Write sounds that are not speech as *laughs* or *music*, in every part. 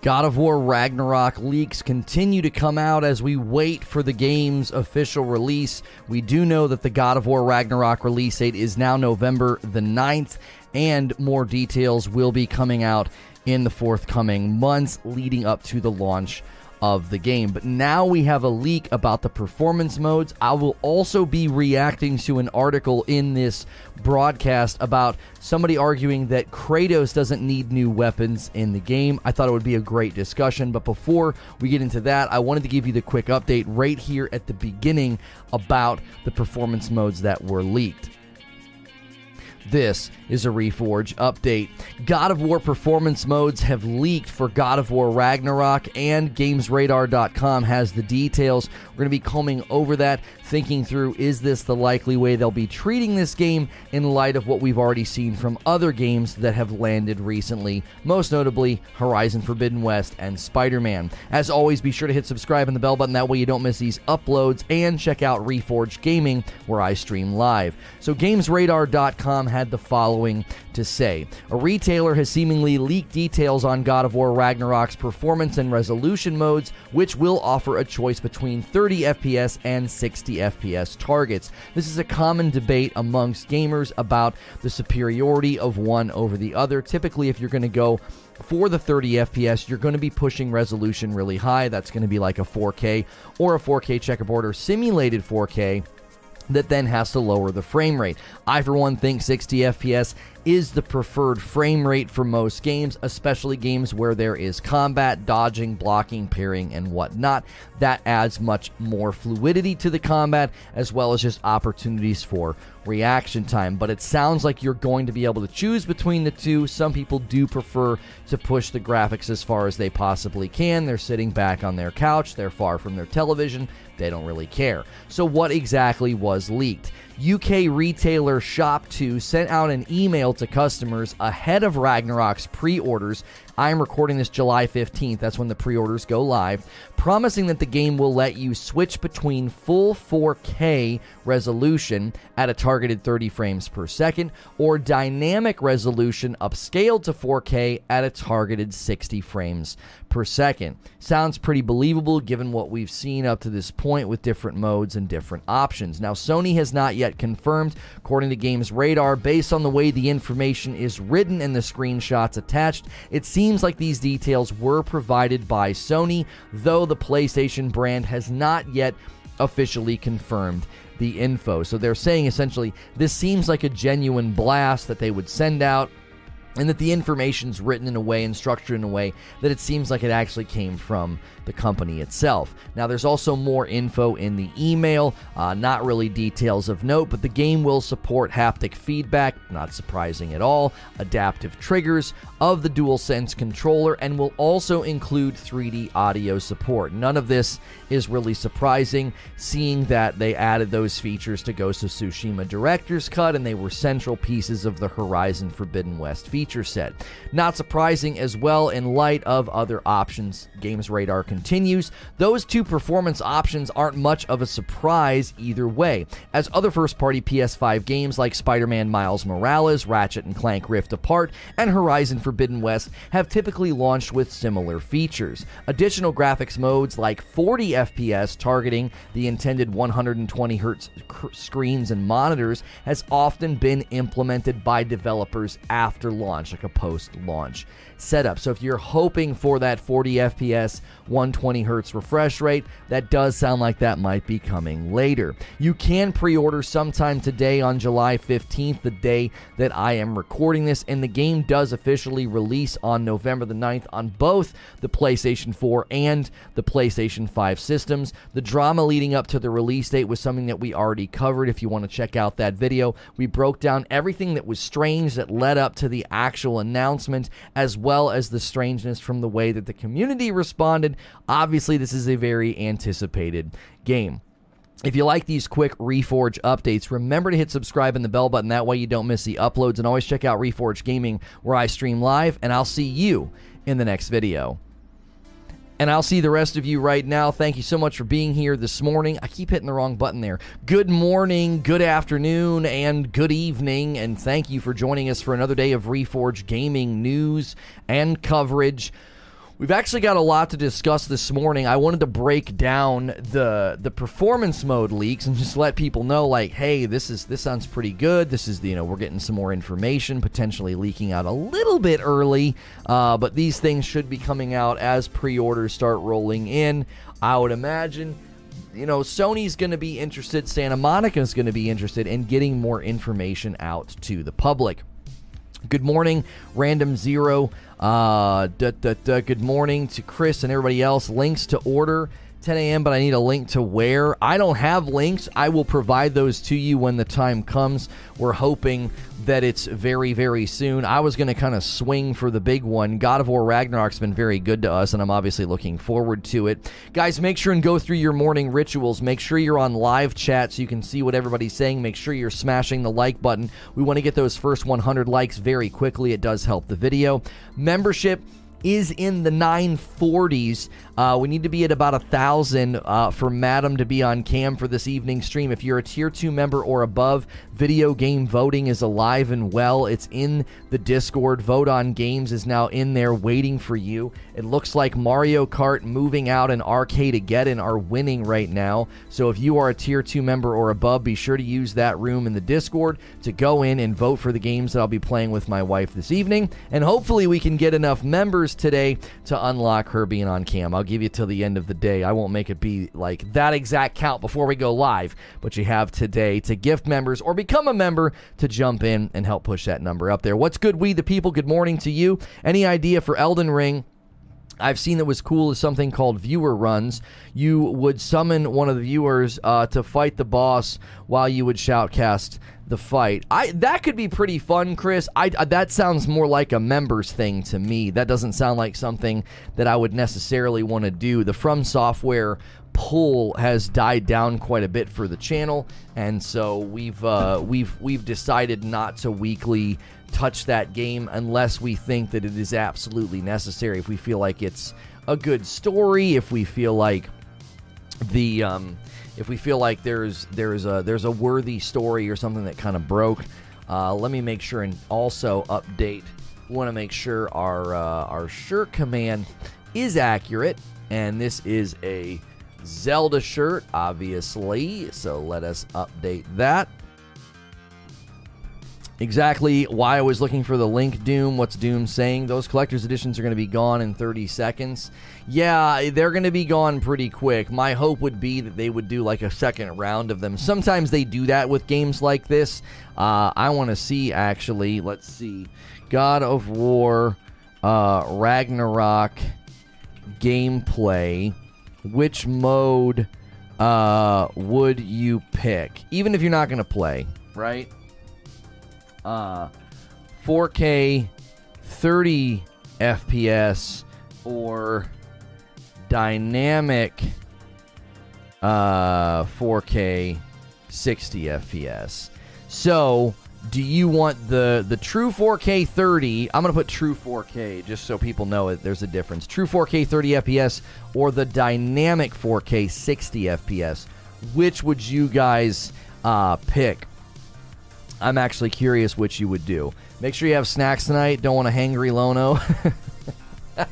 God of War Ragnarok leaks continue to come out as we wait for the game's official release. We do know that the God of War Ragnarok release date is now November the 9th, and more details will be coming out in the forthcoming months leading up to the launch of the game. But now we have a leak about the performance modes. I will also be reacting to an article in this broadcast about somebody arguing that Kratos doesn't need new weapons in the game. I thought it would be a great discussion. But before we get into that, I wanted to give you the quick update right here at the beginning about the performance modes that were leaked. This is a Reforge update. God of War performance modes have leaked for God of War Ragnarok, and GamesRadar.com has the details. We're going to be combing over that, thinking through is this the likely way they'll be treating this game in light of what we've already seen from other games that have landed recently, most notably Horizon Forbidden West and Spider Man. As always, be sure to hit subscribe and the bell button, that way you don't miss these uploads, and check out Reforged Gaming, where I stream live. So, GamesRadar.com had the following to say A retailer has seemingly leaked details on God of War Ragnarok's performance and resolution modes, which will offer a choice between 30 FPS and 60 FPS targets. This is a common debate amongst gamers about the superiority of one over the other. Typically, if you're going to go for the 30 FPS, you're going to be pushing resolution really high. That's going to be like a 4K or a 4K checkerboard or simulated 4K that then has to lower the frame rate. I, for one, think 60 FPS is the preferred frame rate for most games, especially games where there is combat, dodging, blocking, parrying, and whatnot. That adds much more fluidity to the combat as well as just opportunities for reaction time. But it sounds like you're going to be able to choose between the two. Some people do prefer to push the graphics as far as they possibly can. They're sitting back on their couch, they're far from their television, they don't really care. So, what exactly was leaked? UK retailer ShopTo sent out an email to customers ahead of Ragnarok's pre orders. I'm recording this July 15th, that's when the pre orders go live, promising that the game will let you switch between full 4K resolution at a targeted 30 frames per second or dynamic resolution upscaled to 4K at a targeted 60 frames per second. Sounds pretty believable given what we've seen up to this point with different modes and different options. Now, Sony has not yet confirmed, according to Games Radar, based on the way the information is written and the screenshots attached, it seems like these details were provided by Sony, though the PlayStation brand has not yet officially confirmed the info. So they're saying essentially this seems like a genuine blast that they would send out and that the information's written in a way and structured in a way that it seems like it actually came from the company itself. Now, there's also more info in the email, uh, not really details of note, but the game will support haptic feedback, not surprising at all, adaptive triggers of the DualSense controller, and will also include 3D audio support. None of this is really surprising, seeing that they added those features to Ghost of Tsushima Director's Cut and they were central pieces of the Horizon Forbidden West feature set. Not surprising as well in light of other options Games Radar continues. Those two performance options aren't much of a surprise either way, as other first party PS5 games like Spider Man Miles Morales, Ratchet and Clank Rift Apart, and Horizon Forbidden West have typically launched with similar features. Additional graphics modes like 40 FPS targeting the intended 120 Hz screens and monitors has often been implemented by developers after launch, like a post launch setup. So if you're hoping for that 40 FPS, 120 hertz refresh rate, that does sound like that might be coming later. You can pre order sometime today on July 15th, the day that I am recording this, and the game does officially release on November the 9th on both the PlayStation 4 and the PlayStation 5 systems. The drama leading up to the release date was something that we already covered. If you want to check out that video, we broke down everything that was strange that led up to the actual announcement, as well as the strangeness from the way that the community responded. Obviously, this is a very anticipated game. If you like these quick Reforge updates, remember to hit subscribe and the bell button. That way you don't miss the uploads. And always check out Reforge Gaming where I stream live. And I'll see you in the next video. And I'll see the rest of you right now. Thank you so much for being here this morning. I keep hitting the wrong button there. Good morning, good afternoon, and good evening. And thank you for joining us for another day of Reforge Gaming news and coverage. We've actually got a lot to discuss this morning. I wanted to break down the the performance mode leaks and just let people know, like, hey, this is this sounds pretty good. This is you know we're getting some more information, potentially leaking out a little bit early, uh, but these things should be coming out as pre-orders start rolling in. I would imagine. You know, Sony's going to be interested, Santa Monica's going to be interested in getting more information out to the public. Good morning, Random Zero. Uh, da, da, da, good morning to Chris and everybody else. Links to order 10 a.m., but I need a link to where. I don't have links. I will provide those to you when the time comes. We're hoping that it's very, very soon. I was going to kind of swing for the big one. God of War Ragnarok's been very good to us, and I'm obviously looking forward to it. Guys, make sure and go through your morning rituals. Make sure you're on live chat so you can see what everybody's saying. Make sure you're smashing the like button. We want to get those first 100 likes very quickly. It does help the video. Membership is in the 940s. Uh, we need to be at about a thousand uh, for Madam to be on cam for this evening stream. If you're a tier two member or above, video game voting is alive and well. It's in the Discord. Vote on Games is now in there waiting for you. It looks like Mario Kart, Moving Out, and Arcadegeddon are winning right now. So if you are a tier two member or above, be sure to use that room in the Discord to go in and vote for the games that I'll be playing with my wife this evening. And hopefully we can get enough members today to unlock her being on cam. I'll give you till the end of the day. I won't make it be like that exact count before we go live, but you have today to gift members or become a member to jump in and help push that number up there. What's good, we the people? Good morning to you. Any idea for Elden Ring? I've seen that was cool is something called viewer runs. You would summon one of the viewers uh, to fight the boss while you would shoutcast the fight. I that could be pretty fun, Chris. I, I, that sounds more like a members thing to me. That doesn't sound like something that I would necessarily want to do. The From Software pull has died down quite a bit for the channel, and so we've uh, we've we've decided not to weekly touch that game unless we think that it is absolutely necessary. If we feel like it's a good story, if we feel like the um, if we feel like there's there's a there's a worthy story or something that kind of broke, uh, let me make sure and also update. Want to make sure our uh, our shirt command is accurate, and this is a Zelda shirt, obviously. So let us update that exactly why I was looking for the link Doom. What's Doom saying? Those collector's editions are going to be gone in 30 seconds. Yeah, they're going to be gone pretty quick. My hope would be that they would do like a second round of them. Sometimes they do that with games like this. Uh, I want to see actually. Let's see. God of War uh, Ragnarok gameplay. Which mode uh, would you pick? Even if you're not going to play, right? Uh, 4K 30 FPS or dynamic uh, 4K 60 FPS. So, do you want the the true 4K 30? I'm going to put true 4K just so people know it. There's a difference. True 4K 30 FPS or the dynamic 4K 60 FPS. Which would you guys uh, pick? I'm actually curious which you would do. Make sure you have snacks tonight. Don't want a hangry Lono. *laughs*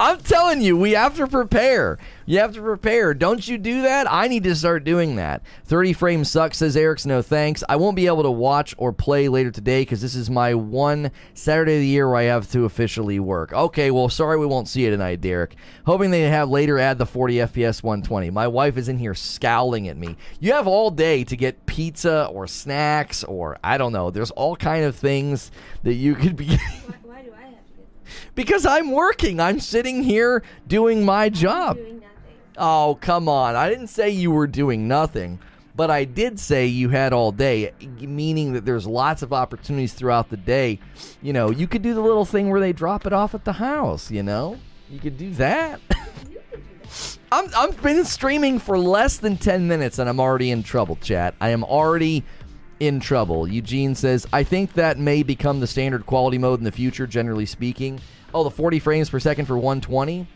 I'm telling you, we have to prepare. You have to prepare. Don't you do that? I need to start doing that. 30 frames sucks, says Eric's no thanks. I won't be able to watch or play later today because this is my one Saturday of the year where I have to officially work. Okay, well, sorry we won't see you tonight, Derek. Hoping they have later add the 40 FPS 120. My wife is in here scowling at me. You have all day to get pizza or snacks or I don't know. There's all kind of things that you could be. *laughs* Because I'm working. I'm sitting here doing my job. Doing oh, come on. I didn't say you were doing nothing, but I did say you had all day, meaning that there's lots of opportunities throughout the day. You know, you could do the little thing where they drop it off at the house, you know? You could do that. *laughs* I'm I've been streaming for less than 10 minutes and I'm already in trouble, chat. I am already in trouble. Eugene says, I think that may become the standard quality mode in the future, generally speaking. Oh, the 40 frames per second for 120?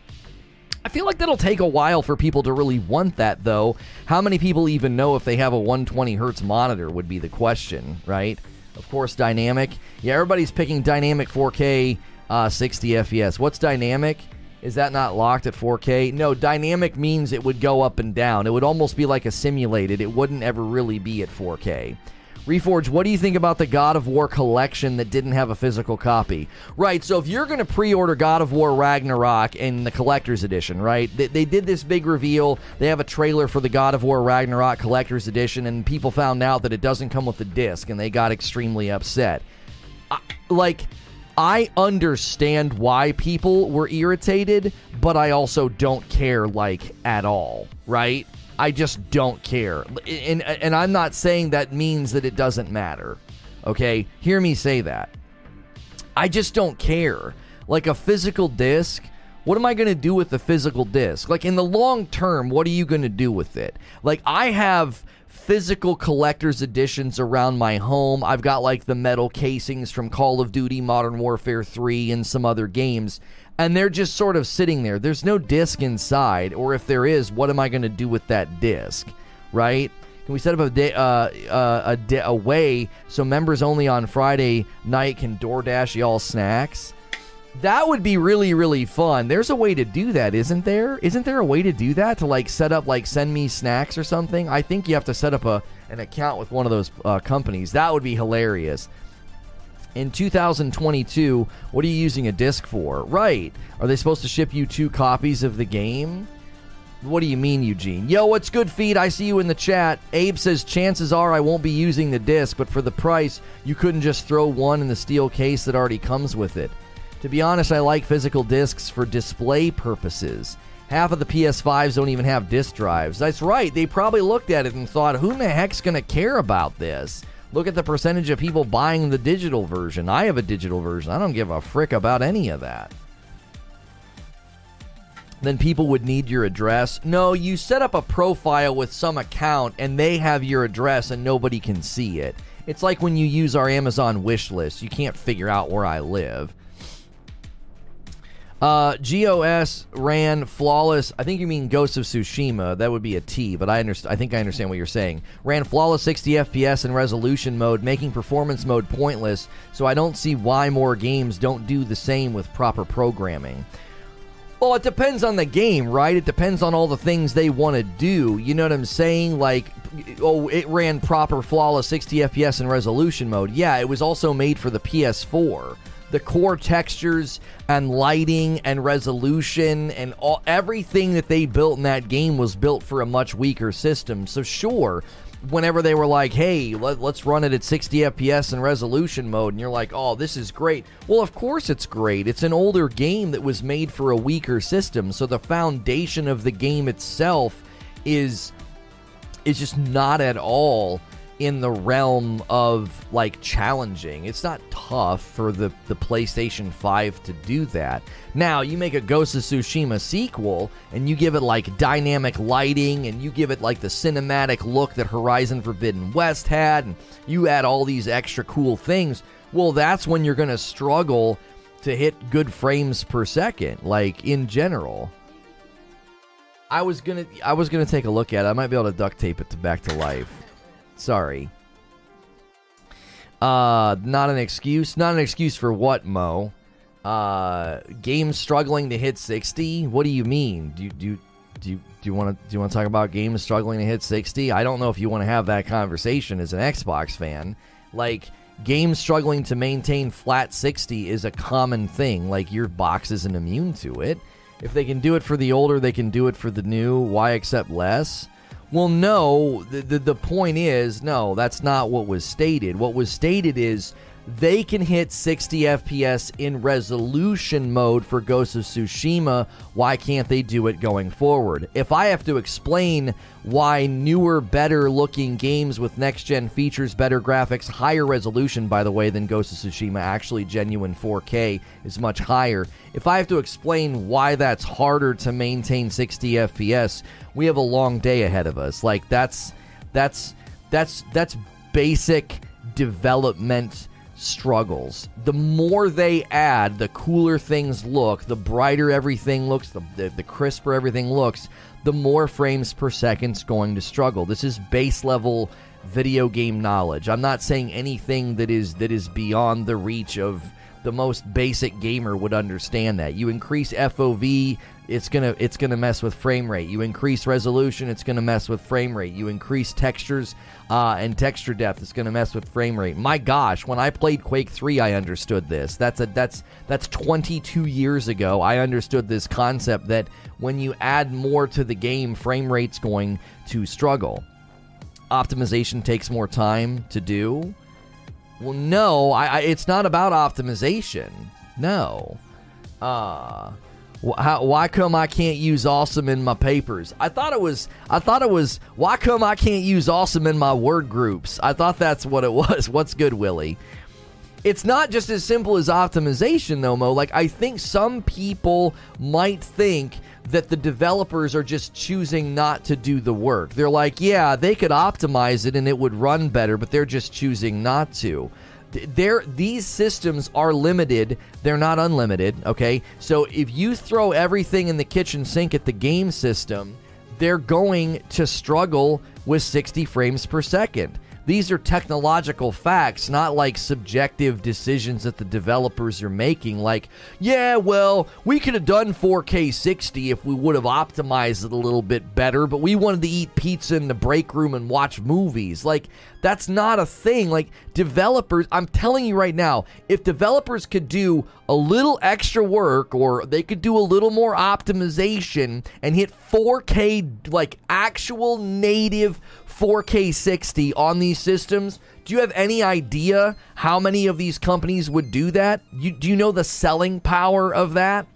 I feel like that'll take a while for people to really want that, though. How many people even know if they have a 120 hertz monitor would be the question, right? Of course, dynamic. Yeah, everybody's picking dynamic 4K uh, 60 FPS. What's dynamic? Is that not locked at 4K? No, dynamic means it would go up and down. It would almost be like a simulated. It wouldn't ever really be at 4K. Reforge, what do you think about the God of War collection that didn't have a physical copy? Right, so if you're going to pre order God of War Ragnarok in the collector's edition, right, they, they, did this big reveal. They have a trailer for the God of War Ragnarok collector's edition, and people found out that it doesn't come with the disc, and they got extremely upset. I, like, I understand why people were irritated, but I also don't care, like, at all, right? I just don't care. And, and I'm not saying that means that it doesn't matter. Okay? Hear me say that. I just don't care. Like a physical disc, what am I going to do with the physical disc? Like in the long term, what are you going to do with it? Like I have physical collector's editions around my home. I've got like the metal casings from Call of Duty, Modern Warfare 3, and some other games and they're just sort of sitting there. There's no disc inside, or if there is, what am I going to do with that disc, right? Can we set up a day, uh, uh, a, day, a way so members only on Friday night can DoorDash y'all snacks? That would be really, really fun. There's a way to do that, isn't there? Isn't there a way to do that to like set up like send me snacks or something? I think you have to set up a an account with one of those uh, companies. That would be hilarious in 2022, what are you using a disc for? Right. Are they supposed to ship you two copies of the game? What do you mean, Eugene? Yo, what's good, feed? I see you in the chat. Abe says chances are I won't be using the disc, but for the price, you couldn't just throw one in the steel case that already comes with it. To be honest, I like physical discs for display purposes. Half of the PS5s don't even have disc drives. That's right, they probably looked at it and thought, who in the heck's going to care about this? Look at the percentage of people buying the digital version. I have a digital version. I don't give a frick about any of that. Then people would need your address. No, you set up a profile with some account and they have your address and nobody can see it. It's like when you use our Amazon wish list. You can't figure out where I live. Uh, GOS ran flawless. I think you mean Ghost of Tsushima. That would be a T, but I understand. I think I understand what you're saying. Ran flawless 60 FPS in resolution mode, making performance mode pointless. So I don't see why more games don't do the same with proper programming. Well, it depends on the game, right? It depends on all the things they want to do. You know what I'm saying? Like, oh, it ran proper flawless 60 FPS in resolution mode. Yeah, it was also made for the PS4 the core textures and lighting and resolution and all everything that they built in that game was built for a much weaker system. So sure, whenever they were like, "Hey, let, us run it at 60 FPS in resolution mode," and you're like, "Oh, this is great." Well, of course it's great. It's an older game that was made for a weaker system, so the foundation of the game itself is is just not at all in the realm of like challenging. It's not tough for the, the PlayStation 5 to do that. Now, you make a Ghost of Tsushima sequel and you give it like dynamic lighting and you give it like the cinematic look that Horizon Forbidden West had, and you add all these extra cool things. Well, that's when you're going to struggle to hit good frames per second, like in general. I was gonna I was gonna take a look at it. I might be able to duct tape it to back to life. Sorry. Uh, not an excuse. Not an excuse for what, Mo? Uh, games struggling to hit 60. What do you mean? Do you do you, do you, do you want to do you want to talk about games struggling to hit 60? I don't know if you want to have that conversation as an Xbox fan. Like games struggling to maintain flat 60 is a common thing. Like your box isn't immune to it. If they can do it for the older, they can do it for the new. Why accept less? Well, no, the, the, the point is, no, that's not what was stated. What was stated is they can hit 60 FPS in resolution mode for Ghost of Tsushima. Why can't they do it going forward? If I have to explain why newer, better looking games with next gen features, better graphics, higher resolution, by the way, than Ghost of Tsushima, actually genuine 4K is much higher. If I have to explain why that's harder to maintain 60 FPS, we have a long day ahead of us. Like that's that's that's that's basic development struggles. The more they add, the cooler things look, the brighter everything looks, the, the, the crisper everything looks, the more frames per second's going to struggle. This is base level video game knowledge. I'm not saying anything that is that is beyond the reach of the most basic gamer would understand that. You increase FOV, it's gonna it's gonna mess with frame rate. You increase resolution, it's gonna mess with frame rate. You increase textures uh, and texture depth, it's gonna mess with frame rate. My gosh, when I played Quake Three, I understood this. That's a that's that's 22 years ago. I understood this concept that when you add more to the game, frame rate's going to struggle. Optimization takes more time to do. Well, no, I, I it's not about optimization. No. Uh how, why come I can't use awesome in my papers? I thought it was. I thought it was. Why come I can't use awesome in my word groups? I thought that's what it *laughs* was. What's good, Willie? It's not just as simple as optimization, though, Mo. Like I think some people might think that the developers are just choosing not to do the work. They're like, yeah, they could optimize it and it would run better, but they're just choosing not to they're, these systems are limited. They're not unlimited, okay? So if you throw everything in the kitchen sink at the game system, they're going to struggle with 60 frames per second. These are technological facts, not like subjective decisions that the developers are making. Like, yeah, well, we could have done 4K 60 if we would have optimized it a little bit better, but we wanted to eat pizza in the break room and watch movies. Like, that's not a thing. Like, developers, I'm telling you right now, if developers could do a little extra work or they could do a little more optimization and hit 4K, like actual native 4K 60 on these systems. Do you have any idea how many of these companies would do that? You, do you know the selling power of that?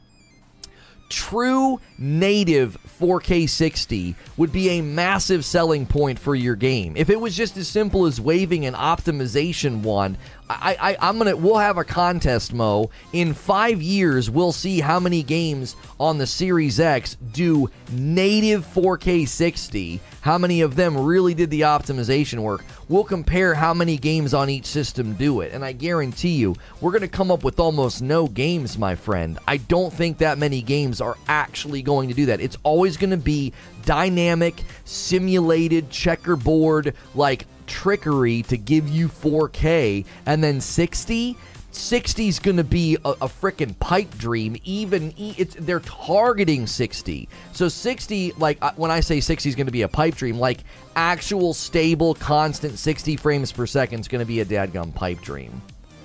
True native 4K 60 would be a massive selling point for your game. If it was just as simple as waving an optimization wand, I, I, am gonna. We'll have a contest, Mo. In five years, we'll see how many games on the Series X do native 4K 60. How many of them really did the optimization work? We'll compare how many games on each system do it, and I guarantee you, we're gonna come up with almost no games, my friend. I don't think that many games are actually going to do that. It's always gonna be dynamic, simulated, checkerboard, like trickery to give you 4K, and then 60. 60 is going to be a, a freaking pipe dream. Even it's they're targeting 60. So 60, like when I say 60 is going to be a pipe dream, like actual stable, constant 60 frames per second is going to be a dadgum pipe dream.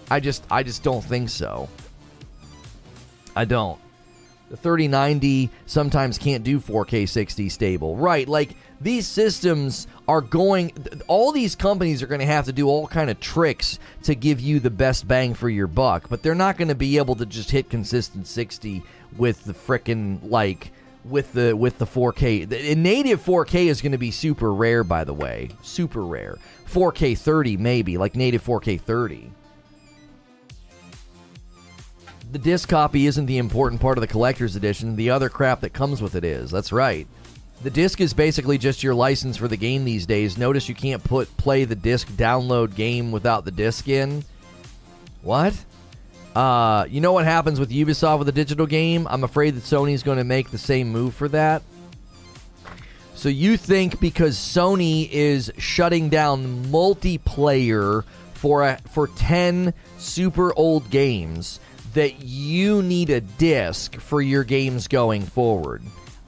I just, I just don't think so. I don't. The 3090 sometimes can't do 4K 60 stable. Right, like these systems are going all these companies are going to have to do all kind of tricks to give you the best bang for your buck, but they're not going to be able to just hit consistent 60 with the frickin' like with the with the 4K. The native 4K is going to be super rare by the way. Super rare. 4K 30 maybe, like native 4K 30 the disc copy isn't the important part of the collector's edition. The other crap that comes with it is. That's right. The disc is basically just your license for the game these days. Notice you can't put play the disc download game without the disc in. What? Uh, you know what happens with Ubisoft with a digital game? I'm afraid that Sony's going to make the same move for that. So you think because Sony is shutting down multiplayer for a, for 10 super old games that you need a disc for your games going forward.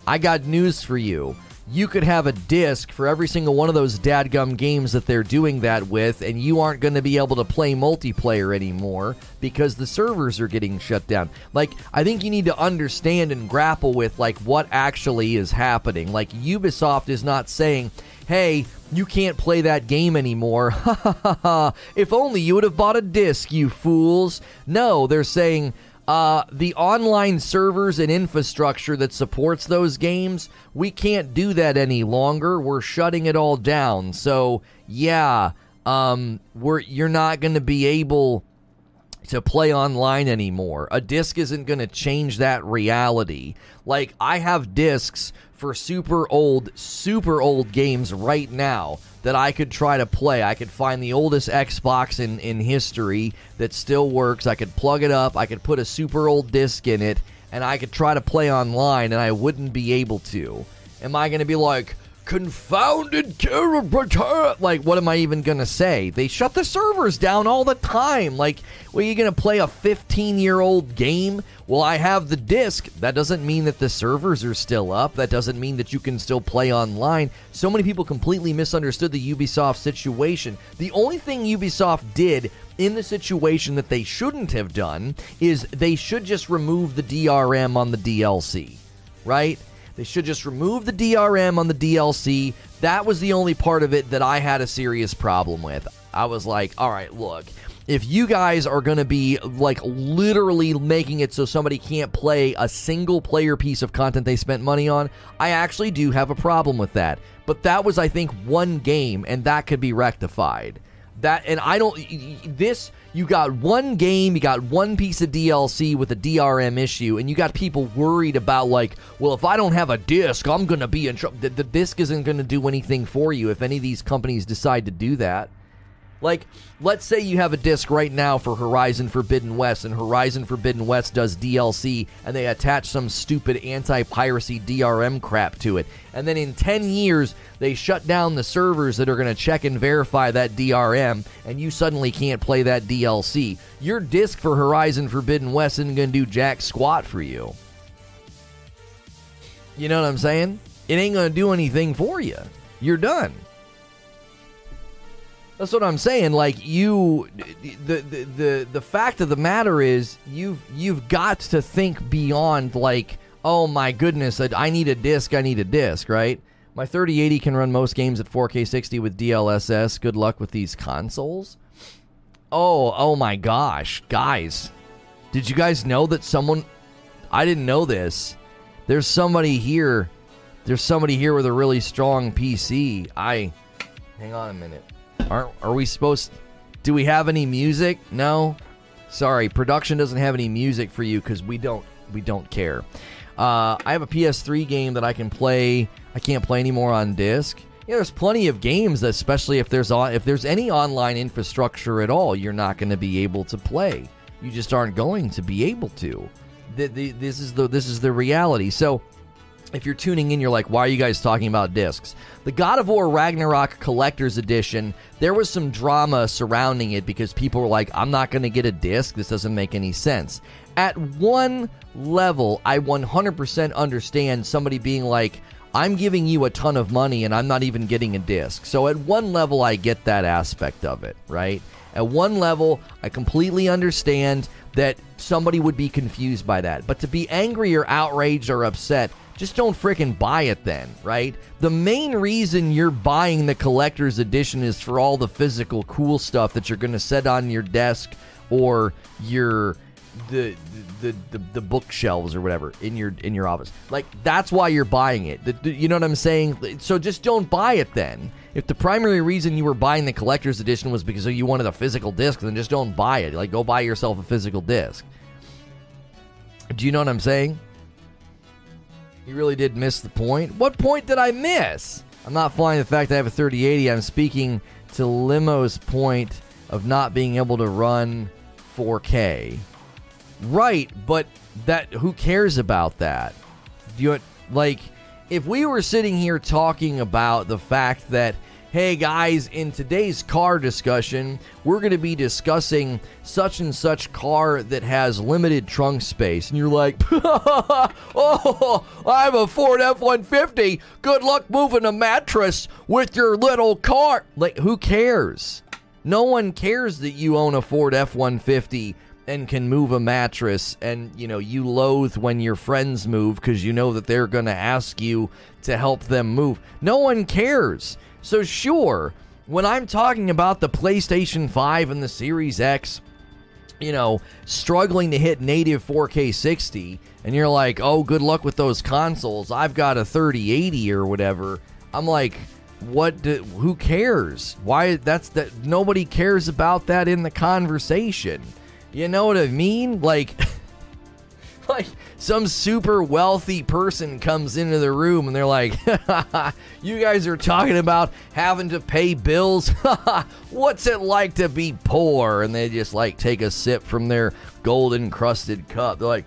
I got news for you. You could have a disc for every single one of those dadgum games that they're doing that with, and you aren't going to be able to play multiplayer anymore because the servers are getting shut down. Like, I think you need to understand and grapple with, like, what actually is happening. Like, Ubisoft is not saying, hey, you can't play that game anymore. *laughs* Ha ha ha ha. If only you would have bought a disc, you fools. No, they're saying uh, the online servers and infrastructure that supports those games, we can't do that any longer. We're shutting it all down. So, yeah, um, we're you're not going to be able to play online anymore. A disc isn't going to change that reality. Like I have discs for super old, super old games right now that I could try to play. I could find the oldest Xbox in, in history that still works. I could plug it up. I could put a super old disc in it, and I could try to play online, and I wouldn't be able to. Am I going to be like, confounded like what am i even gonna say? They shut the servers down all the time. Like well you gonna play a 15 year old game? Well i have the disc. That doesn't mean that the servers are still up. That doesn't mean that you can still play online. So many people completely misunderstood the ubisoft situation. The only thing ubisoft did in the situation that they shouldn't have done is they should just remove the drm on the dlc right they should just remove the DRM on the DLC. That was the only part of it that I had a serious problem with. I was like, all right, look, if you guys are going to be like literally making it so somebody can't play a single player piece of content they spent money on, I actually do have a problem with that. But that was, I think, one game, and that could be rectified. That, and I don't, this you got one game, you got one piece of DLC with a DRM issue, and you got people worried about, like, well, if I don't have a disc, I'm going to be in trouble. The, the disc isn't going to do anything for you if any of these companies decide to do that. Like, let's say you have a disc right now for Horizon Forbidden West, and Horizon Forbidden West does DLC, and they attach some stupid anti piracy DRM crap to it. And then in 10 years, they shut down the servers that are going to check and verify that DRM, and you suddenly can't play that DLC. Your disc for Horizon Forbidden West isn't going to do jack squat for you. You know what I'm saying? It ain't going to do anything for you. You're done. That's what I'm saying. Like you, the, the the the fact of the matter is, you've you've got to think beyond like, oh my goodness, I need a disc. I need a disc, right? My 3080 can run most games at 4K 60 with DLSS. Good luck with these consoles. Oh, oh my gosh, guys, did you guys know that someone? I didn't know this. There's somebody here. There's somebody here with a really strong PC. I. Hang on a minute. Are are we supposed? Do we have any music? No. Sorry, production doesn't have any music for you because we don't we don't care. Uh, I have a PS3 game that I can play. I can't play anymore on disc. Yeah, there's plenty of games, especially if there's on, if there's any online infrastructure at all, you're not going to be able to play. You just aren't going to be able to. The, the, this is the this is the reality. So if you're tuning in, you're like, why are you guys talking about discs? The God of War Ragnarok Collector's Edition, there was some drama surrounding it because people were like, I'm not going to get a disc. This doesn't make any sense. At one level, I 100% understand somebody being like, I'm giving you a ton of money and I'm not even getting a disc. So at one level, I get that aspect of it, right? At one level, I completely understand that somebody would be confused by that. But to be angry or outraged or upset, just don't freaking buy it then, right? The main reason you're buying the collector's edition is for all the physical cool stuff that you're going to set on your desk or your the, the the the bookshelves or whatever in your in your office. Like that's why you're buying it. The, the, you know what I'm saying? So just don't buy it then. If the primary reason you were buying the collector's edition was because you wanted a physical disc, then just don't buy it. Like go buy yourself a physical disc. Do you know what I'm saying? You really did miss the point. What point did I miss? I'm not flying the fact I have a 3080. I'm speaking to Limo's point of not being able to run 4K. Right, but that who cares about that? You like if we were sitting here talking about the fact that hey guys, in today's car discussion, we're going to be discussing such and such car that has limited trunk space. And you're like, *laughs* oh, I have a Ford F 150. Good luck moving a mattress with your little car. Like, who cares? No one cares that you own a Ford F 150 and can move a mattress and you know you loathe when your friends move because you know that they're going to ask you to help them move no one cares so, sure, when I'm talking about the PlayStation 5 and the Series X, you know, struggling to hit native 4K 60, and you're like, oh, good luck with those consoles. I've got a 3080 or whatever. I'm like, what? Do, who cares? Why? That's that. Nobody cares about that in the conversation. You know what I mean? Like. *laughs* like some super wealthy person comes into the room and they're like, *laughs* You guys are talking about having to pay bills? *laughs* What's it like to be poor? And they just like take a sip from their golden crusted cup. They're like,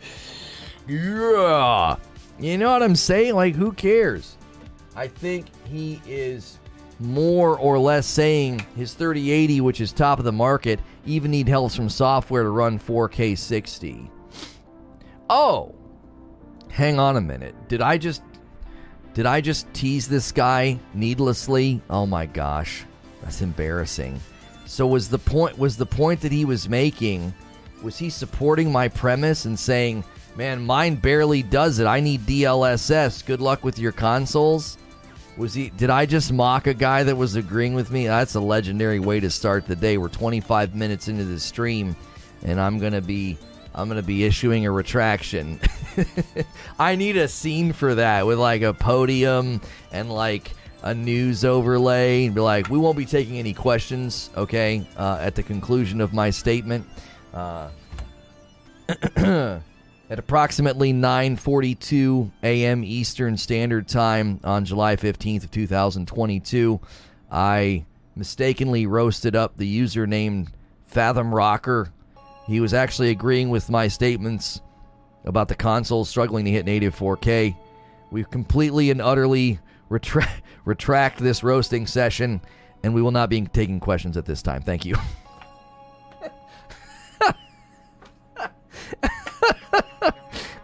Yeah. You know what I'm saying? Like, who cares? I think he is more or less saying his 3080, which is top of the market, even need help from software to run 4K 60. Oh, hang on a minute. Did I just did I just tease this guy needlessly? Oh my gosh, that's embarrassing. So was the point was the point that he was making? Was he supporting my premise and saying, "Man, mine barely does it. I need DLSS. Good luck with your consoles." Was he? Did I just mock a guy that was agreeing with me? That's a legendary way to start the day. We're 25 minutes into the stream, and I'm gonna be I'm gonna be issuing a retraction. *laughs* I need a scene for that with like a podium and like a news overlay and be like, we won't be taking any questions, okay? Uh, at the conclusion of my statement. Uh, *clears throat* at approximately 9:42 a.m. Eastern Standard Time on July 15th of 2022, I mistakenly roasted up the user named Fathom Rocker. He was actually agreeing with my statements about the console struggling to hit native 4K. We've completely and utterly retra- *laughs* retract this roasting session, and we will not be taking questions at this time. Thank you. *laughs*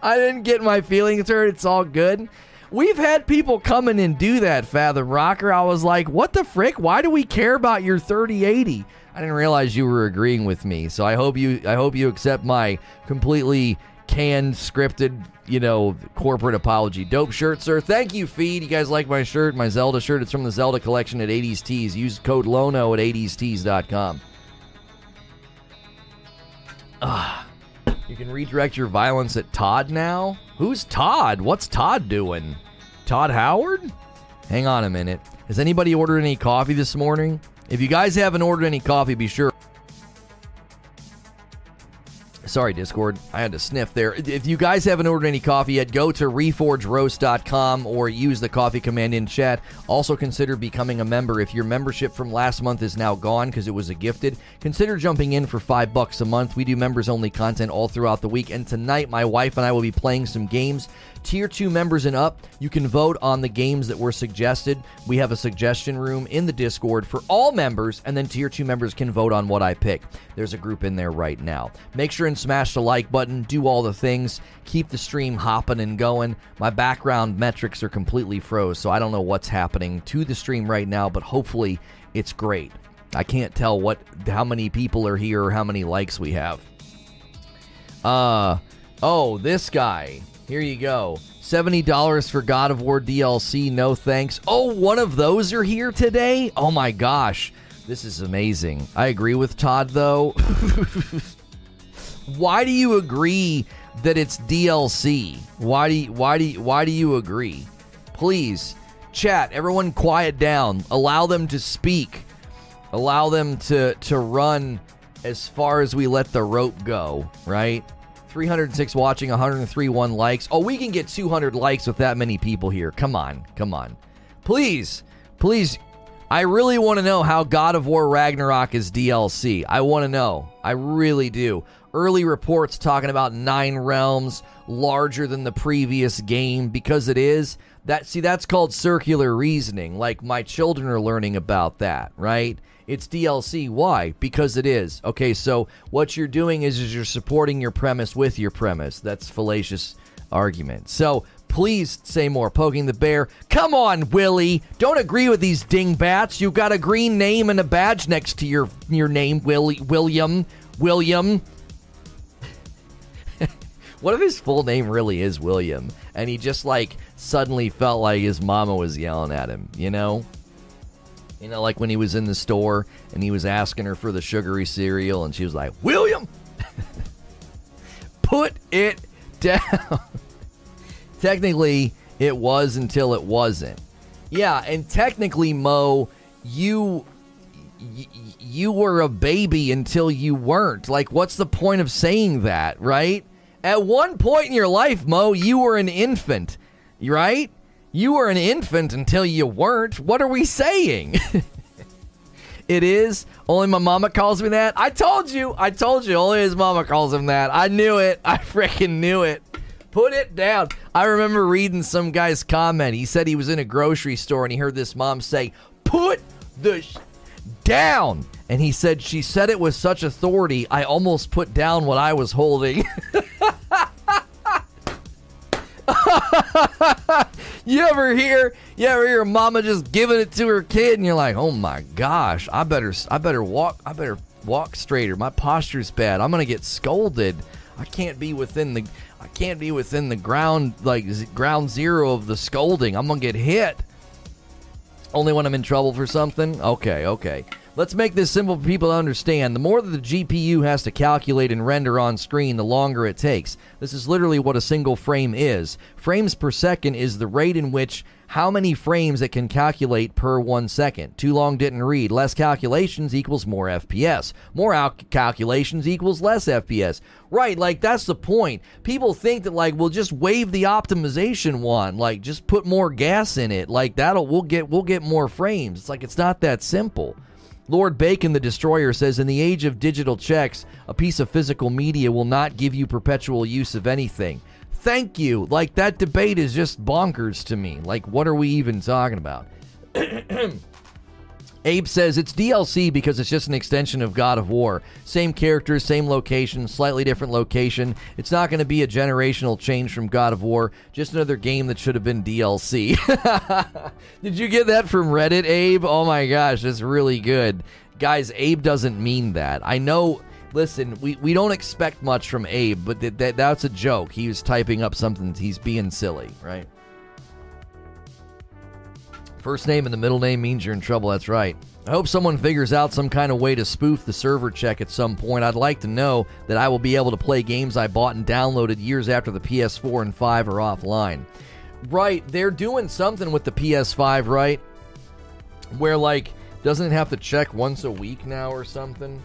I didn't get my feelings hurt. It's all good. We've had people come in and do that, Fathom Rocker. I was like, what the frick? Why do we care about your 3080? I didn't realize you were agreeing with me. So I hope you I hope you accept my completely canned, scripted, you know, corporate apology. Dope shirt, sir. Thank you, Feed. You guys like my shirt, my Zelda shirt. It's from the Zelda collection at 80s Tees. Use code LONO at 80stees.com. Ah. You can redirect your violence at Todd now? Who's Todd? What's Todd doing? Todd Howard? Hang on a minute. Has anybody ordered any coffee this morning? If you guys haven't ordered any coffee, be sure Sorry, Discord. I had to sniff there. If you guys haven't ordered any coffee yet, go to reforgeroast.com or use the coffee command in chat. Also, consider becoming a member. If your membership from last month is now gone because it was a gifted, consider jumping in for five bucks a month. We do members only content all throughout the week. And tonight, my wife and I will be playing some games Tier 2 members and up, you can vote on the games that were suggested. We have a suggestion room in the Discord for all members, and then Tier 2 members can vote on what I pick. There's a group in there right now. Make sure and smash the like button, do all the things, keep the stream hopping and going. My background metrics are completely froze, so I don't know what's happening to the stream right now, but hopefully it's great. I can't tell what how many people are here or how many likes we have. Uh oh, this guy. Here you go. $70 for God of War DLC. No thanks. Oh, one of those are here today? Oh my gosh. This is amazing. I agree with Todd though. *laughs* why do you agree that it's DLC? Why do you, why do you, why do you agree? Please, chat, everyone quiet down. Allow them to speak. Allow them to to run as far as we let the rope go, right? 306 watching, 103 one likes. Oh, we can get 200 likes with that many people here. Come on, come on. Please, please. I really want to know how God of War Ragnarok is DLC. I want to know. I really do. Early reports talking about nine realms larger than the previous game because it is. That see that's called circular reasoning. Like my children are learning about that, right? It's DLC. Why? Because it is. Okay, so what you're doing is, is you're supporting your premise with your premise. That's fallacious argument. So please say more. Poking the bear. Come on, Willie. Don't agree with these dingbats. You've got a green name and a badge next to your your name, Willie William. William. What if his full name really is William? And he just like suddenly felt like his mama was yelling at him, you know? You know, like when he was in the store and he was asking her for the sugary cereal, and she was like, William, *laughs* put it down. *laughs* technically, it was until it wasn't. Yeah, and technically, Mo, you. you were a baby until you weren't. Like, what's the point of saying that, right? At one point in your life, Mo, you were an infant, right? You were an infant until you weren't. What are we saying? *laughs* it is. Only my mama calls me that. I told you. I told you. Only his mama calls him that. I knew it. *laughs* I freaking knew it. Put it down. I remember reading some guy's comment. He said he was in a grocery store and he heard this mom say, Put the sh- down. And he said, She said it with such authority, I almost put down what I was holding. *laughs* you ever hear you ever hear mama just giving it to her kid and you're like oh my gosh i better i better walk i better walk straighter. My posture's bad. I'm gonna get scolded. I can't be within the i can't be within the ground like z- ground zero of the scolding. I'm gonna get hit. Only when i'm in trouble for something? Okay okay Let's make this simple for people to understand. The more that the GPU has to calculate and render on screen, the longer it takes. This is literally what a single frame is. Frames per second is the rate in which how many frames it can calculate per one second. Too long didn't read. Less calculations equals more FPS. More al- calculations equals less FPS. Right, like that's the point. People think that like we'll just wave the optimization one, like just put more gas in it. Like that'll we'll get we'll get more frames. It's like it's not that simple. Lord Bacon, the destroyer, says In the age of digital checks, a piece of physical media will not give you perpetual use of anything. Thank you. Like, that debate is just bonkers to me. Like, what are we even talking about? *clears throat* Abe says it's DLC because it's just an extension of God of War. Same characters, same location, slightly different location. It's not going to be a generational change from God of War, just another game that should have been DLC. *laughs* Did you get that from Reddit, Abe? Oh my gosh, that's really good. Guys, Abe doesn't mean that. I know. Listen, we, we don't expect much from Abe, but th- th- that's a joke. He was typing up something. He's being silly, right? First name and the middle name means you're in trouble. That's right. I hope someone figures out some kind of way to spoof the server check at some point. I'd like to know that I will be able to play games I bought and downloaded years after the PS4 and 5 are offline. Right, they're doing something with the PS5, right? Where, like, doesn't it have to check once a week now or something?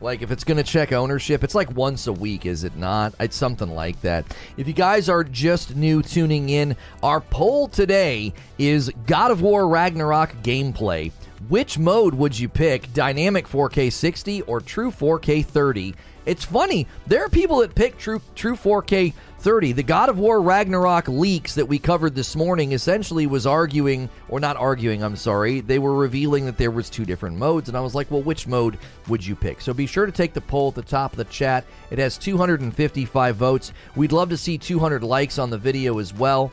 Like if it's going to check ownership, it's like once a week, is it not? It's something like that. If you guys are just new tuning in, our poll today is God of War Ragnarok gameplay. Which mode would you pick? Dynamic 4K 60 or true 4K 30? It's funny. There are people that pick true true 4K 30. The God of War Ragnarok leaks that we covered this morning essentially was arguing or not arguing, I'm sorry. They were revealing that there was two different modes and I was like, "Well, which mode would you pick?" So be sure to take the poll at the top of the chat. It has 255 votes. We'd love to see 200 likes on the video as well.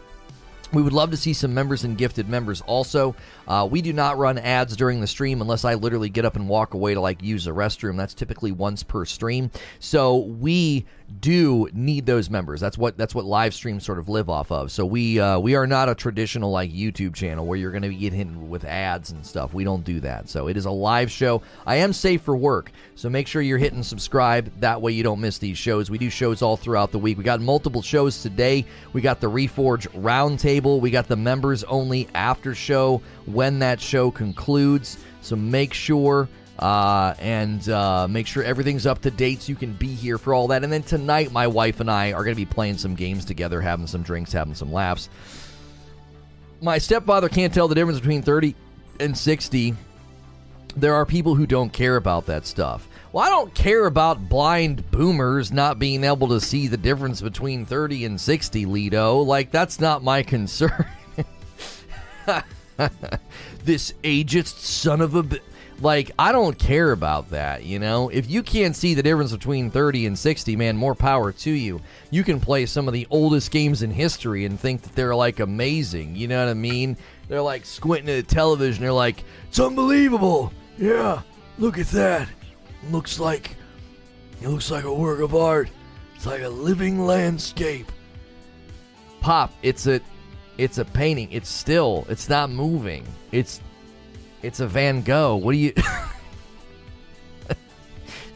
We would love to see some members and gifted members also. Uh, we do not run ads during the stream unless I literally get up and walk away to like use the restroom. That's typically once per stream. So we do need those members. That's what that's what live streams sort of live off of. So we uh, we are not a traditional like YouTube channel where you're going to be getting with ads and stuff. We don't do that. So it is a live show. I am safe for work, so make sure you're hitting subscribe. That way you don't miss these shows. We do shows all throughout the week. We got multiple shows today. We got the Reforge Roundtable. We got the members only after show when that show concludes. So make sure uh, and uh, make sure everything's up to date so you can be here for all that. And then tonight, my wife and I are going to be playing some games together, having some drinks, having some laughs. My stepfather can't tell the difference between 30 and 60. There are people who don't care about that stuff. Well, I don't care about blind boomers not being able to see the difference between 30 and 60, Lido. Like, that's not my concern. *laughs* this ageist son of a. B- like, I don't care about that, you know? If you can't see the difference between 30 and 60, man, more power to you. You can play some of the oldest games in history and think that they're, like, amazing. You know what I mean? They're, like, squinting at the television. They're like, it's unbelievable. Yeah, look at that. Looks like. It looks like a work of art. It's like a living landscape. Pop, it's a. It's a painting. It's still. It's not moving. It's it's a Van Gogh. What do you? *laughs*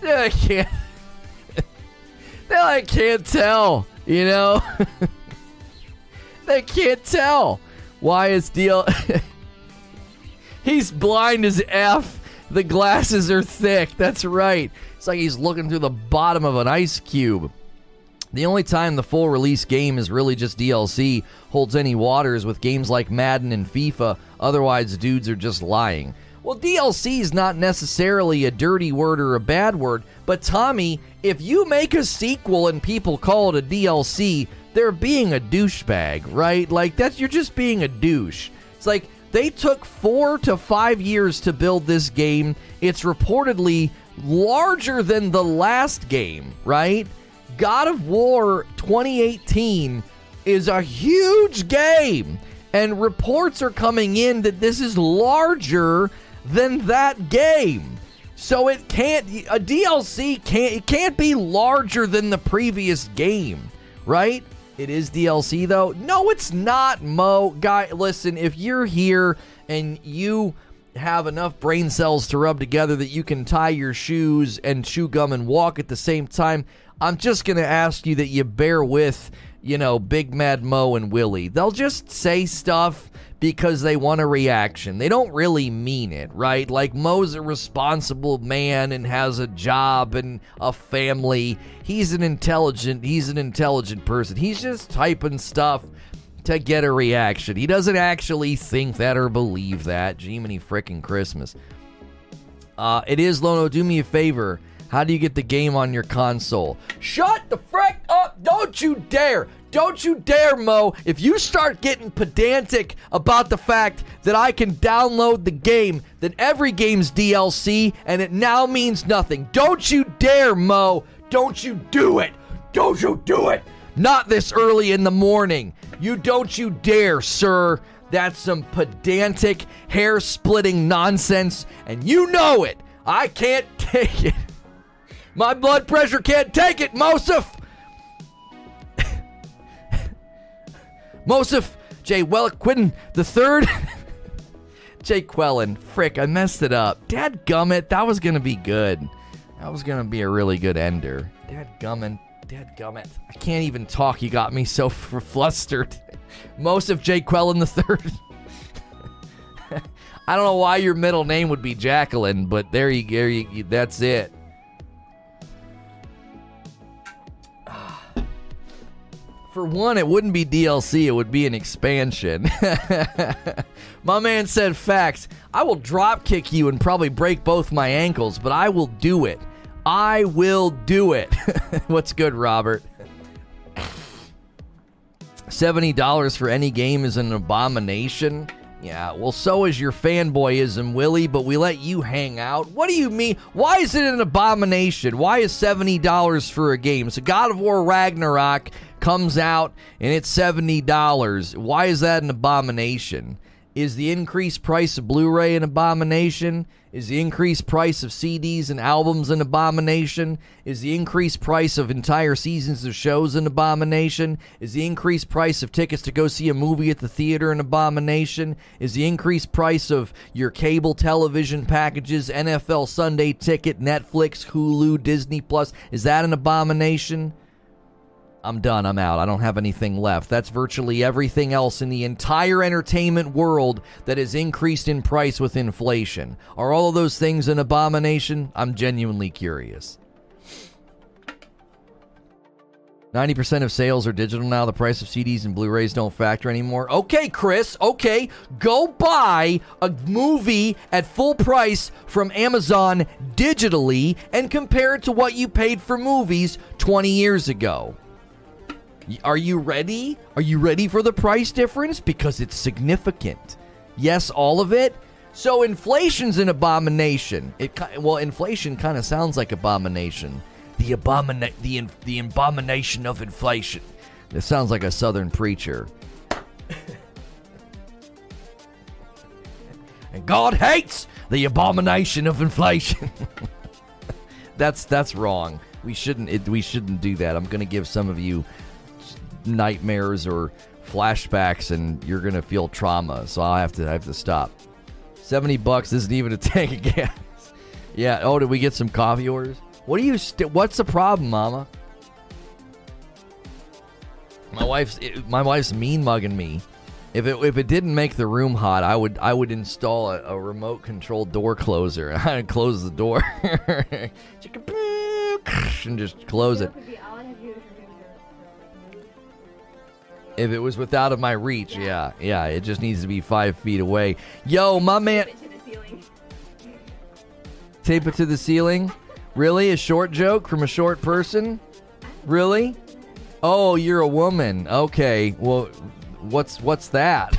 I can't. *laughs* They I can't tell. You know, *laughs* they can't tell. Why is deal? he's blind as f. The glasses are thick. That's right. It's like he's looking through the bottom of an ice cube. The only time the full release game is really just DLC holds any waters with games like Madden and FIFA. Otherwise, dudes are just lying. Well, DLC is not necessarily a dirty word or a bad word, but Tommy, if you make a sequel and people call it a DLC, they're being a douchebag, right? Like that's you're just being a douche. It's like they took 4 to 5 years to build this game. It's reportedly larger than the last game, right? God of War 2018 is a huge game and reports are coming in that this is larger than that game. So it can't a DLC can't it can't be larger than the previous game, right? It is DLC though. No, it's not, Mo. Guy, listen, if you're here and you have enough brain cells to rub together that you can tie your shoes and chew gum and walk at the same time, I'm just going to ask you that you bear with, you know, Big Mad Mo and Willie. They'll just say stuff because they want a reaction. They don't really mean it, right? Like Mo's a responsible man and has a job and a family. He's an intelligent, he's an intelligent person. He's just typing stuff to get a reaction. He doesn't actually think that or believe that. Jiminy frickin' Christmas. Uh, it is Lono. Do me a favor. How do you get the game on your console? Shut the frick up! Don't you dare! Don't you dare, Mo. If you start getting pedantic about the fact that I can download the game, then every game's DLC and it now means nothing. Don't you dare, Mo. Don't you do it. Don't you do it. Not this early in the morning. You don't you dare, sir. That's some pedantic, hair splitting nonsense, and you know it. I can't *laughs* take it. My blood pressure can't take it, Mosif. Mosif J. Welquin the third. *laughs* Jay Quellen. Frick, I messed it up. Dad gummit, that was gonna be good. That was gonna be a really good ender. Dad gummit. Dad gummit. I can't even talk. You got me so *laughs* f- flustered. Mosif J. Quellen the third. *laughs* I don't know why your middle name would be Jacqueline, but there you go. That's it. For one, it wouldn't be DLC, it would be an expansion. *laughs* My man said facts. I will drop kick you and probably break both my ankles, but I will do it. I will do it. *laughs* What's good, Robert? $70 for any game is an abomination. Yeah, well, so is your fanboyism, Willie, but we let you hang out. What do you mean? Why is it an abomination? Why is $70 for a game? So, God of War Ragnarok comes out and it's $70. Why is that an abomination? Is the increased price of Blu ray an abomination? Is the increased price of CDs and albums an abomination? Is the increased price of entire seasons of shows an abomination? Is the increased price of tickets to go see a movie at the theater an abomination? Is the increased price of your cable television packages, NFL Sunday ticket, Netflix, Hulu, Disney Plus, is that an abomination? I'm done. I'm out. I don't have anything left. That's virtually everything else in the entire entertainment world that has increased in price with inflation. Are all of those things an abomination? I'm genuinely curious. 90% of sales are digital now. The price of CDs and Blu rays don't factor anymore. Okay, Chris, okay. Go buy a movie at full price from Amazon digitally and compare it to what you paid for movies 20 years ago. Are you ready? Are you ready for the price difference? Because it's significant. Yes, all of it. So inflation's an abomination. It well, inflation kind of sounds like abomination. The abomina- the in- the abomination of inflation. It sounds like a southern preacher. and God hates the abomination of inflation. *laughs* that's that's wrong. We shouldn't it, we shouldn't do that. I'm going to give some of you nightmares or flashbacks and you're gonna feel trauma. So I have to I have to stop. Seventy bucks isn't even a *laughs* tank of gas. yeah. Oh, did we get some coffee orders? What do you? St- what's the problem, Mama? My wife's my wife's mean mugging me. If it if it didn't make the room hot, I would I would install a, a remote control door closer. *laughs* I'd close the door *laughs* and just close it. If it was without of my reach, yeah. yeah, yeah, it just needs to be five feet away. Yo, my man. Tape it to the ceiling? Really? A short joke from a short person? Really? Oh, you're a woman. Okay. Well, what's what's that?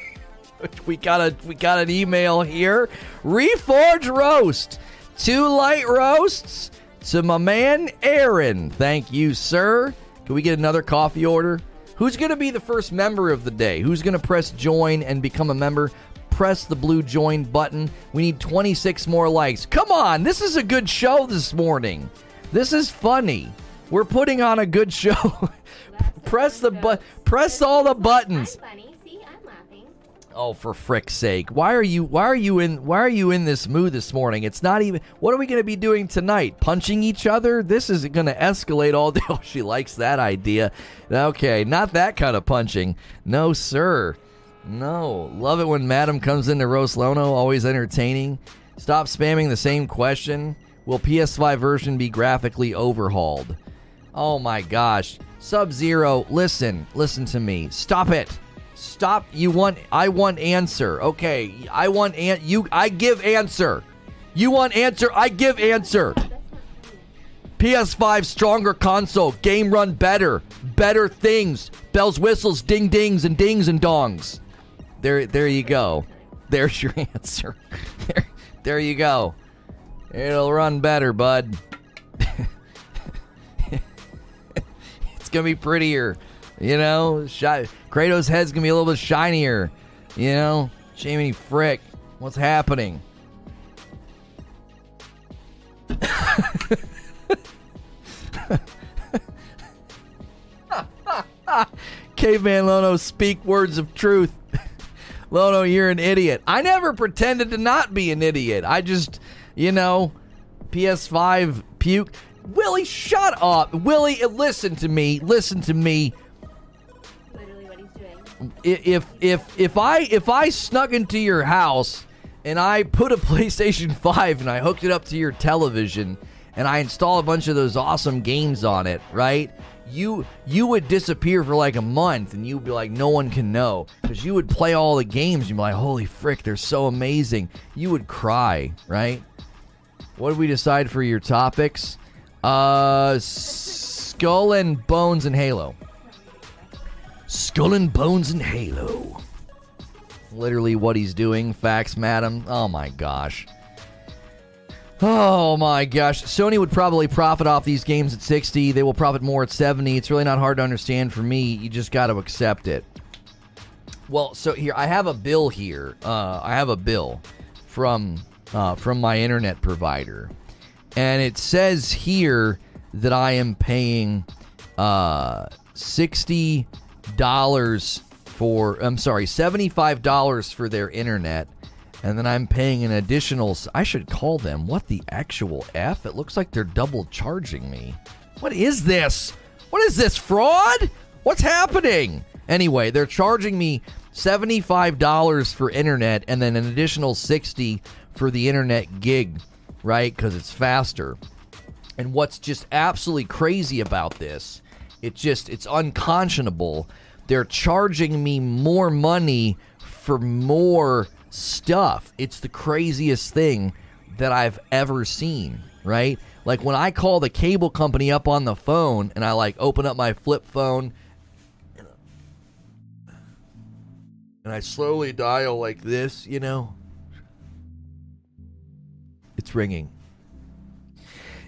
*laughs* we got a we got an email here. Reforge roast. Two light roasts to my man Aaron. Thank you, sir. Can we get another coffee order? Who's going to be the first member of the day? Who's going to press join and become a member? Press the blue join button. We need 26 more likes. Come on, this is a good show this morning. This is funny. We're putting on a good show. *laughs* press the but press all the buttons. Oh, for frick's sake! Why are you? Why are you in? Why are you in this mood this morning? It's not even. What are we going to be doing tonight? Punching each other? This is going to escalate all day. *laughs* Oh, she likes that idea. Okay, not that kind of punching. No, sir. No. Love it when Madam comes into roast Lono. Always entertaining. Stop spamming the same question. Will PS5 version be graphically overhauled? Oh my gosh. Sub Zero, listen, listen to me. Stop it. Stop. You want I want answer. Okay. I want an you I give answer. You want answer, I give answer. PS5 stronger console, game run better, better things, bells, whistles, ding dings and dings and dongs. There there you go. There's your *laughs* answer. There there you go. It'll run better, bud. *laughs* it's going to be prettier. You know, Shi- Kratos' head's gonna be a little bit shinier. You know, Jamie Frick, what's happening? Caveman Lono, speak words of truth. *laughs* Lono, you're an idiot. I never pretended to not be an idiot. I just, you know, PS5 puke. Willie, shut up. Willie, listen to me. Listen to me if if if I if I snuck into your house and I put a *laughs* PlayStation 5 and I hooked it up to your television and I install a bunch of those awesome games on it, right? You you would disappear for like a month and you'd be like no one can know because you would play all the games. You'd be like, holy frick, they're so amazing. You would cry, right? What did we decide for your topics? Uh, Skull and Bones and Halo. Skull and Bones and Halo. Literally what he's doing. Facts, madam. Oh my gosh. Oh my gosh. Sony would probably profit off these games at 60. They will profit more at 70. It's really not hard to understand for me. You just got to accept it. Well, so here I have a bill here. Uh, I have a bill from uh, from my internet provider, and it says here that I am paying uh, sixty dollars for I'm sorry, $75 for their internet and then I'm paying an additional I should call them. What the actual F? It looks like they're double charging me. What is this? What is this fraud? What's happening? Anyway, they're charging me $75 for internet and then an additional 60 for the internet gig, right? Cuz it's faster. And what's just absolutely crazy about this it just it's unconscionable. They're charging me more money for more stuff. It's the craziest thing that I've ever seen, right? Like when I call the cable company up on the phone and I like open up my flip phone and I slowly dial like this, you know. It's ringing.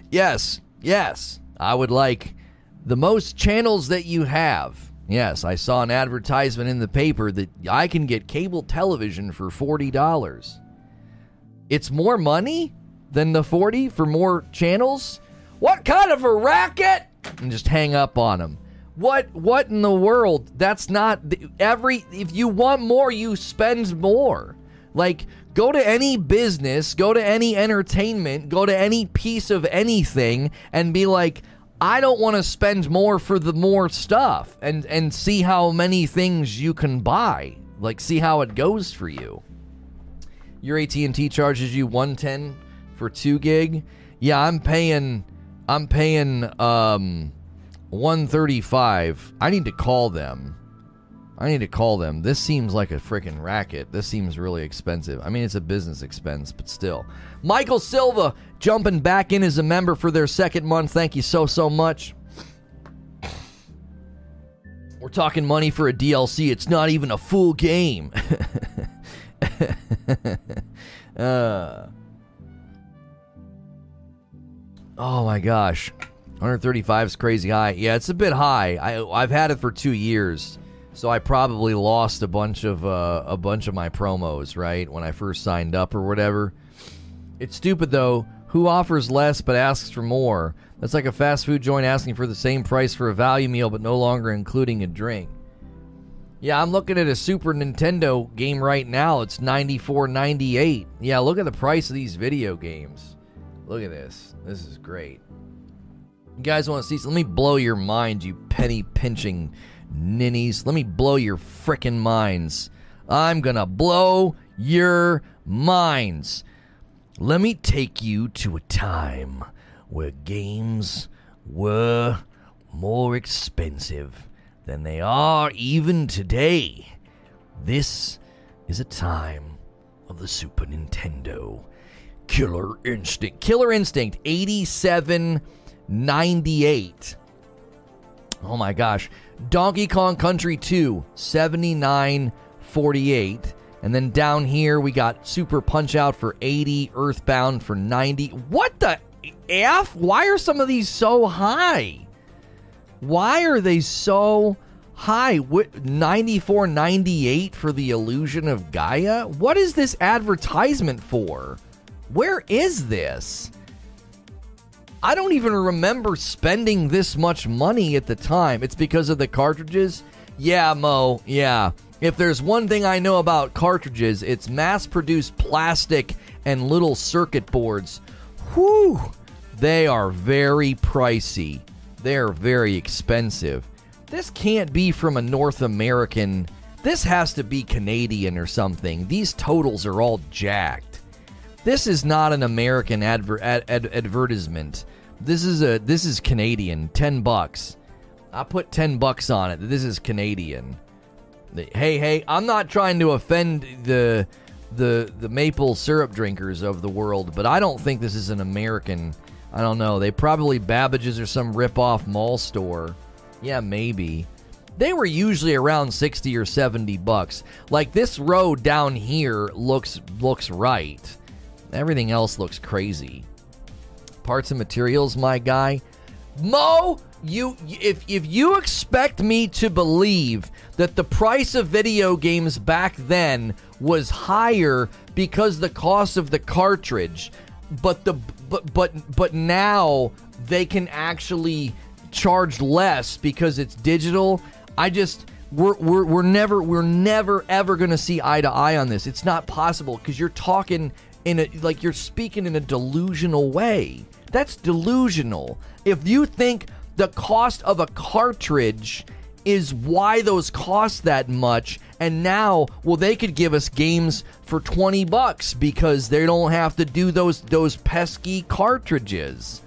Yes, yes. I would like the most channels that you have. Yes, I saw an advertisement in the paper that I can get cable television for $40. It's more money than the 40 for more channels? What kind of a racket? And just hang up on them. What what in the world? That's not every if you want more, you spend more. Like go to any business, go to any entertainment, go to any piece of anything and be like, I don't want to spend more for the more stuff and and see how many things you can buy. Like see how it goes for you. Your AT&T charges you 110 for 2 gig. Yeah, I'm paying I'm paying um 135. I need to call them. I need to call them. This seems like a freaking racket. This seems really expensive. I mean, it's a business expense, but still. Michael Silva jumping back in as a member for their second month. Thank you so, so much. We're talking money for a DLC. It's not even a full game. *laughs* uh, oh my gosh. 135 is crazy high. Yeah, it's a bit high. I, I've had it for two years. So I probably lost a bunch of uh, a bunch of my promos, right, when I first signed up or whatever. It's stupid though. Who offers less but asks for more? That's like a fast food joint asking for the same price for a value meal but no longer including a drink. Yeah, I'm looking at a Super Nintendo game right now. It's 94.98. Yeah, look at the price of these video games. Look at this. This is great. You guys want to see? Let me blow your mind, you penny pinching ninnies. Let me blow your frickin' minds. I'm gonna blow your minds. Let me take you to a time where games were more expensive than they are even today. This is a time of the Super Nintendo. Killer Instinct. Killer Instinct 8798. Oh my gosh. Donkey Kong Country 2, 79.48. And then down here we got Super Punch Out for 80, Earthbound for 90. What the F? Why are some of these so high? Why are they so high? 94.98 for the Illusion of Gaia? What is this advertisement for? Where is this? I don't even remember spending this much money at the time. It's because of the cartridges? Yeah, Mo, yeah. If there's one thing I know about cartridges, it's mass produced plastic and little circuit boards. Whew! They are very pricey. They're very expensive. This can't be from a North American. This has to be Canadian or something. These totals are all jacked. This is not an American adver- ad- ad- advertisement. This is a this is Canadian. Ten bucks. I put ten bucks on it. This is Canadian. Hey, hey, I'm not trying to offend the the the maple syrup drinkers of the world, but I don't think this is an American. I don't know. They probably Babbage's or some rip-off mall store. Yeah, maybe. They were usually around 60 or 70 bucks. Like this road down here looks looks right. Everything else looks crazy parts and materials, my guy. Mo, you if if you expect me to believe that the price of video games back then was higher because the cost of the cartridge, but the but but but now they can actually charge less because it's digital. I just we're, we're, we're never we're never ever going to see eye to eye on this. It's not possible because you're talking in a like you're speaking in a delusional way. That's delusional. If you think the cost of a cartridge is why those cost that much and now well they could give us games for 20 bucks because they don't have to do those those pesky cartridges.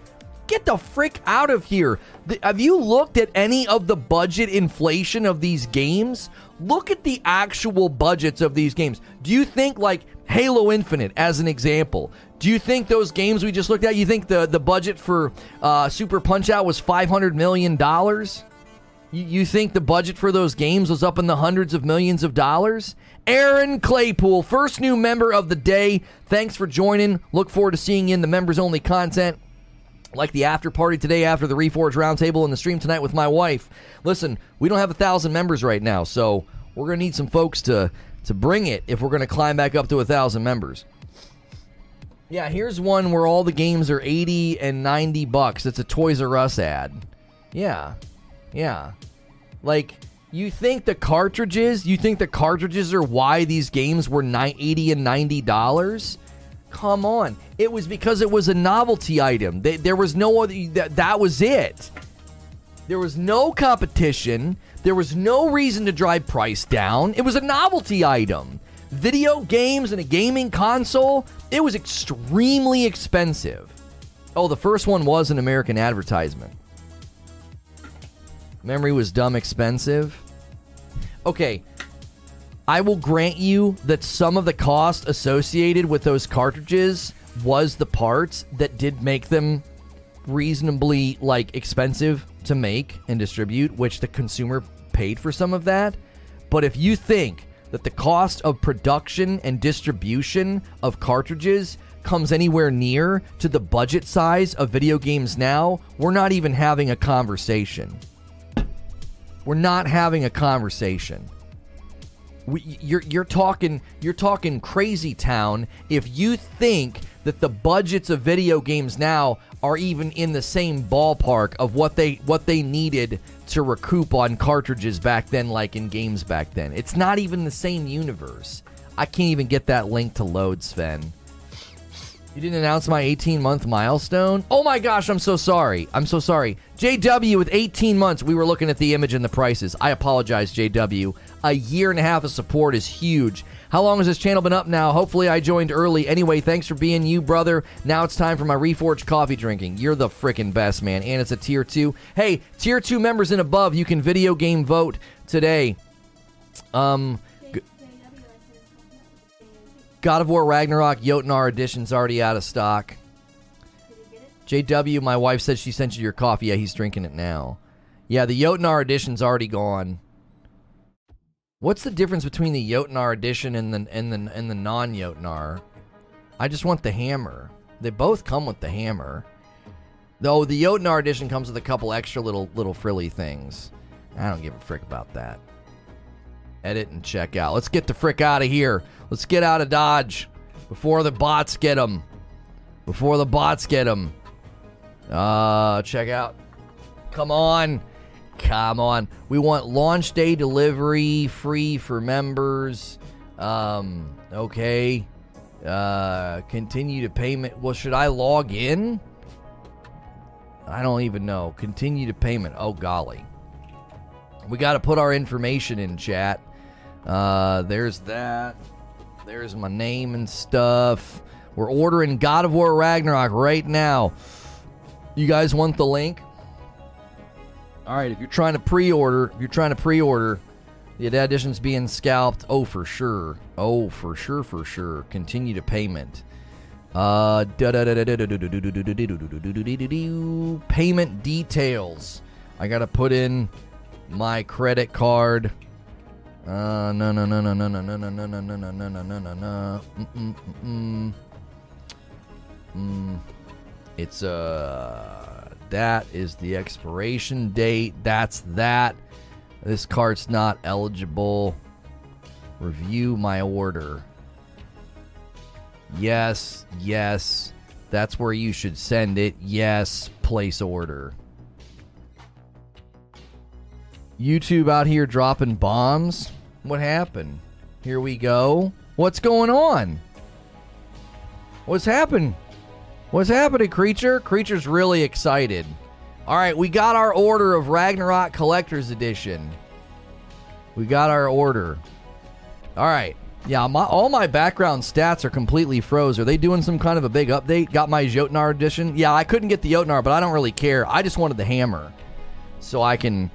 Get the frick out of here. The, have you looked at any of the budget inflation of these games? Look at the actual budgets of these games. Do you think like Halo Infinite as an example? Do you think those games we just looked at? You think the the budget for uh, Super Punch Out was five hundred million dollars? You, you think the budget for those games was up in the hundreds of millions of dollars? Aaron Claypool, first new member of the day. Thanks for joining. Look forward to seeing you in the members only content like the after party today after the Reforge Roundtable and the stream tonight with my wife. Listen, we don't have a thousand members right now, so we're gonna need some folks to to bring it if we're gonna climb back up to a thousand members. Yeah, here's one where all the games are 80 and 90 bucks. It's a Toys R Us ad. Yeah. Yeah. Like, you think the cartridges, you think the cartridges are why these games were 80 and 90 dollars? Come on. It was because it was a novelty item. There was no other that, that was it. There was no competition. There was no reason to drive price down. It was a novelty item video games and a gaming console, it was extremely expensive. Oh, the first one was an American advertisement. Memory was dumb expensive. okay, I will grant you that some of the cost associated with those cartridges was the parts that did make them reasonably like expensive to make and distribute, which the consumer paid for some of that. But if you think that the cost of production and distribution of cartridges comes anywhere near to the budget size of video games now, we're not even having a conversation. We're not having a conversation. We, you're you're talking you're talking crazy town if you think that the budgets of video games now are even in the same ballpark of what they what they needed to recoup on cartridges back then like in games back then. It's not even the same universe. I can't even get that link to load, Sven. You didn't announce my 18 month milestone? Oh my gosh, I'm so sorry. I'm so sorry. JW with 18 months, we were looking at the image and the prices. I apologize, JW. A year and a half of support is huge. How long has this channel been up now? Hopefully, I joined early. Anyway, thanks for being you, brother. Now it's time for my Reforged coffee drinking. You're the freaking best, man. And it's a tier two. Hey, tier two members and above, you can video game vote today. Um, God of War Ragnarok Jotnar edition's already out of stock. JW, my wife said she sent you your coffee. Yeah, he's drinking it now. Yeah, the Jotnar edition's already gone. What's the difference between the Jotnar edition and the and the and the non Jotnar? I just want the hammer. They both come with the hammer. Though the Jotnar edition comes with a couple extra little little frilly things. I don't give a frick about that. Edit and check out. Let's get the frick out of here. Let's get out of Dodge before the bots get them. Before the bots get them. Uh, check out. Come on. Come on. We want launch day delivery free for members. Um, okay. Uh, continue to payment. Well, should I log in? I don't even know. Continue to payment. Oh, golly. We got to put our information in chat. Uh, there's that. There's my name and stuff. We're ordering God of War Ragnarok right now. You guys want the link? All right, if you're trying to pre-order, if you're trying to pre-order, the edition's being scalped. Oh, for sure. Oh, for sure, for sure. Continue to payment. Uh, payment details. I gotta put in my credit card. Uh, no, no, no, no, no, no, no, no, no, no, no, no, no, no, no, no, no. Mm, mm, mm. It's uh, that is the expiration date. That's that. This card's not eligible. Review my order. Yes, yes. That's where you should send it. Yes, place order. YouTube out here dropping bombs. What happened? Here we go. What's going on? What's happened? What's happening, creature? Creature's really excited. All right, we got our order of Ragnarok Collector's Edition. We got our order. All right. Yeah, my, all my background stats are completely froze. Are they doing some kind of a big update? Got my Jotnar edition? Yeah, I couldn't get the Jotnar, but I don't really care. I just wanted the hammer. So I can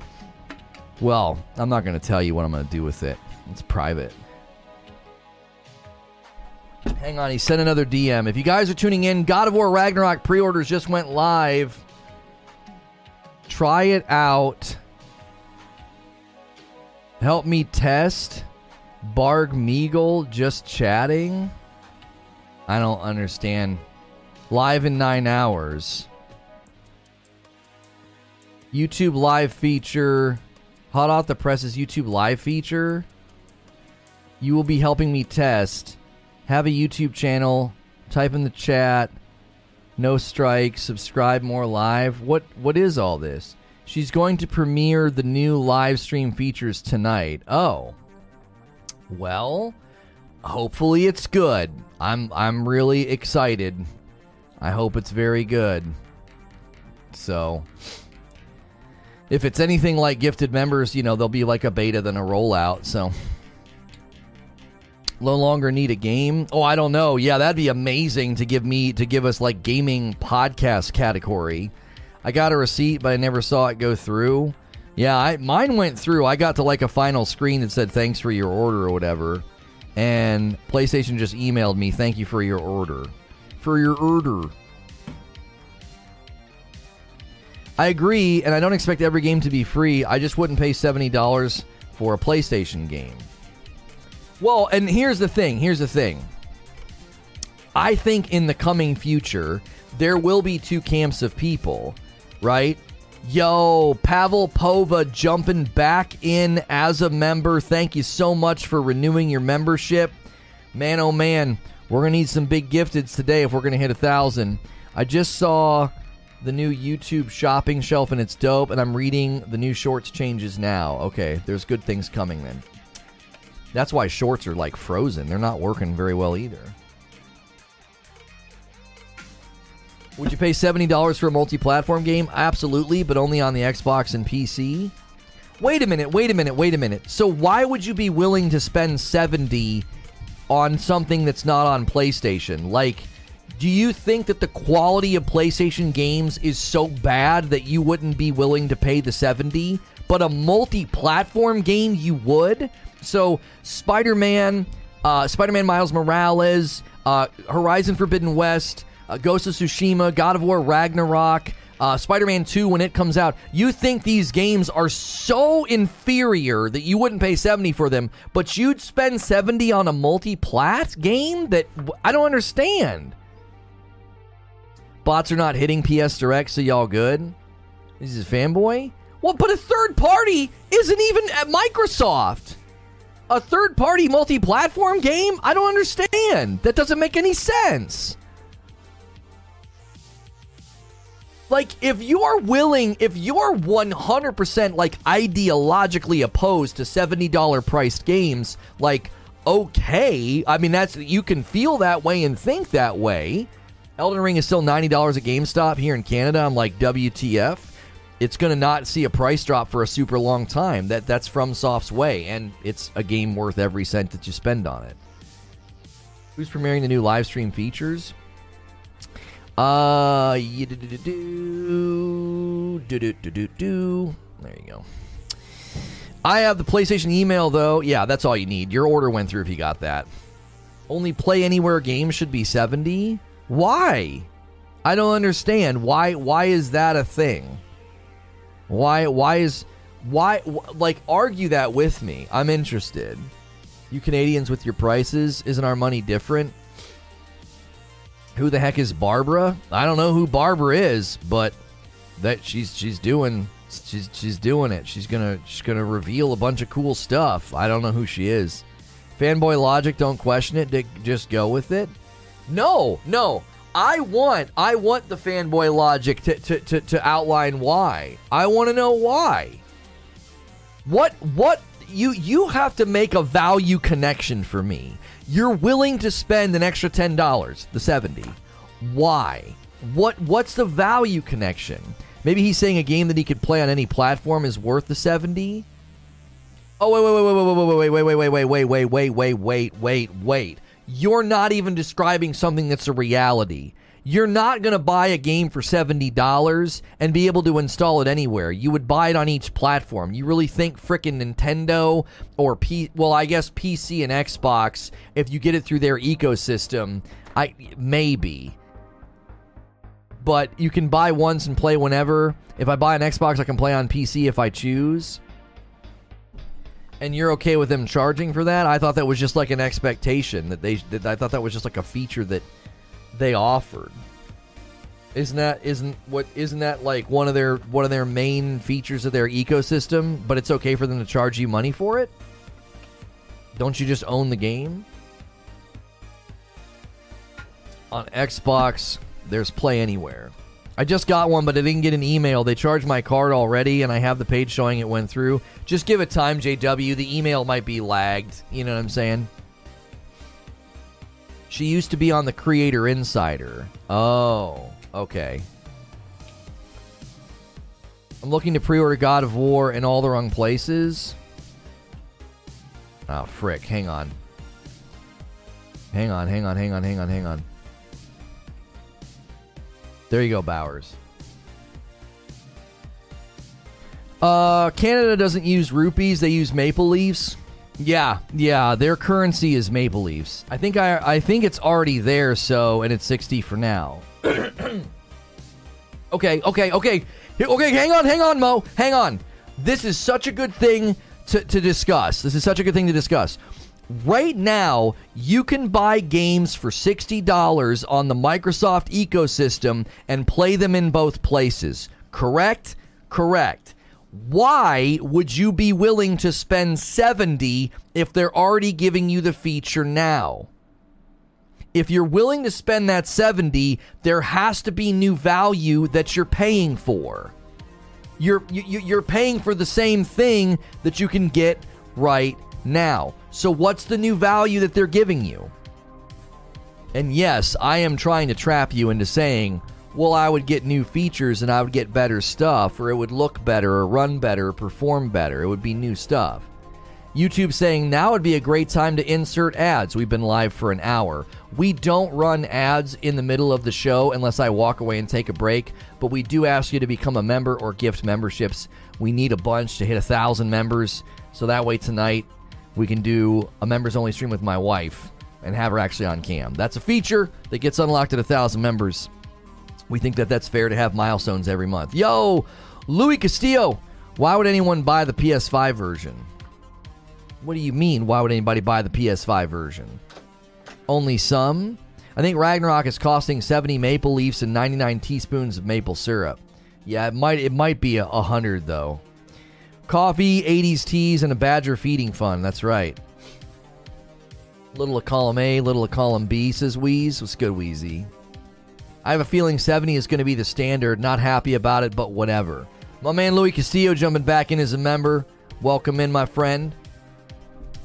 well, I'm not going to tell you what I'm going to do with it. It's private. Hang on, he sent another DM. If you guys are tuning in, God of War Ragnarok pre orders just went live. Try it out. Help me test. Barg Meagle just chatting. I don't understand. Live in nine hours. YouTube live feature. Hot off the presses YouTube live feature. You will be helping me test. Have a YouTube channel. Type in the chat. No strike. Subscribe more live. What what is all this? She's going to premiere the new live stream features tonight. Oh. Well, hopefully it's good. I'm I'm really excited. I hope it's very good. So, if it's anything like gifted members, you know, there'll be like a beta then a rollout. So no longer need a game. Oh, I don't know. Yeah, that'd be amazing to give me to give us like gaming podcast category. I got a receipt, but I never saw it go through. Yeah, I, mine went through. I got to like a final screen that said thanks for your order or whatever. And PlayStation just emailed me, thank you for your order. For your order. I agree, and I don't expect every game to be free. I just wouldn't pay $70 for a PlayStation game. Well, and here's the thing here's the thing. I think in the coming future, there will be two camps of people, right? Yo, Pavel Pova jumping back in as a member. Thank you so much for renewing your membership. Man, oh man, we're going to need some big gifteds today if we're going to hit a thousand. I just saw the new YouTube shopping shelf and it's dope, and I'm reading the new shorts changes now. Okay, there's good things coming then. That's why shorts are like frozen. They're not working very well either. Would you pay $70 for a multi platform game? Absolutely, but only on the Xbox and PC. Wait a minute, wait a minute, wait a minute. So why would you be willing to spend 70 on something that's not on PlayStation? Like do you think that the quality of PlayStation games is so bad that you wouldn't be willing to pay the 70, but a multi-platform game you would? So, Spider-Man, uh, Spider-Man Miles Morales, uh, Horizon Forbidden West, uh, Ghost of Tsushima, God of War Ragnarok, uh, Spider Man 2 when it comes out, you think these games are so inferior that you wouldn't pay 70 for them, but you'd spend 70 on a multi plat game that I don't understand. Bots are not hitting PS Direct, so y'all good? This is fanboy? Well, but a third party isn't even at Microsoft a third party multi platform game? I don't understand. That doesn't make any sense. Like, if you are willing, if you're 100% like ideologically opposed to $70 priced games, like, okay. I mean, that's, you can feel that way and think that way. Elden Ring is still $90 at GameStop here in Canada. I'm like, WTF? it's going to not see a price drop for a super long time. That that's FromSoft's way, and it's a game worth every cent that you spend on it. Who's premiering the new live stream features? Uh, do do do do do do. do do. There you go. I have the PlayStation email though. Yeah, that's all you need. Your order went through if you got that. Only play anywhere games should be 70. Why? I don't understand. Why why is that a thing? Why? Why is why? Like, argue that with me. I'm interested. You Canadians with your prices, isn't our money different? Who the heck is Barbara? I don't know who Barbara is, but that she's she's doing she's she's doing it. She's gonna she's gonna reveal a bunch of cool stuff. I don't know who she is. Fanboy logic, don't question it. Just go with it. No, no. I want I want the fanboy logic to, to, to, to outline why. I want to know why. What what you you have to make a value connection for me. You're willing to spend an extra ten dollars, the seventy. Why? What what's the value connection? Maybe he's saying a game that he could play on any platform is worth the seventy. Oh wait wait wait wait wait wait wait wait wait wait wait wait wait wait wait wait wait you're not even describing something that's a reality. You're not going to buy a game for $70 and be able to install it anywhere. You would buy it on each platform. You really think frickin' Nintendo or P well, I guess PC and Xbox if you get it through their ecosystem, I maybe. But you can buy once and play whenever. If I buy an Xbox, I can play on PC if I choose and you're okay with them charging for that? I thought that was just like an expectation that they. That I thought that was just like a feature that they offered. Isn't that isn't what isn't that like one of their one of their main features of their ecosystem? But it's okay for them to charge you money for it. Don't you just own the game? On Xbox, there's Play Anywhere. I just got one, but I didn't get an email. They charged my card already, and I have the page showing it went through. Just give it time, JW. The email might be lagged. You know what I'm saying? She used to be on the Creator Insider. Oh, okay. I'm looking to pre order God of War in all the wrong places. Oh, frick. Hang on. Hang on, hang on, hang on, hang on, hang on. There you go, Bowers. Uh, Canada doesn't use rupees; they use maple leaves. Yeah, yeah, their currency is maple leaves. I think I I think it's already there. So, and it's sixty for now. *coughs* okay, okay, okay, okay. Hang on, hang on, Mo. Hang on. This is such a good thing to, to discuss. This is such a good thing to discuss. Right now, you can buy games for $60 on the Microsoft ecosystem and play them in both places. Correct? Correct. Why would you be willing to spend 70 if they're already giving you the feature now? If you're willing to spend that 70, there has to be new value that you're paying for. You're you, you're paying for the same thing that you can get right now. So what's the new value that they're giving you? And yes, I am trying to trap you into saying, well, I would get new features and I would get better stuff, or it would look better, or run better, or perform better. It would be new stuff. YouTube saying now would be a great time to insert ads. We've been live for an hour. We don't run ads in the middle of the show unless I walk away and take a break, but we do ask you to become a member or gift memberships. We need a bunch to hit a thousand members, so that way tonight we can do a members only stream with my wife and have her actually on cam. That's a feature that gets unlocked at a thousand members. We think that that's fair to have milestones every month. Yo, Louis Castillo, why would anyone buy the PS5 version? What do you mean? Why would anybody buy the PS5 version? Only some. I think Ragnarok is costing 70 maple leaves and 99 teaspoons of maple syrup. Yeah, it might it might be a, hundred though. Coffee, 80s teas, and a Badger feeding fund. That's right. Little of column A, little of column B, says Wheeze. What's good, Wheezy? I have a feeling 70 is going to be the standard. Not happy about it, but whatever. My man Louis Castillo jumping back in as a member. Welcome in, my friend.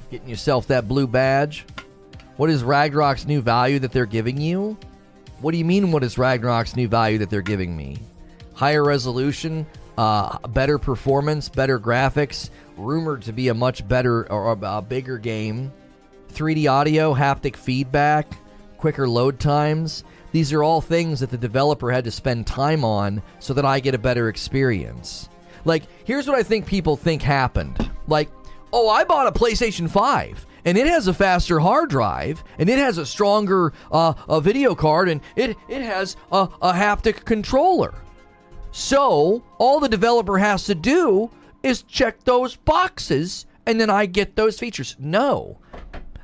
Getting yourself that blue badge. What is Ragnarok's new value that they're giving you? What do you mean, what is Ragnarok's new value that they're giving me? Higher resolution, uh, better performance, better graphics, rumored to be a much better or a bigger game, 3D audio, haptic feedback, quicker load times. These are all things that the developer had to spend time on so that I get a better experience. Like, here's what I think people think happened. Like, oh, I bought a PlayStation 5 and it has a faster hard drive and it has a stronger uh, a video card and it, it has a, a haptic controller. So, all the developer has to do is check those boxes and then I get those features. No.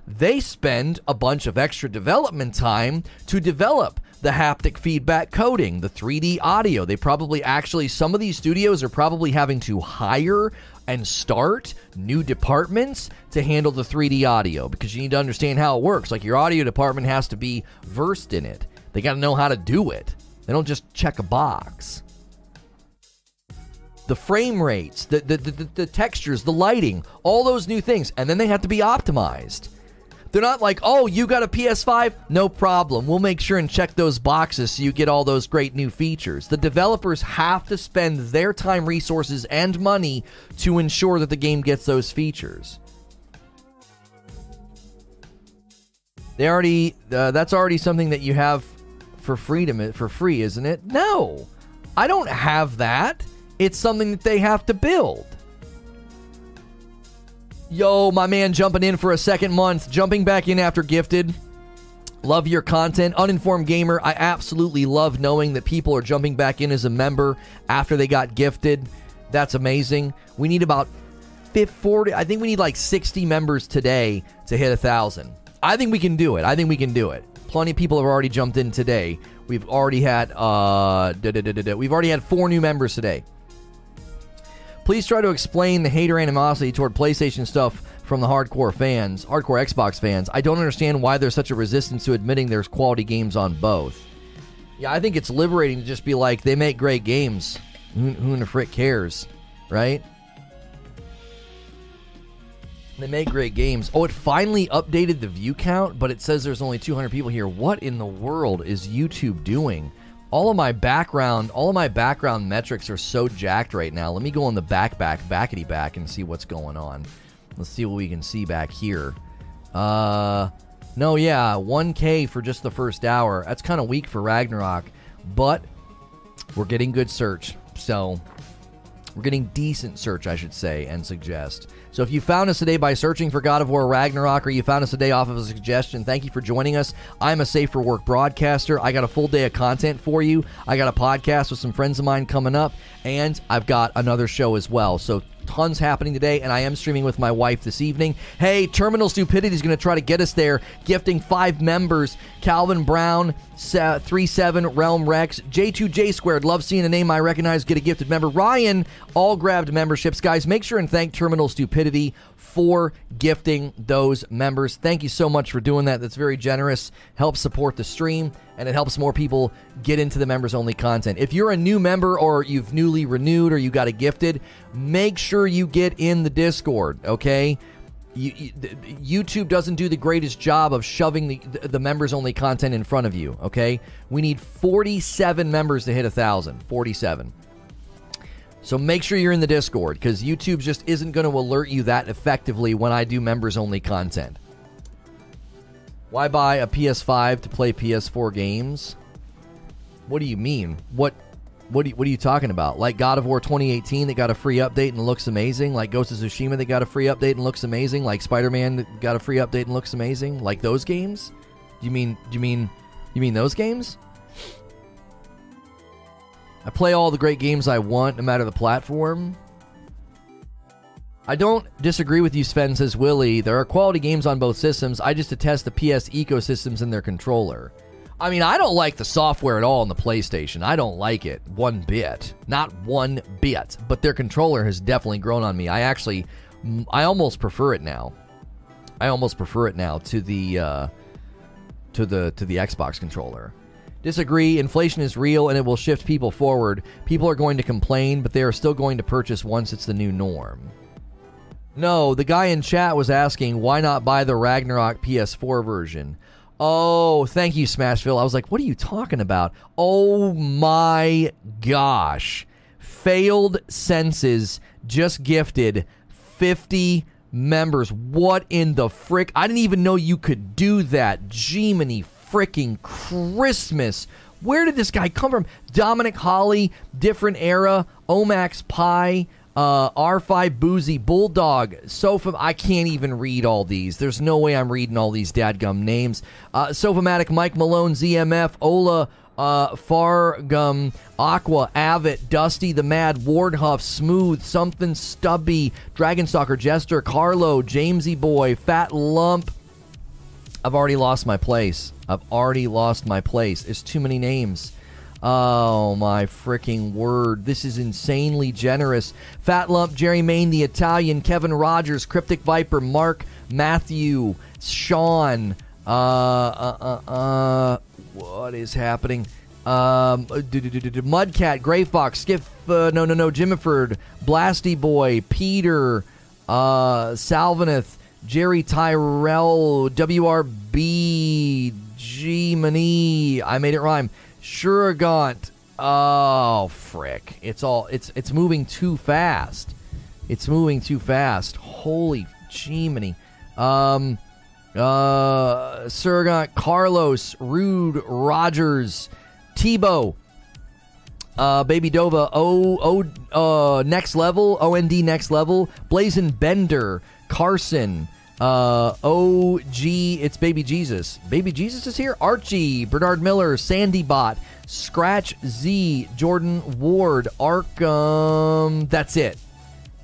They spend a bunch of extra development time to develop the haptic feedback coding, the 3D audio. They probably actually, some of these studios are probably having to hire and start new departments to handle the 3D audio because you need to understand how it works. Like your audio department has to be versed in it, they got to know how to do it. They don't just check a box the frame rates, the, the, the, the, textures, the lighting, all those new things. And then they have to be optimized. They're not like, oh, you got a PS5? No problem. We'll make sure and check those boxes so you get all those great new features. The developers have to spend their time, resources, and money to ensure that the game gets those features. They already, uh, that's already something that you have for freedom, for free, isn't it? No, I don't have that. It's something that they have to build. Yo, my man jumping in for a second month, jumping back in after gifted. Love your content. Uninformed gamer, I absolutely love knowing that people are jumping back in as a member after they got gifted. That's amazing. We need about 40, I think we need like 60 members today to hit a 1,000. I think we can do it. I think we can do it. Plenty of people have already jumped in today. We've already had uh we've already had four new members today. Please try to explain the hater animosity toward PlayStation stuff from the hardcore fans, hardcore Xbox fans. I don't understand why there's such a resistance to admitting there's quality games on both. Yeah, I think it's liberating to just be like, they make great games. Who, who in the frick cares? Right? They make great games. Oh, it finally updated the view count, but it says there's only 200 people here. What in the world is YouTube doing? All of my background, all of my background metrics are so jacked right now. Let me go on the back, back, backity back and see what's going on. Let's see what we can see back here. Uh, no, yeah, 1K for just the first hour. That's kind of weak for Ragnarok, but we're getting good search. So We're getting decent search, I should say, and suggest. So if you found us today by searching for God of War Ragnarok or you found us today off of a suggestion, thank you for joining us. I'm a Safe for Work broadcaster. I got a full day of content for you. I got a podcast with some friends of mine coming up, and I've got another show as well. So tons happening today, and I am streaming with my wife this evening. Hey, Terminal Stupidity is going to try to get us there, gifting five members Calvin Brown, 3 7, Realm Rex, J2J Squared. Love seeing a name I recognize get a gifted member. Ryan all grabbed memberships. Guys, make sure and thank Terminal Stupidity for gifting those members. Thank you so much for doing that. That's very generous. Helps support the stream and it helps more people get into the members only content. If you're a new member or you've newly renewed or you got a gifted, make sure you get in the Discord, okay? You, you, YouTube doesn't do the greatest job of shoving the, the members only content in front of you, okay? We need 47 members to hit a 1,000. 47. So make sure you're in the Discord because YouTube just isn't going to alert you that effectively when I do members only content. Why buy a PS5 to play PS4 games? What do you mean? What what, you, what are you talking about? Like God of War 2018 that got a free update and looks amazing? Like Ghost of Tsushima that got a free update and looks amazing? Like Spider-Man that got a free update and looks amazing? Like those games? Do you mean do you mean you mean those games? I play all the great games I want, no matter the platform. I don't disagree with you, Sven, says Willie. There are quality games on both systems. I just detest the PS ecosystems and their controller. I mean, I don't like the software at all on the PlayStation. I don't like it one bit. Not one bit. But their controller has definitely grown on me. I actually, I almost prefer it now. I almost prefer it now to the, uh, to the to the Xbox controller. Disagree. Inflation is real and it will shift people forward. People are going to complain, but they are still going to purchase once it's the new norm. No, the guy in chat was asking why not buy the Ragnarok PS4 version. Oh, thank you, Smashville. I was like, what are you talking about? Oh my gosh. Failed Senses just gifted 50 members. What in the frick? I didn't even know you could do that. Jiminy freaking Christmas. Where did this guy come from? Dominic Holly, different era, Omax Pie, uh, R5 Boozy, Bulldog, Sofa. I can't even read all these. There's no way I'm reading all these dadgum names. Uh, Sofamatic, Mike Malone, ZMF, Ola, uh, Fargum, Aqua, Avit, Dusty the Mad, Wardhuff, Smooth, Something Stubby, Dragon Stalker, Jester, Carlo, Jamesy Boy, Fat Lump. I've already lost my place. I've already lost my place. It's too many names. Oh my freaking word. This is insanely generous. Fat Lump, Jerry Main, the Italian, Kevin Rogers, Cryptic Viper, Mark, Matthew, Sean, uh, uh, uh, uh what is happening? Um, Mudcat, Gray Fox, Skiff, uh, no, no, no, Jimiford, Blasty Boy, Peter, uh, Salvaneth, Jerry Tyrell, WRB, G. I made it rhyme. Shuragaunt. Oh frick! It's all it's it's moving too fast. It's moving too fast. Holy G Um, uh, Surgant, Carlos, Rude, Rogers, Tebow, uh, Baby Dova, O O uh, next level, OND next level, Blazing Bender, Carson, uh, OG, it's Baby Jesus. Baby Jesus is here. Archie, Bernard Miller, Sandy Bot, Scratch Z, Jordan Ward, Arkham. That's it.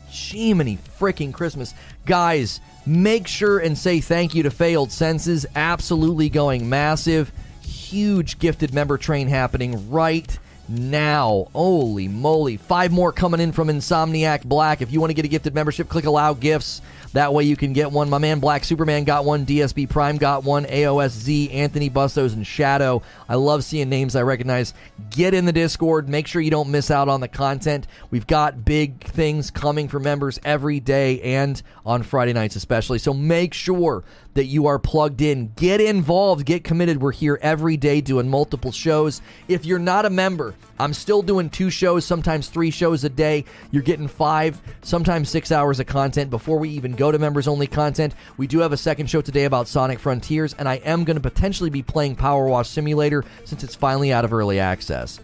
Jiminy freaking Christmas. Guys, make sure and say thank you to Failed Senses. Absolutely going massive. Huge gifted member train happening right now. Holy moly. Five more coming in from Insomniac Black. If you want to get a gifted membership, click Allow Gifts. That way you can get one. My man Black Superman got one. DSB Prime got one. AOSZ, Anthony Bustos, and Shadow. I love seeing names I recognize. Get in the Discord. Make sure you don't miss out on the content. We've got big things coming for members every day and on Friday nights especially. So make sure that you are plugged in. Get involved, get committed. We're here every day doing multiple shows. If you're not a member, I'm still doing two shows, sometimes three shows a day. You're getting five, sometimes six hours of content before we even go to members only content. We do have a second show today about Sonic Frontiers, and I am going to potentially be playing PowerWash Simulator since it's finally out of early access.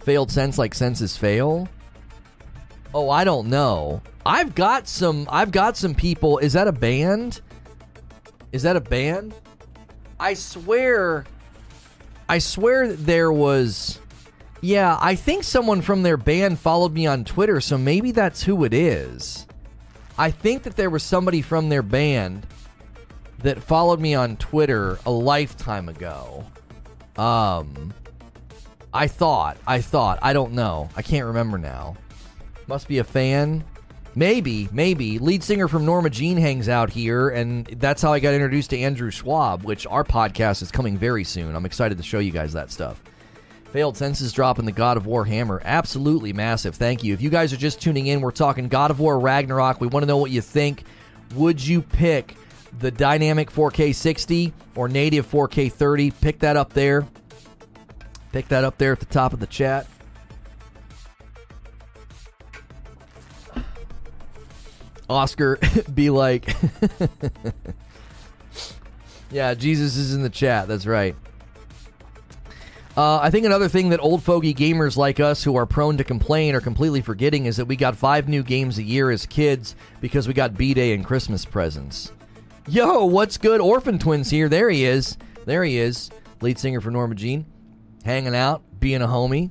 Failed sense like senses fail. Oh, I don't know. I've got some I've got some people. Is that a band? Is that a band? I swear I swear there was Yeah, I think someone from their band followed me on Twitter, so maybe that's who it is. I think that there was somebody from their band that followed me on Twitter a lifetime ago. Um I thought, I thought, I don't know. I can't remember now. Must be a fan. Maybe, maybe. Lead singer from Norma Jean hangs out here, and that's how I got introduced to Andrew Schwab, which our podcast is coming very soon. I'm excited to show you guys that stuff. Failed Senses drop the God of War hammer. Absolutely massive. Thank you. If you guys are just tuning in, we're talking God of War Ragnarok. We want to know what you think. Would you pick the dynamic 4K 60 or native 4K 30? Pick that up there. Pick that up there at the top of the chat. Oscar *laughs* be like, yeah, Jesus is in the chat. That's right. Uh, I think another thing that old fogey gamers like us who are prone to complain are completely forgetting is that we got five new games a year as kids because we got B Day and Christmas presents. Yo, what's good? Orphan Twins here. There he is. There he is. Lead singer for Norma Jean. Hanging out, being a homie.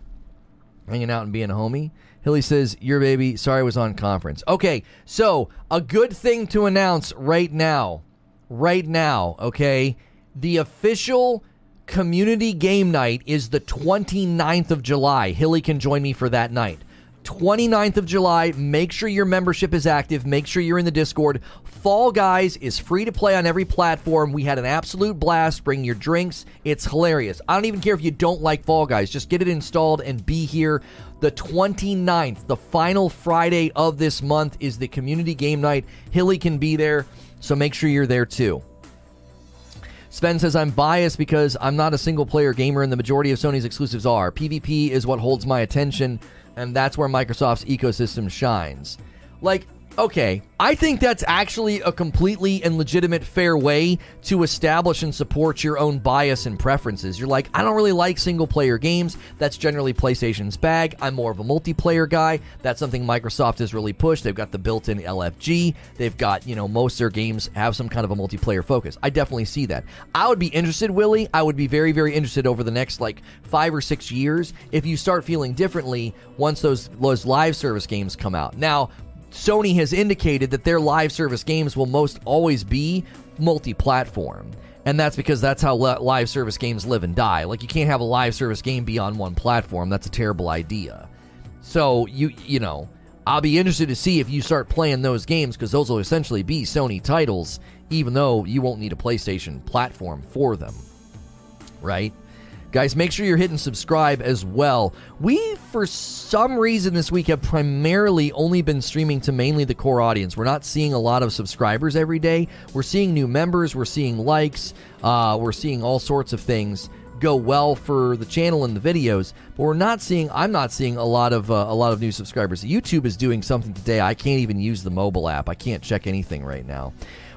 Hanging out and being a homie. Hilly says, Your baby, sorry I was on conference. Okay, so a good thing to announce right now. Right now, okay? The official community game night is the 29th of July. Hilly can join me for that night. 29th of July. Make sure your membership is active. Make sure you're in the Discord. Fall Guys is free to play on every platform. We had an absolute blast. Bring your drinks. It's hilarious. I don't even care if you don't like Fall Guys. Just get it installed and be here. The 29th, the final Friday of this month, is the community game night. Hilly can be there, so make sure you're there too. Sven says, I'm biased because I'm not a single player gamer and the majority of Sony's exclusives are. PvP is what holds my attention and that's where Microsoft's ecosystem shines. Like, okay, I think that's actually a completely and legitimate fair way to establish and support your own bias and preferences. You're like, I don't really like single player games. That's generally PlayStation's bag. I'm more of a multiplayer guy. That's something Microsoft has really pushed. They've got the built in LFG. They've got, you know, most their games have some kind of a multiplayer focus. I definitely see that. I would be interested, Willie. I would be very, very interested over the next like five or six years if you start feeling differently once those, those live service games come out. Now, Sony has indicated that their live service games will most always be multi platform. And that's because that's how live service games live and die. Like you can't have a live service game be on one platform. That's a terrible idea. So you you know, I'll be interested to see if you start playing those games because those will essentially be Sony titles, even though you won't need a PlayStation platform for them. Right? Guys, make sure you're hitting subscribe as well. We, for some reason this week, have primarily only been streaming to mainly the core audience. We're not seeing a lot of subscribers every day. We're seeing new members, we're seeing likes, uh, we're seeing all sorts of things go well for the channel and the videos, but we're not seeing. I'm not seeing a lot of uh, a lot of new subscribers. YouTube is doing something today. I can't even use the mobile app. I can't check anything right now.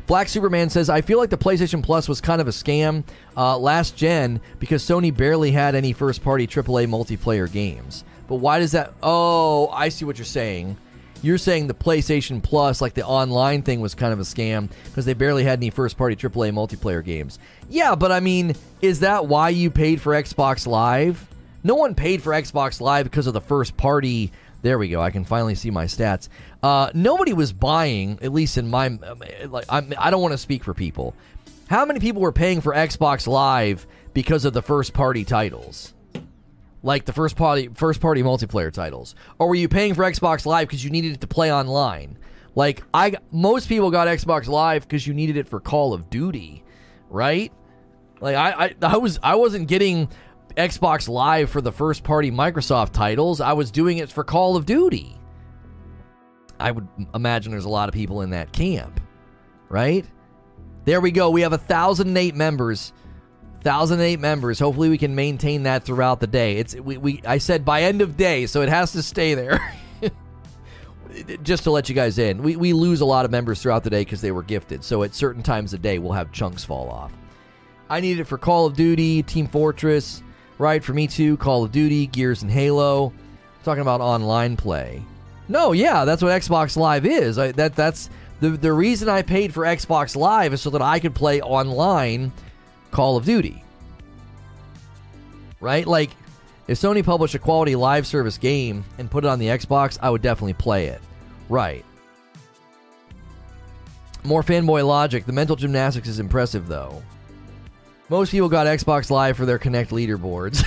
Black Superman says, I feel like the PlayStation Plus was kind of a scam uh, last gen because Sony barely had any first party AAA multiplayer games. But why does that? Oh, I see what you're saying. You're saying the PlayStation Plus, like the online thing, was kind of a scam because they barely had any first party AAA multiplayer games. Yeah, but I mean, is that why you paid for Xbox Live? No one paid for Xbox Live because of the first party there we go. I can finally see my stats. Uh, nobody was buying, at least in my like. I'm, I don't want to speak for people. How many people were paying for Xbox Live because of the first party titles? Like the first party first party multiplayer titles, or were you paying for Xbox Live because you needed it to play online? Like I, most people got Xbox Live because you needed it for Call of Duty, right? Like I, I, I was I wasn't getting Xbox Live for the first party Microsoft titles. I was doing it for Call of Duty. I would imagine there's a lot of people in that camp, right? There we go. We have a thousand eight members. Thousand eight members. Hopefully, we can maintain that throughout the day. It's we, we I said by end of day, so it has to stay there. *laughs* Just to let you guys in, we, we lose a lot of members throughout the day because they were gifted. So at certain times of day, we'll have chunks fall off. I need it for Call of Duty, Team Fortress, right? For me too, Call of Duty, Gears, and Halo. I'm talking about online play. No, yeah, that's what Xbox Live is. I, that that's the the reason I paid for Xbox Live is so that I could play online Call of Duty. Right? Like if Sony published a quality live service game and put it on the Xbox, I would definitely play it. Right. More fanboy logic. The mental gymnastics is impressive though. Most people got Xbox Live for their Kinect leaderboards.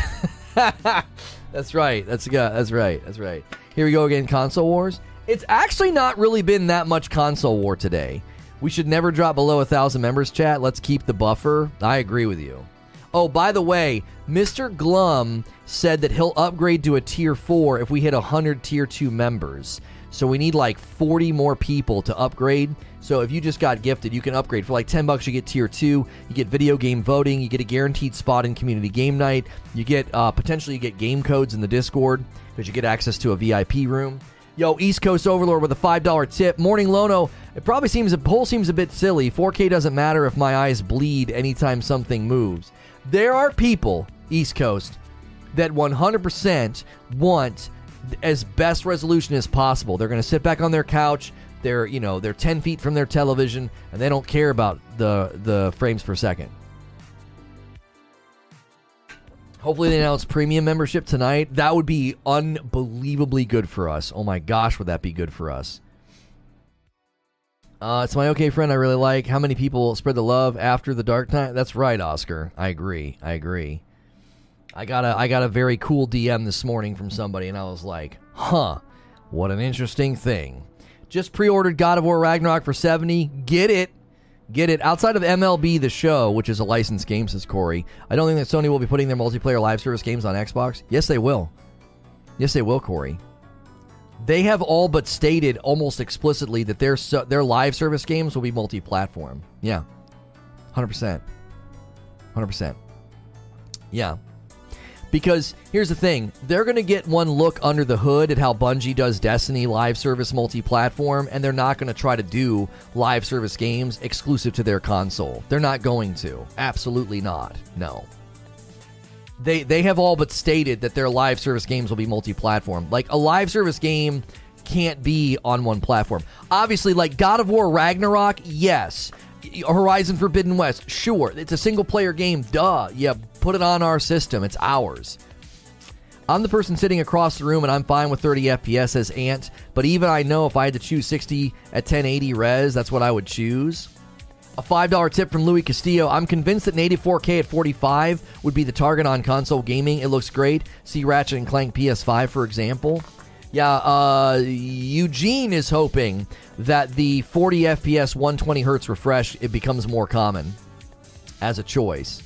*laughs* that's right. That's yeah, that's right. That's right. Here we go again. Console wars. It's actually not really been that much console war today. We should never drop below a thousand members. Chat. Let's keep the buffer. I agree with you. Oh, by the way, Mr. Glum said that he'll upgrade to a tier four if we hit hundred tier two members. So we need like 40 more people to upgrade. So if you just got gifted, you can upgrade for like 10 bucks. You get tier two. You get video game voting. You get a guaranteed spot in community game night. You get uh, potentially you get game codes in the Discord because you get access to a VIP room. Yo, East Coast Overlord with a five dollar tip. Morning Lono. It probably seems a poll seems a bit silly. 4K doesn't matter if my eyes bleed anytime something moves. There are people East Coast that 100% want as best resolution as possible. They're going to sit back on their couch. They're you know they're 10 feet from their television and they don't care about the the frames per second. Hopefully they announce premium membership tonight. That would be unbelievably good for us. Oh my gosh, would that be good for us? Uh, it's my okay friend I really like. How many people spread the love after the dark time? That's right, Oscar. I agree. I agree. I got a I got a very cool DM this morning from somebody, and I was like, "Huh, what an interesting thing." Just pre-ordered God of War Ragnarok for seventy. Get it, get it. Outside of MLB The Show, which is a licensed game, says Corey. I don't think that Sony will be putting their multiplayer live service games on Xbox. Yes, they will. Yes, they will, Corey. They have all but stated almost explicitly that their their live service games will be multi-platform. Yeah, hundred percent, hundred percent. Yeah. Because here's the thing they're going to get one look under the hood at how Bungie does Destiny live service multi platform, and they're not going to try to do live service games exclusive to their console. They're not going to. Absolutely not. No. They, they have all but stated that their live service games will be multi platform. Like a live service game can't be on one platform. Obviously, like God of War Ragnarok, yes. Horizon Forbidden West, sure. It's a single player game, duh. Yeah, put it on our system. It's ours. I'm the person sitting across the room and I'm fine with 30 FPS as Ant, but even I know if I had to choose 60 at 1080 res, that's what I would choose. A $5 tip from Louis Castillo. I'm convinced that native 4K at 45 would be the target on console gaming. It looks great. See Ratchet and Clank PS5, for example. Yeah, uh, Eugene is hoping that the 40 FPS 120 hertz refresh it becomes more common as a choice.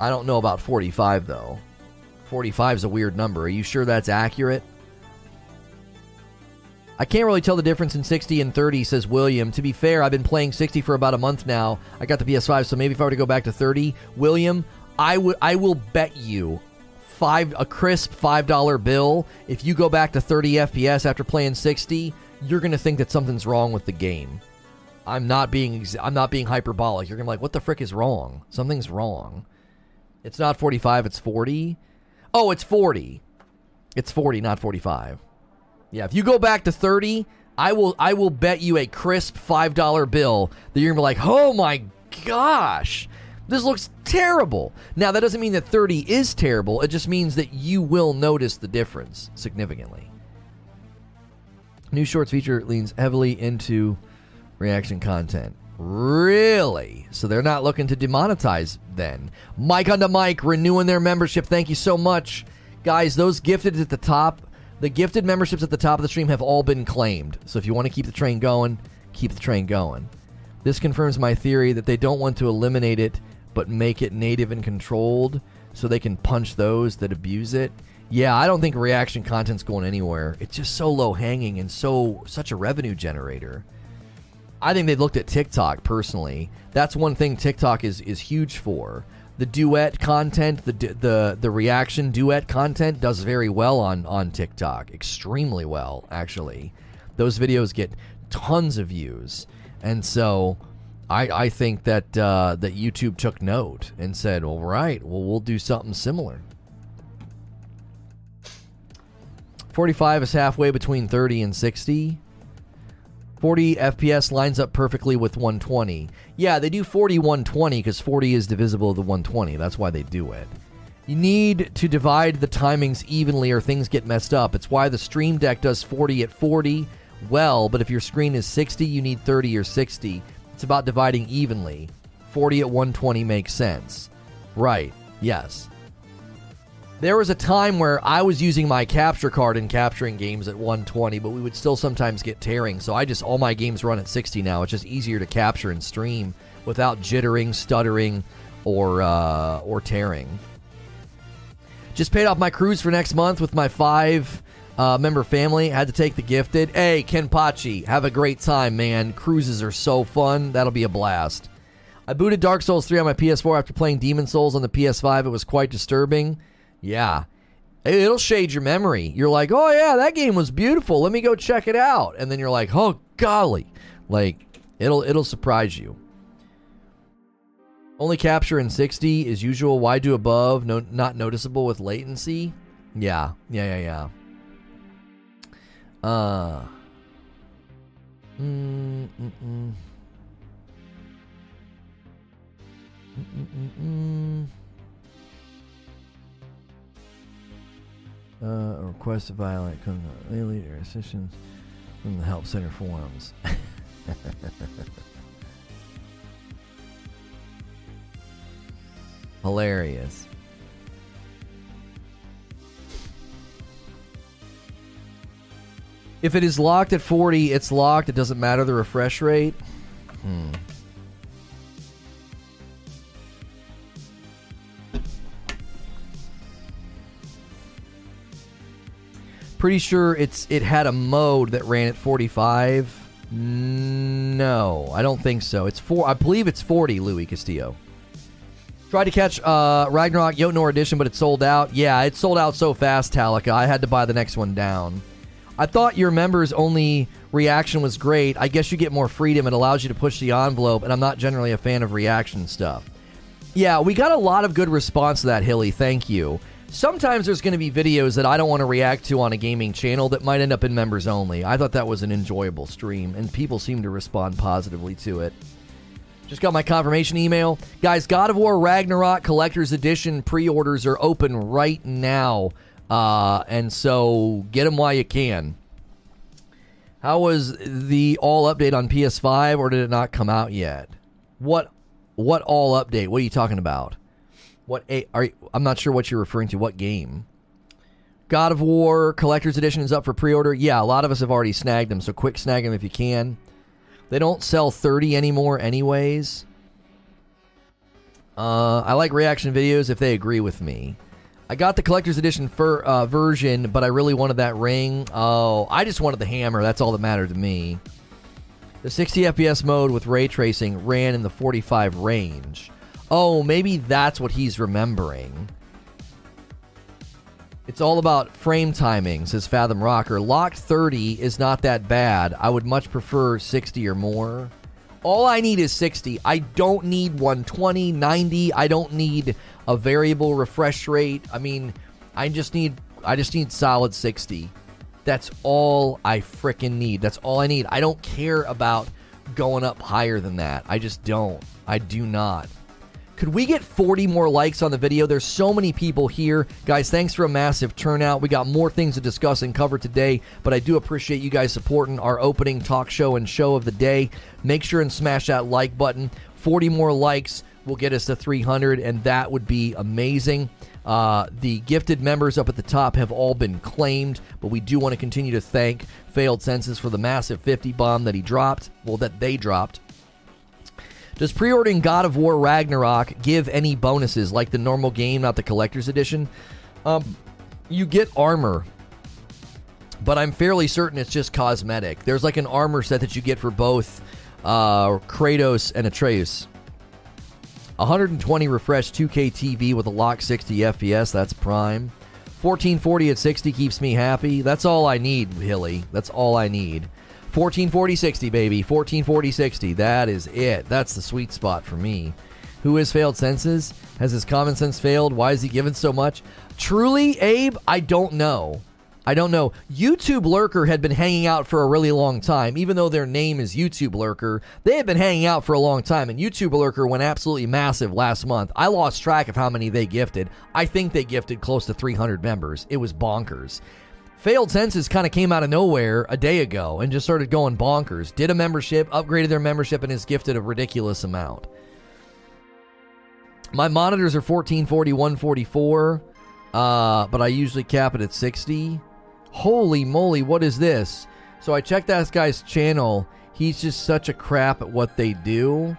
I don't know about 45 though. 45 is a weird number. Are you sure that's accurate? I can't really tell the difference in 60 and 30, says William. To be fair, I've been playing 60 for about a month now. I got the PS5, so maybe if I were to go back to 30, William, I would I will bet you five a crisp five dollar bill. If you go back to 30 FPS after playing 60, you're gonna think that something's wrong with the game. I'm not being I'm not being hyperbolic. You're gonna be like, what the frick is wrong? Something's wrong. It's not 45. It's 40. Oh, it's 40. It's 40, not 45. Yeah, if you go back to 30, I will I will bet you a crisp five dollar bill that you're gonna be like, oh my gosh. This looks terrible. Now, that doesn't mean that 30 is terrible. It just means that you will notice the difference significantly. New Shorts feature leans heavily into reaction content. Really? So they're not looking to demonetize then. Mike on the mic renewing their membership. Thank you so much. Guys, those gifted at the top, the gifted memberships at the top of the stream have all been claimed. So if you want to keep the train going, keep the train going. This confirms my theory that they don't want to eliminate it but make it native and controlled so they can punch those that abuse it. Yeah, I don't think reaction content's going anywhere. It's just so low hanging and so such a revenue generator. I think they looked at TikTok personally. That's one thing TikTok is is huge for. The duet content, the the the reaction duet content does very well on on TikTok, extremely well actually. Those videos get tons of views. And so I, I think that uh, that YouTube took note and said, "All right, well, we'll do something similar." 45 is halfway between 30 and 60. 40 FPS lines up perfectly with 120. Yeah, they do 40 120 because 40 is divisible to 120. That's why they do it. You need to divide the timings evenly or things get messed up. It's why the Steam Deck does 40 at 40 well, but if your screen is 60, you need 30 or 60. It's about dividing evenly. 40 at 120 makes sense. Right, yes. There was a time where I was using my capture card and capturing games at 120, but we would still sometimes get tearing. So I just, all my games run at 60 now. It's just easier to capture and stream without jittering, stuttering, or, uh, or tearing. Just paid off my cruise for next month with my five uh, member family. Had to take the gifted. Hey, Ken Pachi, have a great time, man. Cruises are so fun. That'll be a blast. I booted Dark Souls 3 on my PS4 after playing Demon's Souls on the PS5. It was quite disturbing. Yeah. It'll shade your memory. You're like, oh, yeah, that game was beautiful. Let me go check it out. And then you're like, oh, golly. Like, it'll it'll surprise you. Only capture in 60 is usual. Why do above? No, not noticeable with latency. Yeah, yeah, yeah, yeah. Uh. Mm, mm, mm. Mm-mm-mm. Uh, a request to violate comes from leader assistance from the help center forums. *laughs* Hilarious. If it is locked at 40, it's locked. It doesn't matter the refresh rate. Hmm. Pretty sure it's it had a mode that ran at 45. No, I don't think so. It's four. I believe it's 40. Louis Castillo. Tried to catch uh, Ragnarok Jotnar edition, but it sold out. Yeah, it sold out so fast, Talika. I had to buy the next one down. I thought your members only reaction was great. I guess you get more freedom. It allows you to push the envelope, and I'm not generally a fan of reaction stuff. Yeah, we got a lot of good response to that, Hilly. Thank you. Sometimes there's going to be videos that I don't want to react to on a gaming channel that might end up in members only. I thought that was an enjoyable stream, and people seem to respond positively to it. Just got my confirmation email. Guys, God of War Ragnarok Collector's Edition pre orders are open right now. Uh, and so get them while you can. How was the all update on PS5 or did it not come out yet? What what all update? What are you talking about? What a, are you, I'm not sure what you're referring to. What game? God of War Collector's Edition is up for pre-order. Yeah, a lot of us have already snagged them, so quick snag them if you can. They don't sell 30 anymore, anyways. Uh, I like reaction videos if they agree with me. I got the collector's edition for, uh, version, but I really wanted that ring. Oh, I just wanted the hammer. That's all that mattered to me. The 60 FPS mode with ray tracing ran in the 45 range. Oh, maybe that's what he's remembering. It's all about frame timing, says Fathom Rocker. Locked 30 is not that bad. I would much prefer 60 or more. All I need is 60. I don't need 120, 90. I don't need a variable refresh rate. I mean, I just need I just need solid 60. That's all I freaking need. That's all I need. I don't care about going up higher than that. I just don't. I do not. Could we get 40 more likes on the video? There's so many people here. Guys, thanks for a massive turnout. We got more things to discuss and cover today, but I do appreciate you guys supporting our opening talk show and show of the day. Make sure and smash that like button. 40 more likes will get us to 300, and that would be amazing. Uh, the gifted members up at the top have all been claimed, but we do want to continue to thank Failed Senses for the massive 50 bomb that he dropped, well, that they dropped. Does pre ordering God of War Ragnarok give any bonuses like the normal game, not the collector's edition? Um, you get armor, but I'm fairly certain it's just cosmetic. There's like an armor set that you get for both uh, Kratos and Atreus. 120 refresh 2K TV with a lock 60 FPS. That's prime. 1440 at 60 keeps me happy. That's all I need, Hilly. That's all I need. 1440 60, baby. 1440 60. That is it. That's the sweet spot for me. Who has failed senses? Has his common sense failed? Why is he given so much? Truly, Abe, I don't know. I don't know. YouTube Lurker had been hanging out for a really long time. Even though their name is YouTube Lurker, they had been hanging out for a long time. And YouTube Lurker went absolutely massive last month. I lost track of how many they gifted. I think they gifted close to 300 members. It was bonkers. Failed Senses kind of came out of nowhere a day ago and just started going bonkers. Did a membership, upgraded their membership, and has gifted a ridiculous amount. My monitors are 1440, 144, uh, but I usually cap it at 60. Holy moly, what is this? So I checked that guy's channel. He's just such a crap at what they do.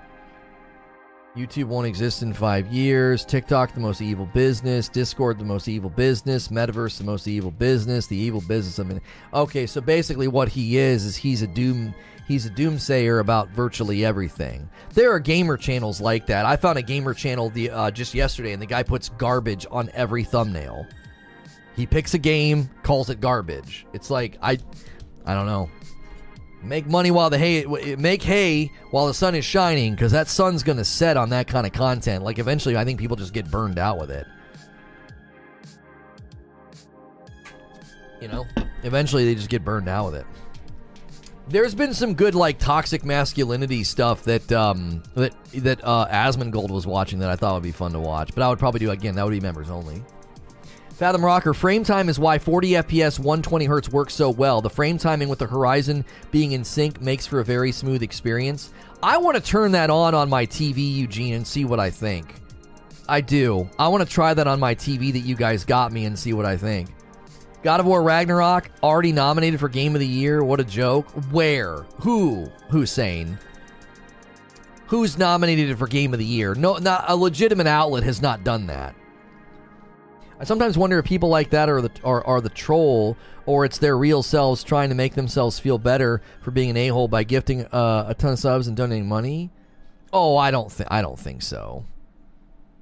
YouTube won't exist in five years. TikTok, the most evil business. Discord, the most evil business. Metaverse, the most evil business. The evil business. I mean, okay, so basically, what he is is he's a doom. He's a doomsayer about virtually everything. There are gamer channels like that. I found a gamer channel the uh, just yesterday, and the guy puts garbage on every thumbnail. He picks a game, calls it garbage. It's like I, I don't know. Make money while the hay make hay while the sun is shining because that sun's gonna set on that kind of content. Like eventually, I think people just get burned out with it. You know, eventually they just get burned out with it. There's been some good like toxic masculinity stuff that um that that uh Asmongold was watching that I thought would be fun to watch, but I would probably do again. That would be members only. Fathom Rocker, frame time is why 40 FPS 120 Hz works so well. The frame timing with the Horizon being in sync makes for a very smooth experience. I want to turn that on on my TV, Eugene, and see what I think. I do. I want to try that on my TV that you guys got me and see what I think. God of War Ragnarok, already nominated for Game of the Year. What a joke. Where? Who? Hussein? Who's nominated for Game of the Year? No, not a legitimate outlet has not done that. I sometimes wonder if people like that are the are, are the troll or it's their real selves trying to make themselves feel better for being an a hole by gifting uh, a ton of subs and donating money. Oh, I don't think I don't think so.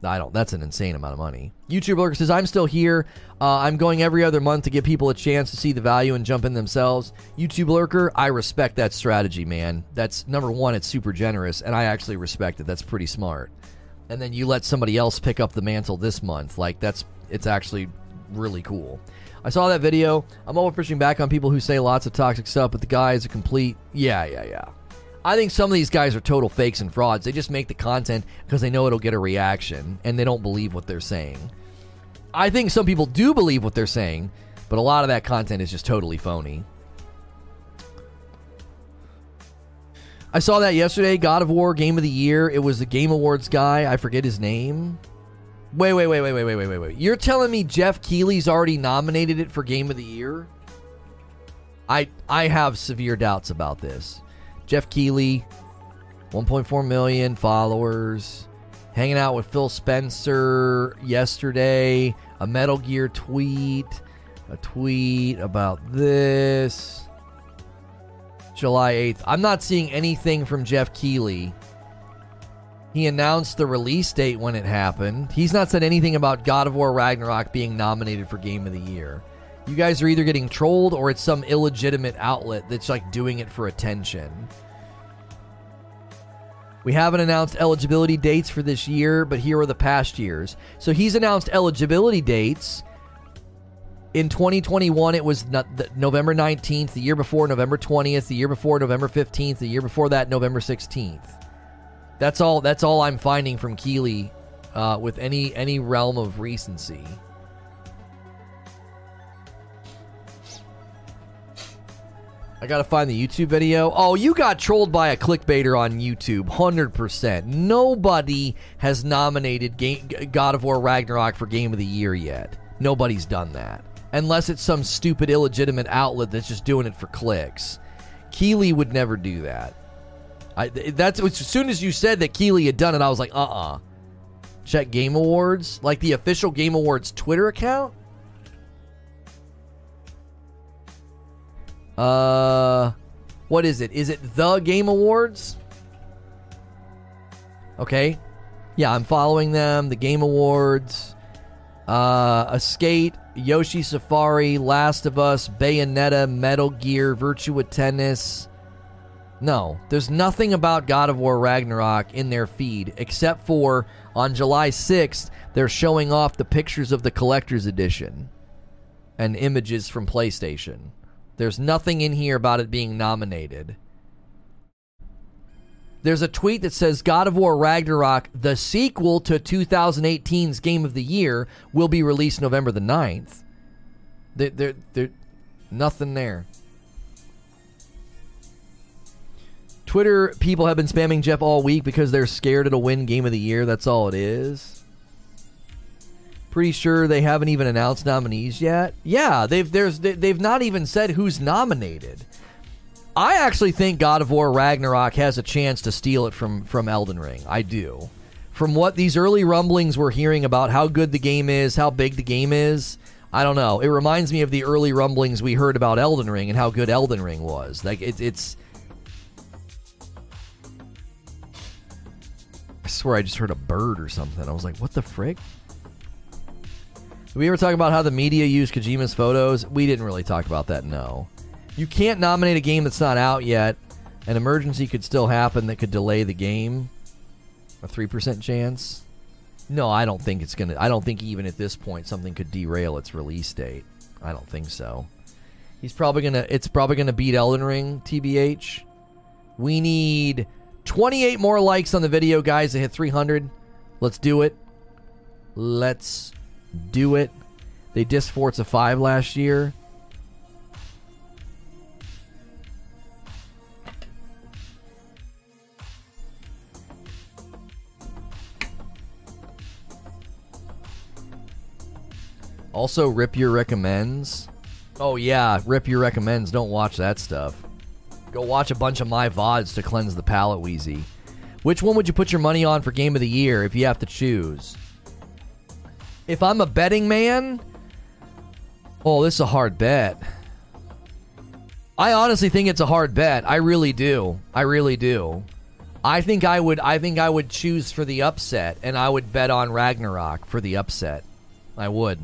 I don't. That's an insane amount of money. YouTube Lurker says, "I'm still here. Uh, I'm going every other month to give people a chance to see the value and jump in themselves." YouTube Lurker, I respect that strategy, man. That's number one. It's super generous, and I actually respect it. That's pretty smart. And then you let somebody else pick up the mantle this month. Like that's it's actually really cool. I saw that video. I'm always pushing back on people who say lots of toxic stuff, but the guy is a complete yeah, yeah, yeah. I think some of these guys are total fakes and frauds. They just make the content because they know it'll get a reaction and they don't believe what they're saying. I think some people do believe what they're saying, but a lot of that content is just totally phony. I saw that yesterday. God of War Game of the Year. It was the Game Awards guy. I forget his name. Wait, wait, wait, wait, wait, wait, wait, wait, wait. You're telling me Geoff Keighley's already nominated it for Game of the Year? I I have severe doubts about this. Geoff Keighley, 1.4 million followers, hanging out with Phil Spencer yesterday, a Metal Gear tweet, a tweet about this. July 8th. I'm not seeing anything from Geoff Keighley he announced the release date when it happened. He's not said anything about God of War Ragnarok being nominated for Game of the Year. You guys are either getting trolled or it's some illegitimate outlet that's like doing it for attention. We haven't announced eligibility dates for this year, but here are the past years. So he's announced eligibility dates. In 2021, it was November 19th. The year before, November 20th. The year before, November 15th. The year before that, November 16th. That's all. That's all I'm finding from Keighley, uh, with any any realm of recency. I gotta find the YouTube video. Oh, you got trolled by a clickbaiter on YouTube, hundred percent. Nobody has nominated Game, God of War Ragnarok for Game of the Year yet. Nobody's done that, unless it's some stupid illegitimate outlet that's just doing it for clicks. Keighley would never do that. I, that's as soon as you said that Keighley had done it, I was like, uh uh-uh. uh Check Game Awards, like the official Game Awards Twitter account. Uh, what is it? Is it the Game Awards? Okay, yeah, I'm following them. The Game Awards, uh, a skate, Yoshi Safari, Last of Us, Bayonetta, Metal Gear, Virtua Tennis. No, there's nothing about God of War Ragnarok in their feed except for on July 6th, they're showing off the pictures of the collector's edition. and images from PlayStation. There's nothing in here about it being nominated. There's a tweet that says God of War Ragnarok, the sequel to 2018's Game of the Year, will be released November the 9th. There, there, there nothing there. Twitter people have been spamming Geoff all week because they're scared it'll win Game of the Year. That's all it is. Pretty sure they haven't even announced nominees yet. Yeah, they've there's they've not even said who's nominated. I actually think God of War Ragnarok has a chance to steal it from from Elden Ring. I do. From what these early rumblings we're hearing about how good the game is, how big the game is, I don't know. It reminds me of the early rumblings we heard about Elden Ring and how good Elden Ring was. Like it, it's. I swear I just heard a bird or something. I was like, "What the frick?" We ever talk about how the media used Kojima's photos? We didn't really talk about that. No. You can't nominate a game that's not out yet. An emergency could still happen that could delay the game. A 3% chance. No, I don't think it's going to. I don't think even at this point something could derail its release date. I don't think so. He's probably going to. It's probably going to beat Elden Ring, TBH. We need 28 more likes on the video, guys, to hit 300. Let's do it. Let's do it. They dissed Forza 5 last year. Also, Rip Your recommends. Oh yeah, Rip Your recommends. Don't watch that stuff. Go watch a bunch of my VODs to cleanse the palate, Wheezy. Which one would you put your money on for game of the year if you have to choose? If I'm a betting man, oh, this is a hard bet. I honestly think it's a hard bet. I really do. I really do. I think I would I think I would choose for the upset and I would bet on Ragnarok for the upset. I would.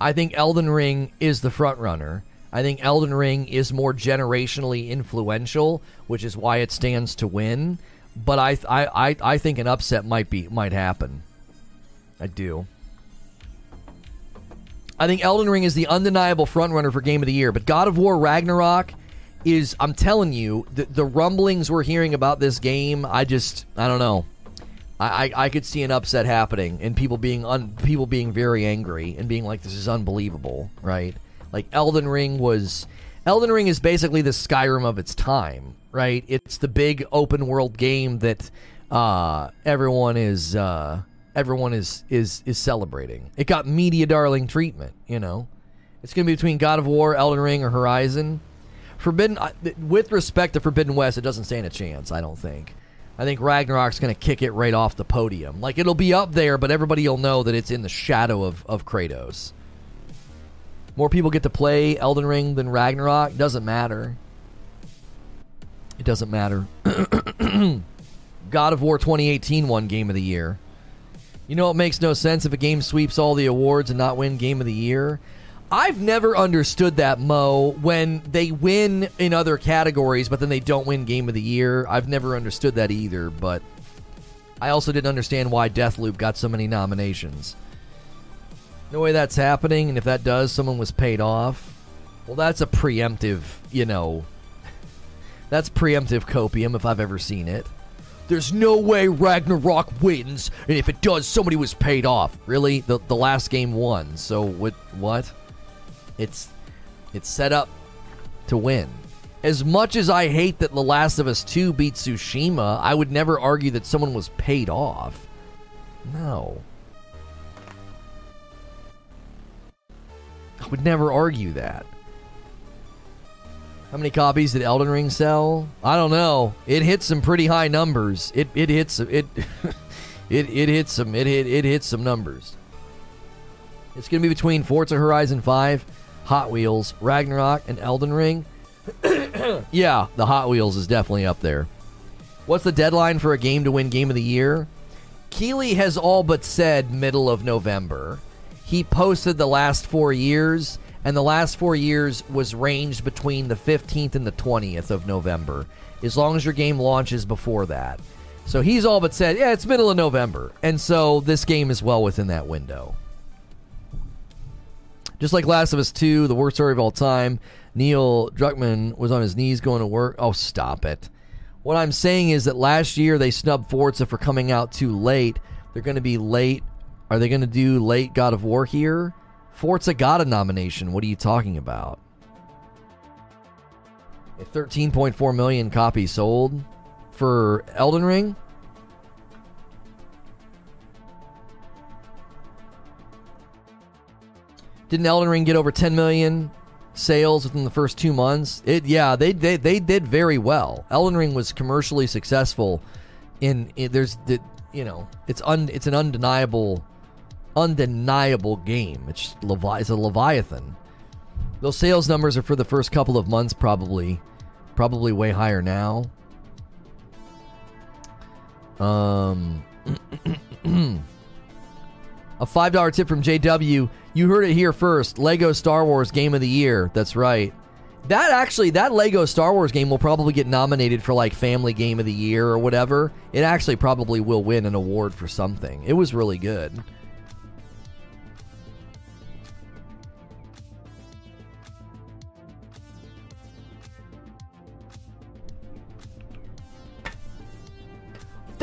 I think Elden Ring is the front runner. I think Elden Ring is more generationally influential, which is why it stands to win. But I, I, I, I think an upset might be might happen. I do. I think Elden Ring is the undeniable frontrunner for Game of the Year, but God of War Ragnarok is. I'm telling you, the, the rumblings we're hearing about this game. I just, I don't know. I, I, I could see an upset happening and people being un, people being very angry and being like, "This is unbelievable," right? Like Elden Ring was. Elden Ring is basically the Skyrim of its time, right? It's the big open world game that uh, everyone is uh, everyone is is is celebrating. It got media darling treatment, you know. It's going to be between God of War, Elden Ring, or Horizon. Forbidden, with respect to Forbidden West, it doesn't stand a chance. I don't think. I think Ragnarok's going to kick it right off the podium. Like it'll be up there, but everybody will know that it's in the shadow of, of Kratos. More people get to play Elden Ring than Ragnarok. Doesn't matter. It doesn't matter. *coughs* God of War 2018 won Game of the Year. You know it makes no sense if a game sweeps all the awards and not win Game of the Year? I've never understood that, Mo, when they win in other categories, but then they don't win Game of the Year. I've never understood that either, but I also didn't understand why Deathloop got so many nominations. No way that's happening, and if that does, someone was paid off. Well, that's a preemptive, you know. *laughs* That's preemptive copium if I've ever seen it. There's no way Ragnarok wins, and if it does, somebody was paid off. Really? The, the last game won, so what? What? It's it's set up to win. As much as I hate that The Last of Us 2 beat Tsushima, I would never argue that someone was paid off. No. I would never argue that. How many copies did Elden Ring sell? I don't know. It hit some pretty high numbers. It it hits it *laughs* it it hits some it hit it hits some numbers. It's to be between Forza Horizon 5 Hot Wheels, Ragnarok, and Elden Ring. *coughs* yeah, the Hot Wheels is definitely up there. What's the deadline for a game to win Game of the Year? Keighley has all but said middle of November. He posted the last four years, and the last four years was ranged between the 15th and the 20th of November, as long as your game launches before that. So he's all but said, yeah, it's middle of November. And so this game is well within that window. Just like Last of Us 2, the worst story of all time, Neil Druckmann was on his knees going to work. Oh, stop it. What I'm saying is that last year they snubbed Forza for coming out too late. They're going to be late. Are they going to do late God of War here? Forza got a nomination. What are you talking about? 13.4 million copies sold for Elden Ring. Didn't Elden Ring get over 10 million sales within the first two months? It yeah, they they, they did very well. Elden Ring was commercially successful. In, in there's the you know it's un it's an undeniable undeniable game. It's Levi- it's a Leviathan. Those sales numbers are for the first couple of months, probably, probably way higher now. Um, *clears throat* a five dollar tip from JW. You heard it here first. Lego Star Wars Game of the Year. That's right. That actually, that Lego Star Wars game will probably get nominated for like Family Game of the Year or whatever. It actually probably will win an award for something. It was really good.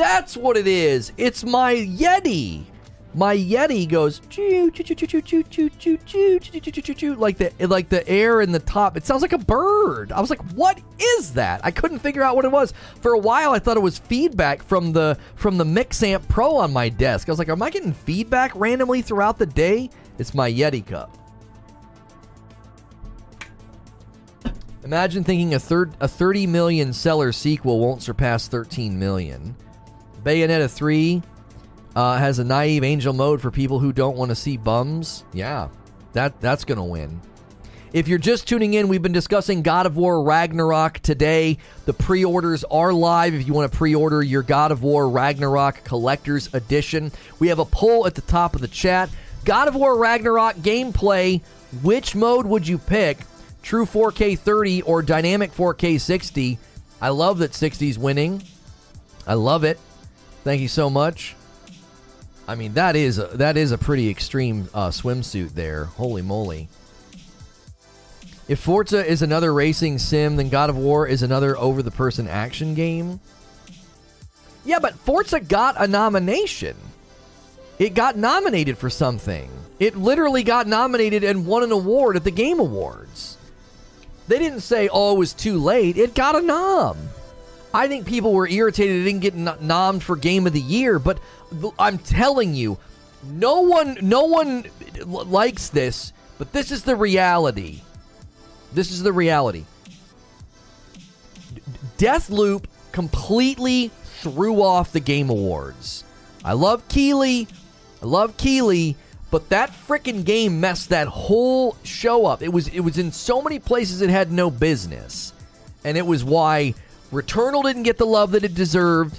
That's what it is. It's my Yeti. My Yeti goes like the like the air in the top. It sounds like a bird. I was like, "What is that?" I couldn't figure out what it was. For a while, I thought it was feedback from the from the Mixamp Pro on my desk. I was like, "Am I getting feedback randomly throughout the day?" It's my Yeti cup. Imagine thinking a third a 30 million seller sequel won't surpass 13 million. Bayonetta 3 uh, has a naive angel mode for people who don't want to see bums. Yeah, that that's to win. If you're just tuning in, we've been discussing God of War Ragnarok today. The pre orders are live if you want to pre order your God of War Ragnarok Collector's Edition. We have a poll at the top of the chat. God of War Ragnarok gameplay, which mode would you pick? True 4K 30 or Dynamic 4K 60? I love that 60's winning. I love it. Thank you so much. I mean, that is a, that is a pretty extreme uh, swimsuit there. Holy moly! If Forza is another racing sim, then God of War is another over-the-person action game. Yeah, but Forza got a nomination. It got nominated for something. It literally got nominated and won an award at the Game Awards. They didn't say, "Oh, it was too late." It got a nom. I think people were irritated it didn't get nommed for Game of the Year, but I'm telling you, no one, no one likes this, but this is the reality. This is the reality. Deathloop completely threw off the Game Awards. I love Keighley. I love Keighley, but that freaking game messed that whole show up. It was it was in so many places it had no business. And it was why Returnal didn't get the love that it deserved,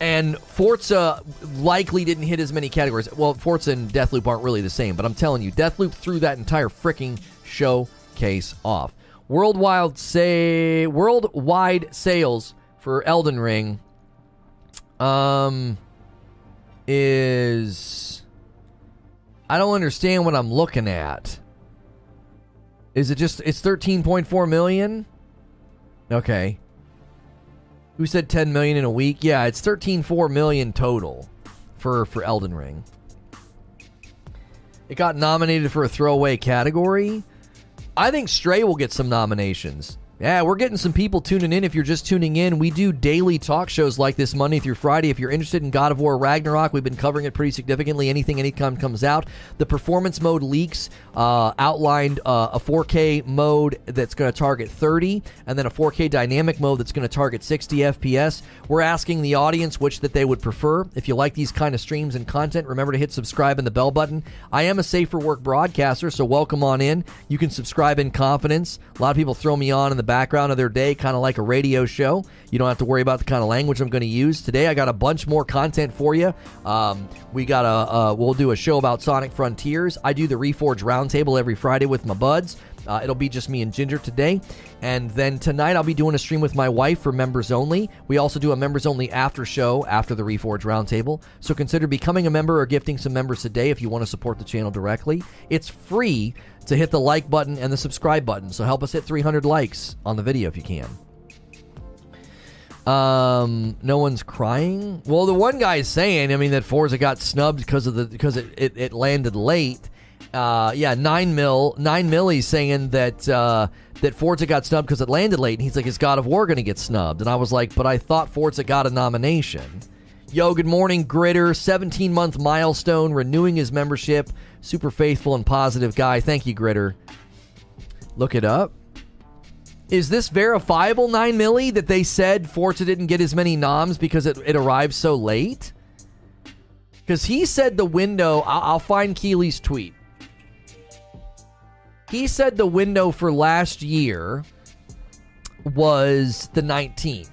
and Forza likely didn't hit as many categories. Well, Forza and Deathloop aren't really the same, but I'm telling you, Deathloop threw that entire freaking showcase off. Worldwide say worldwide sales for Elden Ring um is I don't understand what I'm looking at. Is it just it's 13.4 million? Okay. Who said 10 million in a week? Yeah, it's 13.4 million total for for Elden Ring. It got nominated for a throwaway category. I think Stray will get some nominations. Yeah, we're getting some people tuning in. If you're just tuning in, we do daily talk shows like this Monday through Friday. If you're interested in God of War Ragnarok, we've been covering it pretty significantly. Anything, anytime comes out. The performance mode leaks uh, outlined uh, a 4K mode that's going to target 30, and then a 4K dynamic mode that's going to target 60 FPS. We're asking the audience which that they would prefer. If you like these kind of streams and content, remember to hit subscribe and the bell button. I am a safer work broadcaster, so welcome on in. You can subscribe in confidence. A lot of people throw me on in the background of their day, kind of like a radio show. You don't have to worry about the kind of language I'm going to use today. I got a bunch more content for you. Um, we got a uh, we'll do a show about Sonic Frontiers. I do the Reforge Roundtable every Friday with my buds. Uh, it'll be just me and Ginger today. And then tonight I'll be doing a stream with my wife for members only. We also do a members only after show after the Reforge Roundtable. So consider becoming a member or gifting some members today if you want to support the channel directly. It's free to hit the like button and the subscribe button. So help us hit 300 likes on the video if you can. Um, no one's crying. Well, the one guy is saying, I mean, that Forza got snubbed because of the because it, it, it landed late. Uh, yeah, nine mil, nine He's saying that uh, that Forza got snubbed because it landed late, and he's like, "Is God of War going to get snubbed?" And I was like, "But I thought Forza got a nomination." Yo, good morning, Gritter. 17 month milestone, renewing his membership. Super faithful and positive guy. Thank you, Gritter. Look it up. Is this verifiable, 9 milli, that they said Forza didn't get as many noms because it, it arrived so late? Because he said the window, I'll find Keighley's tweet. He said the window for last year was the 19th.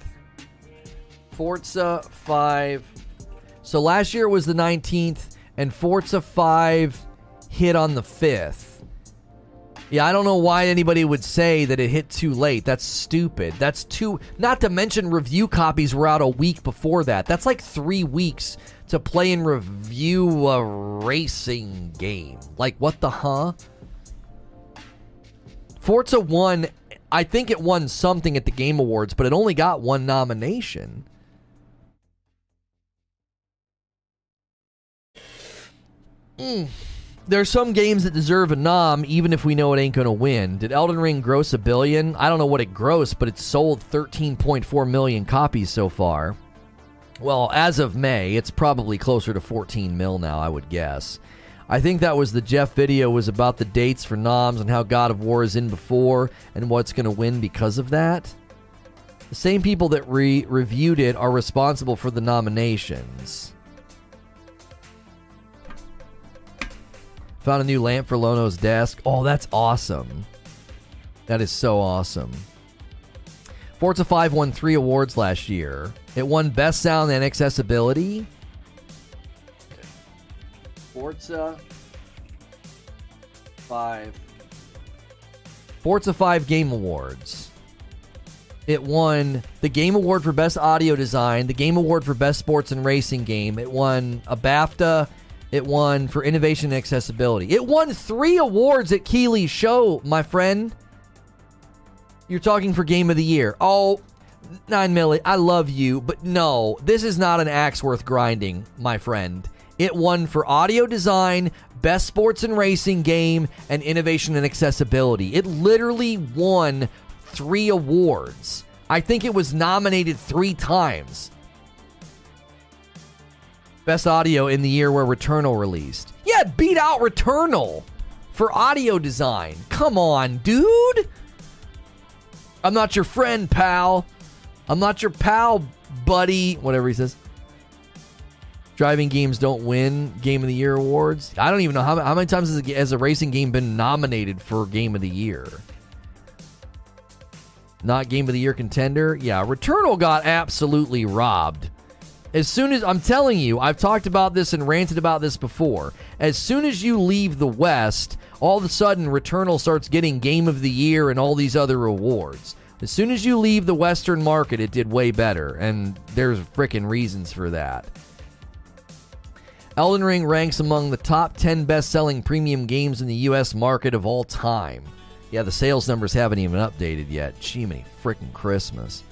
Forza 5. So last year was the 19th, and Forza 5 hit on the 5th. Yeah, I don't know why anybody would say that it hit too late. That's stupid. That's too. Not to mention, review copies were out a week before that. That's like three weeks to play and review a racing game. Like, what the huh? Forza won. I think it won something at the Game Awards, but it only got one nomination. Mm there's some games that deserve a nom, even if we know it ain't going to win. Did Elden Ring gross a billion? I don't know what it grossed, but it's sold 13.4 million copies so far. Well, as of May, it's probably closer to 14 mil now, I would guess. I think that was the Geoff video was about the dates for noms and how God of War is in before and what's going to win because of that. The same people that re- reviewed it are responsible for the nominations. Found a new lamp for Lono's desk. Oh, that's awesome. That is so awesome. Forza 5 won three awards last year. It won Best Sound and Accessibility. Forza 5. Forza 5 Game Awards. It won the Game Award for Best Audio Design, the Game Award for Best Sports and Racing Game. It won a BAFTA it won for innovation and accessibility. It won three awards at Keighley's show, my friend. You're talking for Game of the Year. Oh, nine milli. I love you, but no, this is not an axe worth grinding, my friend. It won for audio design, best sports and racing game, and innovation and accessibility. It literally won three awards. I think it was nominated three times. Best audio in the year where Returnal released. Yeah, beat out Returnal for audio design. Come on, dude. I'm not your friend, pal. I'm not your pal, buddy. Whatever he says. Driving games don't win Game of the Year awards. I don't even know how, how many times has a, has a racing game been nominated for Game of the Year. Not Game of the Year contender. Yeah, Returnal got absolutely robbed as soon as I'm telling you, I've talked about this and ranted about this before. As soon as you leave the West, all of a sudden Returnal starts getting Game of the Year and all these other awards. As soon as you leave the Western market, it did way better, and there's freaking reasons for that. Elden Ring ranks among the top 10 best selling premium games in the US market of all time. Yeah, the sales numbers haven't even updated yet. Gee, many freaking Christmas.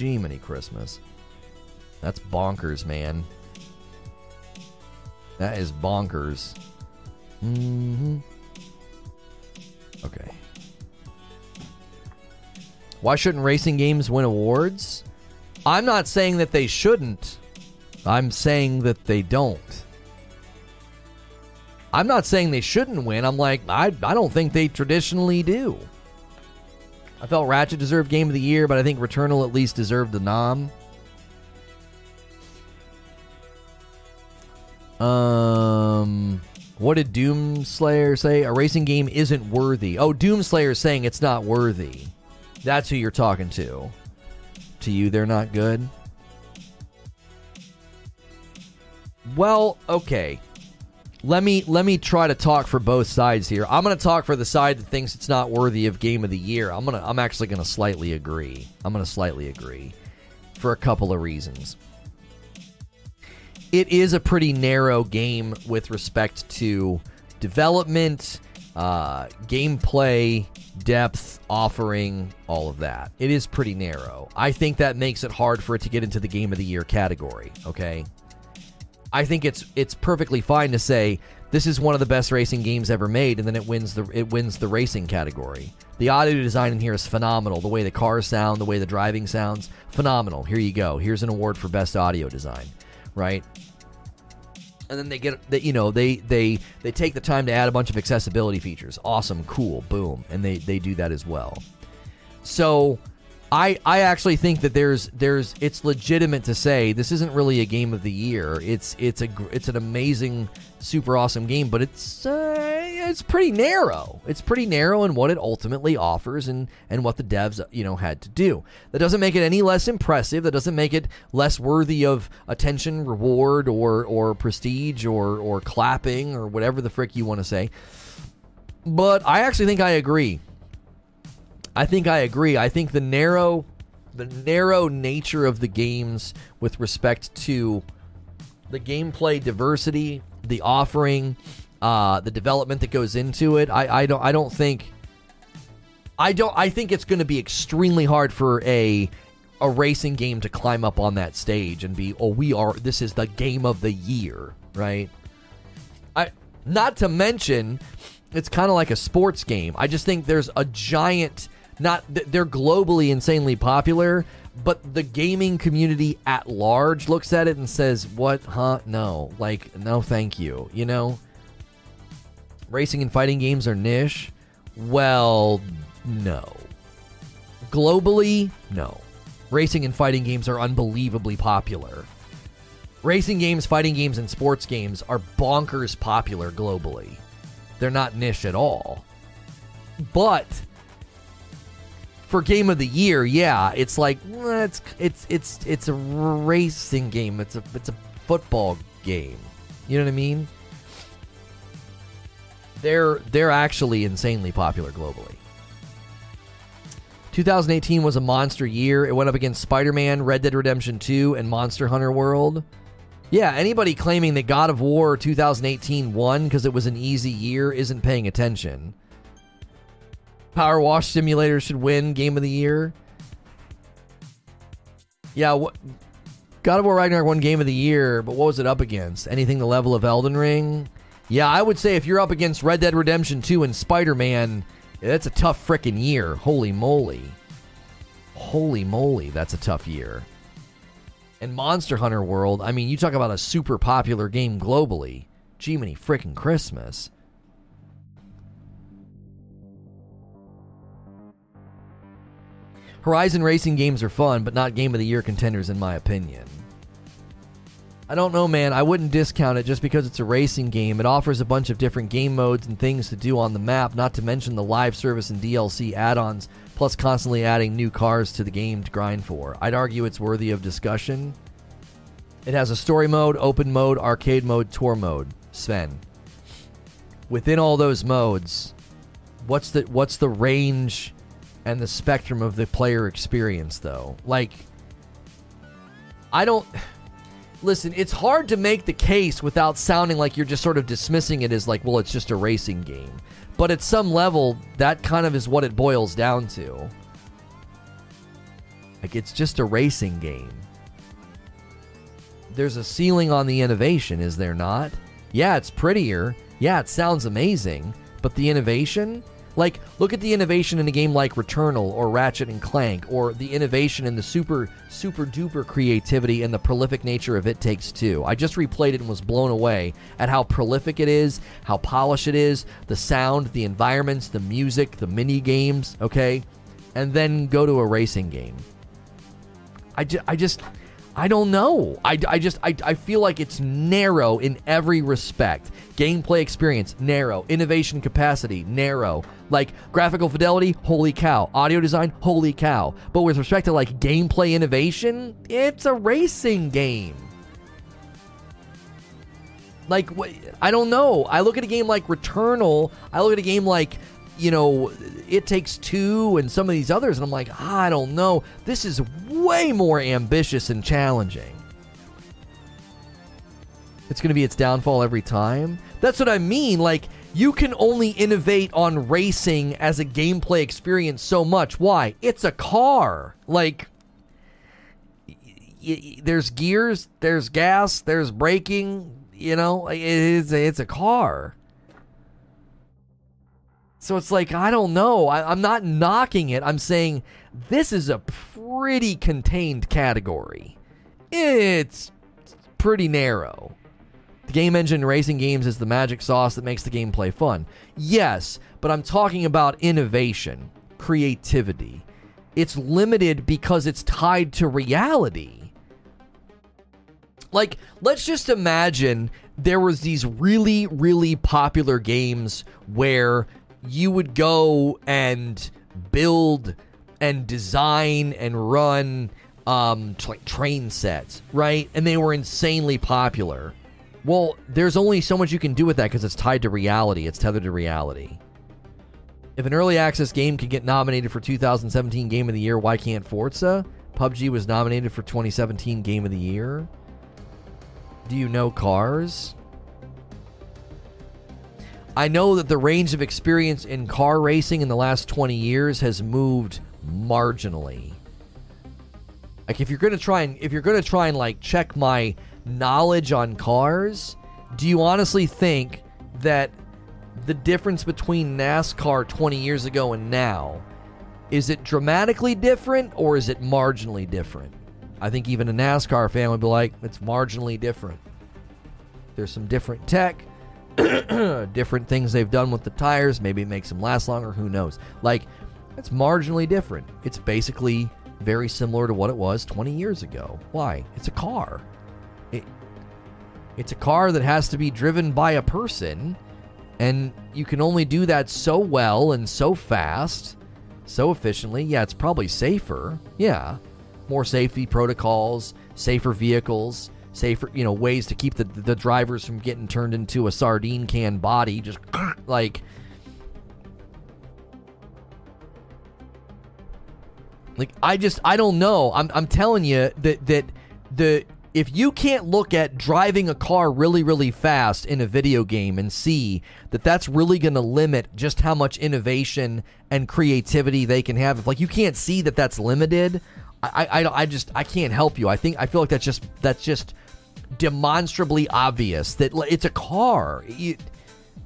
Many Christmas. That's bonkers, man. That is bonkers. Mm-hmm. Okay. Why shouldn't racing games win awards? I'm not saying that they shouldn't. I'm saying that they don't. I'm not saying they shouldn't win. I'm like, I, I don't think they traditionally do. I felt Ratchet deserved Game of the Year, but I think Returnal at least deserved the nom. Um, what did Doomslayer say? A racing game isn't worthy. Oh, Doomslayer is saying it's not worthy. That's who you're talking to. To you, they're not good. Well, okay. let me let me try to talk for both sides here. I'm going to talk for the side that thinks it's not worthy of game of the year. I'm going to I'm actually going to slightly agree. I'm going to slightly agree for a couple of reasons. It is a pretty narrow game with respect to development, uh, gameplay, depth, offering, all of that. It is pretty narrow. I think that makes it hard for it to get into the game of the year category, okay? I think it's it's perfectly fine to say this is one of the best racing games ever made, and then it wins the it wins the racing category. The audio design in here is phenomenal. The way the cars sound, the way the driving sounds, phenomenal. Here you go. Here's an award for best audio design, right? And then they get that you know they they they take the time to add a bunch of accessibility features. Awesome, cool, boom, and they they do that as well. So I I actually think that there's there's it's legitimate to say this isn't really a game of the year. It's it's a it's an amazing super awesome game, but it's uh, it's pretty narrow. It's pretty narrow in what it ultimately offers and and what the devs you know had to do. That doesn't make it any less impressive. That doesn't make it less worthy of attention, reward, or or prestige, or or clapping, or whatever the frick you want to say. But I actually think I agree. I think I agree. I think the narrow the narrow nature of the games with respect to the gameplay diversity, the offering, uh, the development that goes into it. I, I don't I don't think I don't I think it's going to be extremely hard for a a racing game to climb up on that stage and be oh we are this is the game of the year, right? I not to mention it's kind of like a sports game. I just think there's a giant not they're globally insanely popular, but the gaming community at large looks at it and says, "What? Huh? No. Like, no, thank you." You know, racing and fighting games are niche. Well, no. Globally, no. Racing and fighting games are unbelievably popular. Racing games, fighting games, and sports games are bonkers popular globally. They're not niche at all. But for game of the year, yeah, it's like it's it's it's it's a racing game. It's a it's a football game. You know what I mean? They're they're actually insanely popular globally. 2018 was a monster year. It went up against Spider-Man, Red Dead Redemption 2, and Monster Hunter World. Yeah, anybody claiming that God of War 2018 won because it was an easy year isn't paying attention. PowerWash Simulator should win Game of the Year. Yeah, what, God of War Ragnarok won Game of the Year, but what was it up against? Anything the level of Elden Ring? Yeah, I would say if you're up against Red Dead Redemption 2 and Spider Man, that's a tough freaking year. Holy moly. Holy moly, that's a tough year. And Monster Hunter World, I mean, you talk about a super popular game globally. Gee, many freaking Christmas. Horizon racing games are fun, but not game of the year contenders, in my opinion. I don't know, man. I wouldn't discount it just because it's a racing game. It offers a bunch of different game modes and things to do on the map, not to mention the live service and DLC add ons, plus constantly adding new cars to the game to grind for. I'd argue it's worthy of discussion. It has a story mode, open mode, arcade mode, tour mode. Sven. Within all those modes, what's the what's the range and the spectrum of the player experience, though. Like, I don't. *sighs* Listen, it's hard to make the case without sounding like you're just sort of dismissing it as like, well, it's just a racing game. But at some level, that kind of is what it boils down to. Like, it's just a racing game. There's a ceiling on the innovation, is there not? Yeah, it's prettier. Yeah, it sounds amazing. But the innovation? Like, look at the innovation in a game like Returnal or Ratchet and Clank, or the innovation in the super, super duper creativity and the prolific nature of It Takes Two. I just replayed it and was blown away at how prolific it is, how polished it is, the sound, the environments, the music, the mini games, okay? And then go to a racing game. I, ju- I just. I don't know. I, I just I, I feel like it's narrow in every respect. Gameplay experience narrow, innovation capacity narrow. Like graphical fidelity, holy cow. Audio design, holy cow. But with respect to like gameplay innovation, it's a racing game. Like, I don't know. I look at a game like Returnal. I look at a game like, you know, It Takes Two and some of these others, and I'm like, ah, I don't know. This is way more ambitious and challenging. It's going to be its downfall every time. That's what I mean. Like, you can only innovate on racing as a gameplay experience so much. Why? It's a car. Like, y- y- there's gears, there's gas, there's braking. You know, it is. It's a car. So it's like I don't know. I, I'm not knocking it. I'm saying this is a pretty contained category. It's pretty narrow. The game engine racing games is the magic sauce that makes the gameplay fun. Yes, but I'm talking about innovation, creativity. It's limited because it's tied to reality. Like, let's just imagine there was these really, really popular games where you would go and build and design and run um, like train sets, right? And they were insanely popular. Well, there's only so much you can do with that because it's tied to reality. It's tethered to reality. If an early access game can get nominated for 2017 Game of the Year, why can't Forza? PUBG was nominated for 2017 Game of the Year. Do you know cars? I know that the range of experience in car racing in the last 20 years has moved marginally. Like if you're going to try and if you're going to try and like check my knowledge on cars, do you honestly think that the difference between NASCAR 20 years ago and now is it dramatically different or is it marginally different? I think even a NASCAR fan would be like, it's marginally different. There's some different tech, *clears throat* different things they've done with the tires. Maybe it makes them last longer. Who knows? Like, it's marginally different. It's basically very similar to what it was 20 years ago. Why? It's a car. It, it's a car that has to be driven by a person, and you can only do that so well and so fast, so efficiently. Yeah, it's probably safer. Yeah. More safety protocols, safer vehicles, safer, you know, ways to keep the, the drivers from getting turned into a sardine can body. Just *clears throat* like. Like I just I don't know. I'm I'm telling you that that the if you can't look at driving a car really really fast in a video game and see that that's really going to limit just how much innovation and creativity they can have if like you can't see that that's limited I, I, I just I can't help you. I think I feel like that's just that's just demonstrably obvious that it's a car. You,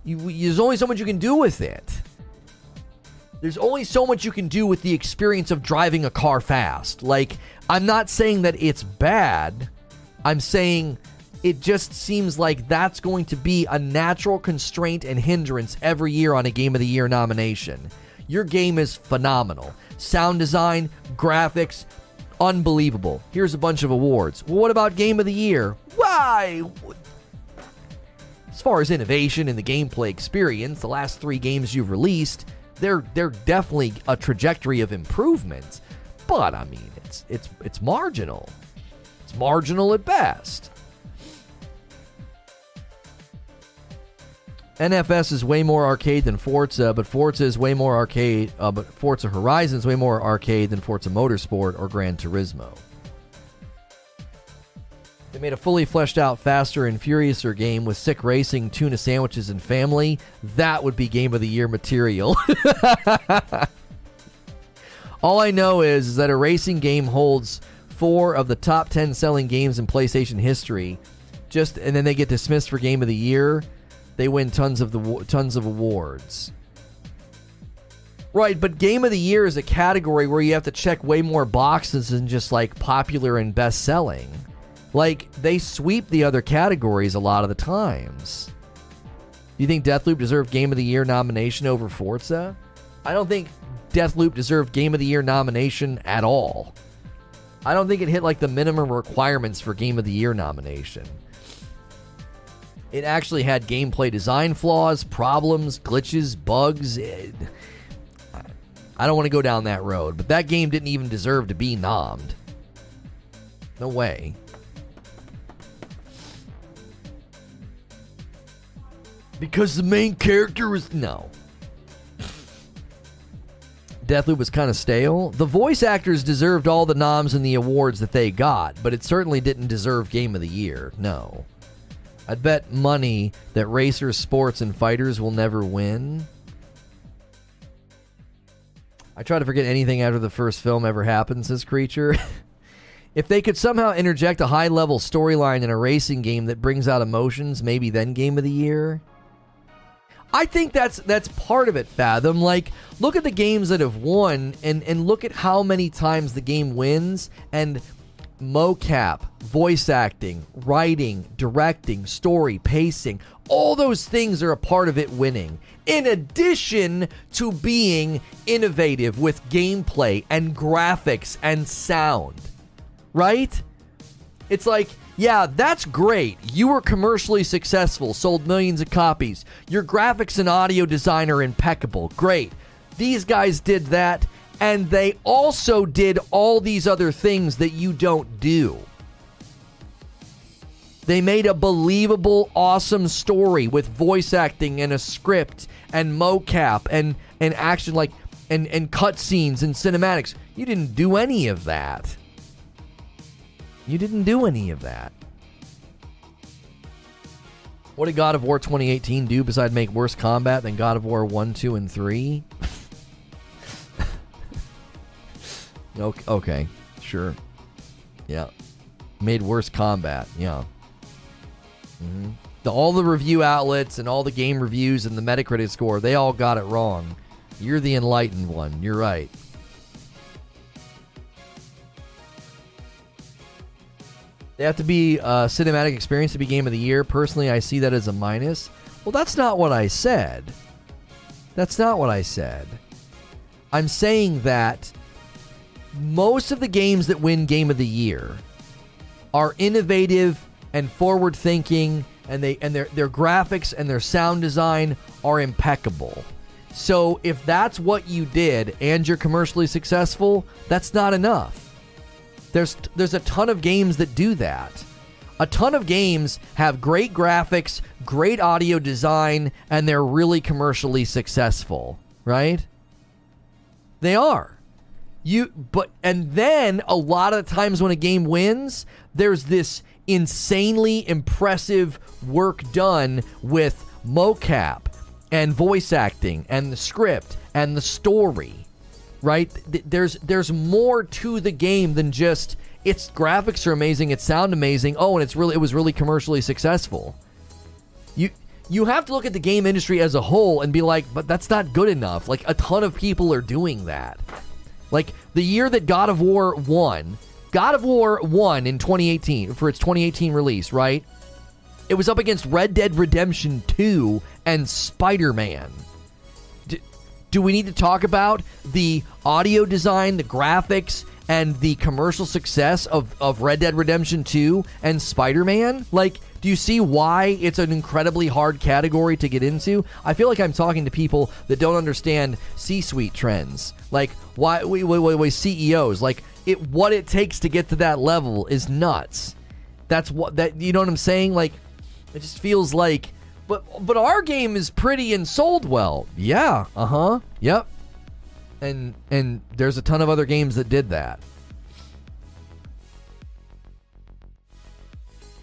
you, there's only so much you can do with it. There's only so much you can do with the experience of driving a car fast. Like I'm not saying that it's bad I'm saying it just seems like that's going to be a natural constraint and hindrance every year on a Game of the Year nomination. Your game is phenomenal. Sound design, graphics, unbelievable. Here's a bunch of awards. Well, what about Game of the Year? Why? As far as innovation in the gameplay experience, the last three games you've released, they're they're definitely a trajectory of improvement. But I mean, it's it's it's marginal marginal at best. NFS is way more arcade than Forza, but Forza is way more arcade. Uh, but Forza Horizon is way more arcade than Forza Motorsport or Gran Turismo. They made a fully fleshed out, faster and furiouser game with sick racing, tuna sandwiches, and family. That would be Game of the Year material. *laughs* All I know is, is that a racing game holds four of the top 10 selling games in PlayStation history. Just and then they get dismissed for game of the year. They win tons of the tons of awards. Right, but game of the year is a category where you have to check way more boxes than just like popular and best selling. Like they sweep the other categories a lot of the times. Do you think Deathloop deserved game of the year nomination over Forza? I don't think Deathloop deserved game of the year nomination at all. I don't think it hit like the minimum requirements for Game of the Year nomination. It actually had gameplay design flaws, problems, glitches, bugs. It, I don't want to go down that road, but that game didn't even deserve to be nommed. No way. because the main character was no. Deathloop was kind of stale. The voice actors deserved all the noms and the awards that they got, but it certainly didn't deserve Game of the Year. No. I'd bet money that racers, sports, and fighters will never win. I try to forget anything after the first film ever happens, this creature. *laughs* if they could somehow interject a high level storyline in a racing game that brings out emotions, maybe then Game of the Year. I think that's that's part of it, Fathom. Like, look at the games that have won and, and look at how many times the game wins and mocap, voice acting, writing, directing, story, pacing, all those things are a part of it winning. In addition to being innovative with gameplay and graphics and sound. Right? It's like yeah, that's great. You were commercially successful, sold millions of copies. Your graphics and audio design are impeccable. Great. These guys did that, and they also did all these other things that you don't do. They made a believable, awesome story with voice acting and a script and mocap and, and action like and, and cutscenes and cinematics. You didn't do any of that. You didn't do any of that. What did God of War 2018 do besides make worse combat than God of War 1, 2, and 3? *laughs* okay, sure. Yeah. Made worse combat. Yeah. Mm-hmm. The, all the review outlets and all the game reviews and the Metacritic score, they all got it wrong. You're the enlightened one. You're right. They have to be a cinematic experience to be game of the year. Personally, I see that as a minus. Well, that's not what I said. That's not what I said. I'm saying that most of the games that win game of the year are innovative and forward thinking and they and their their graphics and their sound design are impeccable. So if that's what you did and you're commercially successful, that's not enough. There's there's a ton of games that do that. A ton of games have great graphics, great audio design, and they're really commercially successful, right? They are. You but and then a lot of times when a game wins, there's this insanely impressive work done with mocap and voice acting and the script and the story right? There's there's more to the game than just its graphics are amazing, its sound amazing. Oh, and it's really it was really commercially successful. You you have to look at the game industry as a whole and be like, but that's not good enough. Like a ton of people are doing that. Like the year that God of War won, God of War won in 2018 for its 2018 release, right? It was up against Red Dead Redemption 2 and Spider Man. Do we need to talk about the audio design, the graphics, and the commercial success of, of Red Dead Redemption 2 and Spider Man? Like, do you see why it's an incredibly hard category to get into? I feel like I'm talking to people that don't understand C suite trends. Like, why, wait, wait, wait, wait, CEOs. Like, it, what it takes to get to that level is nuts. That's what, that, you know what I'm saying? Like, it just feels like but but our game is pretty and sold well. Yeah. Uh huh. Yep. And and there's a ton of other games that did that.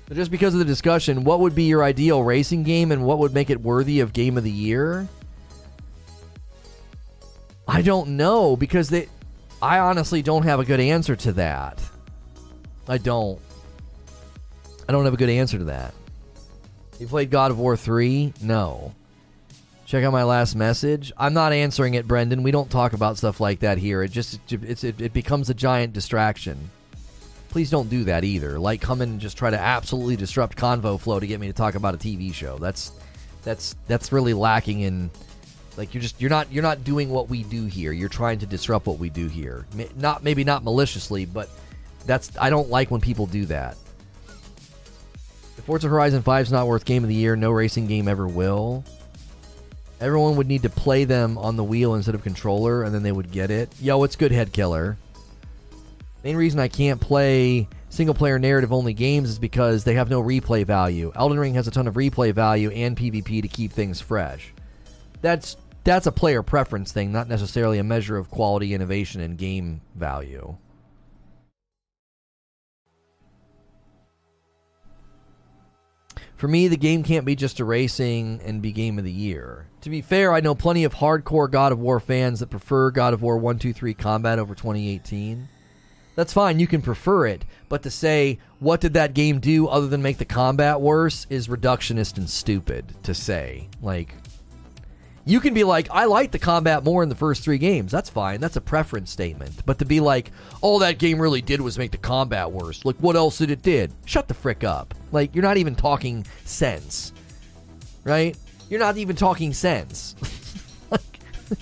So just because of the discussion, what would be your ideal racing game and what would make it worthy of game of the year? I don't know because they I honestly don't have a good answer to that. I don't. I don't have a good answer to that. You played God of War 3? No. Check out my last message. I'm not answering it, Brendan. We don't talk about stuff like that here. It just it, it, it becomes a giant distraction. Please don't do that either. Like come in and just try to absolutely disrupt convo flow to get me to talk about a TV show. That's that's that's really lacking in like you're just you're not you're not doing what we do here. You're trying to disrupt what we do here. Not maybe not maliciously, but that's I don't like when people do that. Forza Horizon 5 is not worth Game of the Year. No racing game ever will. Everyone would need to play them on the wheel instead of controller, and then they would get it. Yo, what's good, Head Killer? Main reason I can't play single player narrative only games is because they have no replay value. Elden Ring has a ton of replay value and PvP to keep things fresh. That's that's a player preference thing, not necessarily a measure of quality, innovation, and game value. For me, the game can't be just a racing and be game of the year. To be fair, I know plenty of hardcore God of War fans that prefer God of War 1, 2, 3 combat over 2018. That's fine, you can prefer it, but to say, what did that game do other than make the combat worse is reductionist and stupid to say. Like, you can be like, I like the combat more in the first three games. That's fine. That's a preference statement. But to be like, all that game really did was make the combat worse. Like, what else did it did? Shut the frick up. Like, you're not even talking sense, right? You're not even talking sense. *laughs*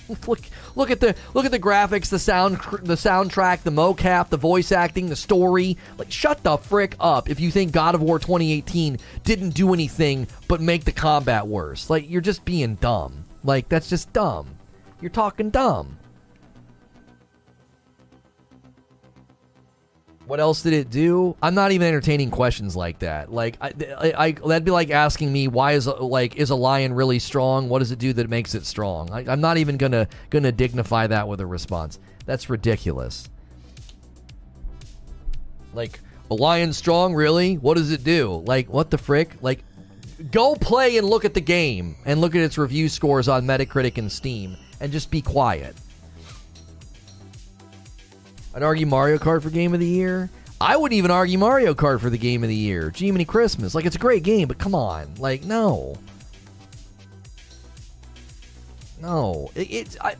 *laughs* look, look at the look at the graphics, the sound, the soundtrack, the mocap, the voice acting, the story. Like, shut the frick up if you think God of War 2018 didn't do anything but make the combat worse. Like, you're just being dumb. Like, that's just dumb. You're talking dumb. What else did it do? I'm not even entertaining questions like that. Like, I, I, I, that'd be like asking me why is uh, like is a lion really strong? What does it do that makes it strong? I, I'm not even gonna gonna dignify that with a response. That's ridiculous. Like, a lion strong, really? What does it do? Like, what the frick? Like, go play and look at the game and look at its review scores on Metacritic and Steam and just be quiet. I'd argue Mario Kart for Game of the Year. I wouldn't even argue Mario Kart for the Game of the Year. Jiminy Christmas. Like, it's a great game, but come on. Like, no. No. It, it's. I,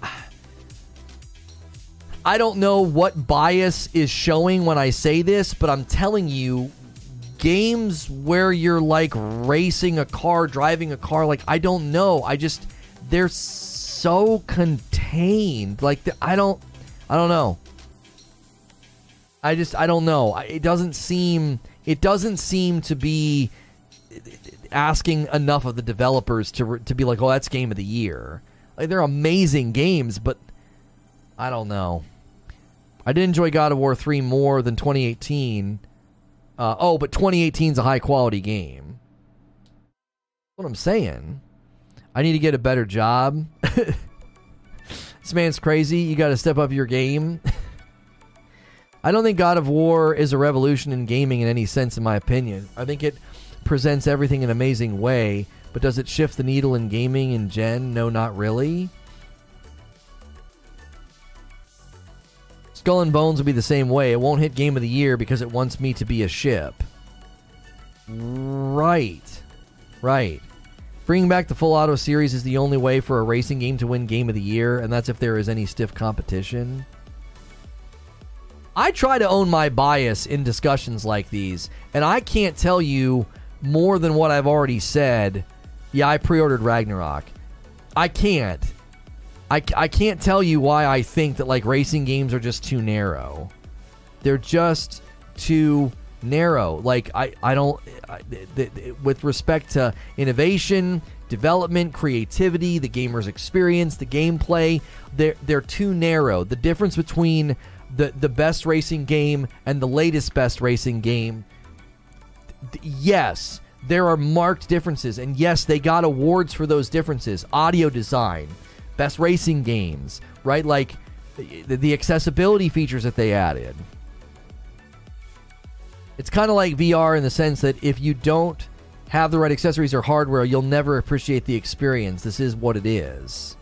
I don't know what bias is showing when I say this, but I'm telling you, games where you're like racing a car, driving a car, like I don't know. I just they're so contained. Like I don't I don't know. I just I don't know. It doesn't seem it doesn't seem to be asking enough of the developers to to be like, "Oh, that's game of the year." Like they're amazing games, but I don't know. I did enjoy God of War 3 more than 2018 uh, oh, but 2018 is a high quality game. That's what I'm saying. I need to get a better job. *laughs* this man's crazy. You got to step up your game. *laughs* I don't think God of War is a revolution in gaming in any sense, in my opinion. I think it presents everything in an amazing way, but does it shift the needle in gaming in Gen? No, not really. Skull and Bones will be the same way. It won't hit Game of the Year because it wants me to be a ship. Right. Right. Bringing back the full auto series is the only way for a racing game to win Game of the Year, and that's if there is any stiff competition. I try to own my bias in discussions like these, and I can't tell you more than what I've already said. Yeah, I pre ordered Ragnarok. I can't. I, I can't tell you why I think that like racing games are just too narrow. They're just too narrow. Like I I don't I, th- th- with respect to innovation, development, creativity, the gamer's experience, the gameplay, they're they're too narrow. The difference between the the best racing game and the latest best racing game th- yes, there are marked differences and yes, they got awards for those differences. Audio design, best racing games, right? Like the, the accessibility features that they added. It's kind of like VR in the sense that if you don't have the right accessories or hardware, you'll never appreciate the experience. This is what it is.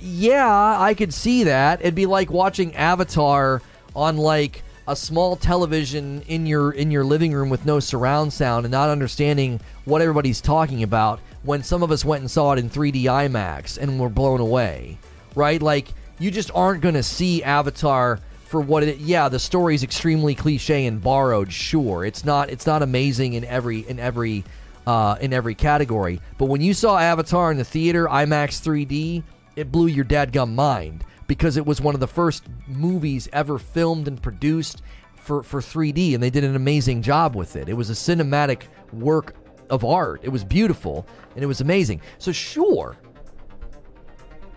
Yeah, I could see that. It'd be like watching Avatar on like a small television in your in your living room with no surround sound and not understanding what everybody's talking about when some of us went and saw it in 3D IMAX and were blown away, right? Like you just aren't going to see Avatar for what it yeah, the story's extremely cliche and borrowed, sure. It's not it's not amazing in every in every uh, in every category. But when you saw Avatar in the theater, IMAX 3D, it blew your dadgum mind because it was one of the first movies ever filmed and produced for, for 3D, and they did an amazing job with it. It was a cinematic work of art. It was beautiful and it was amazing. So sure,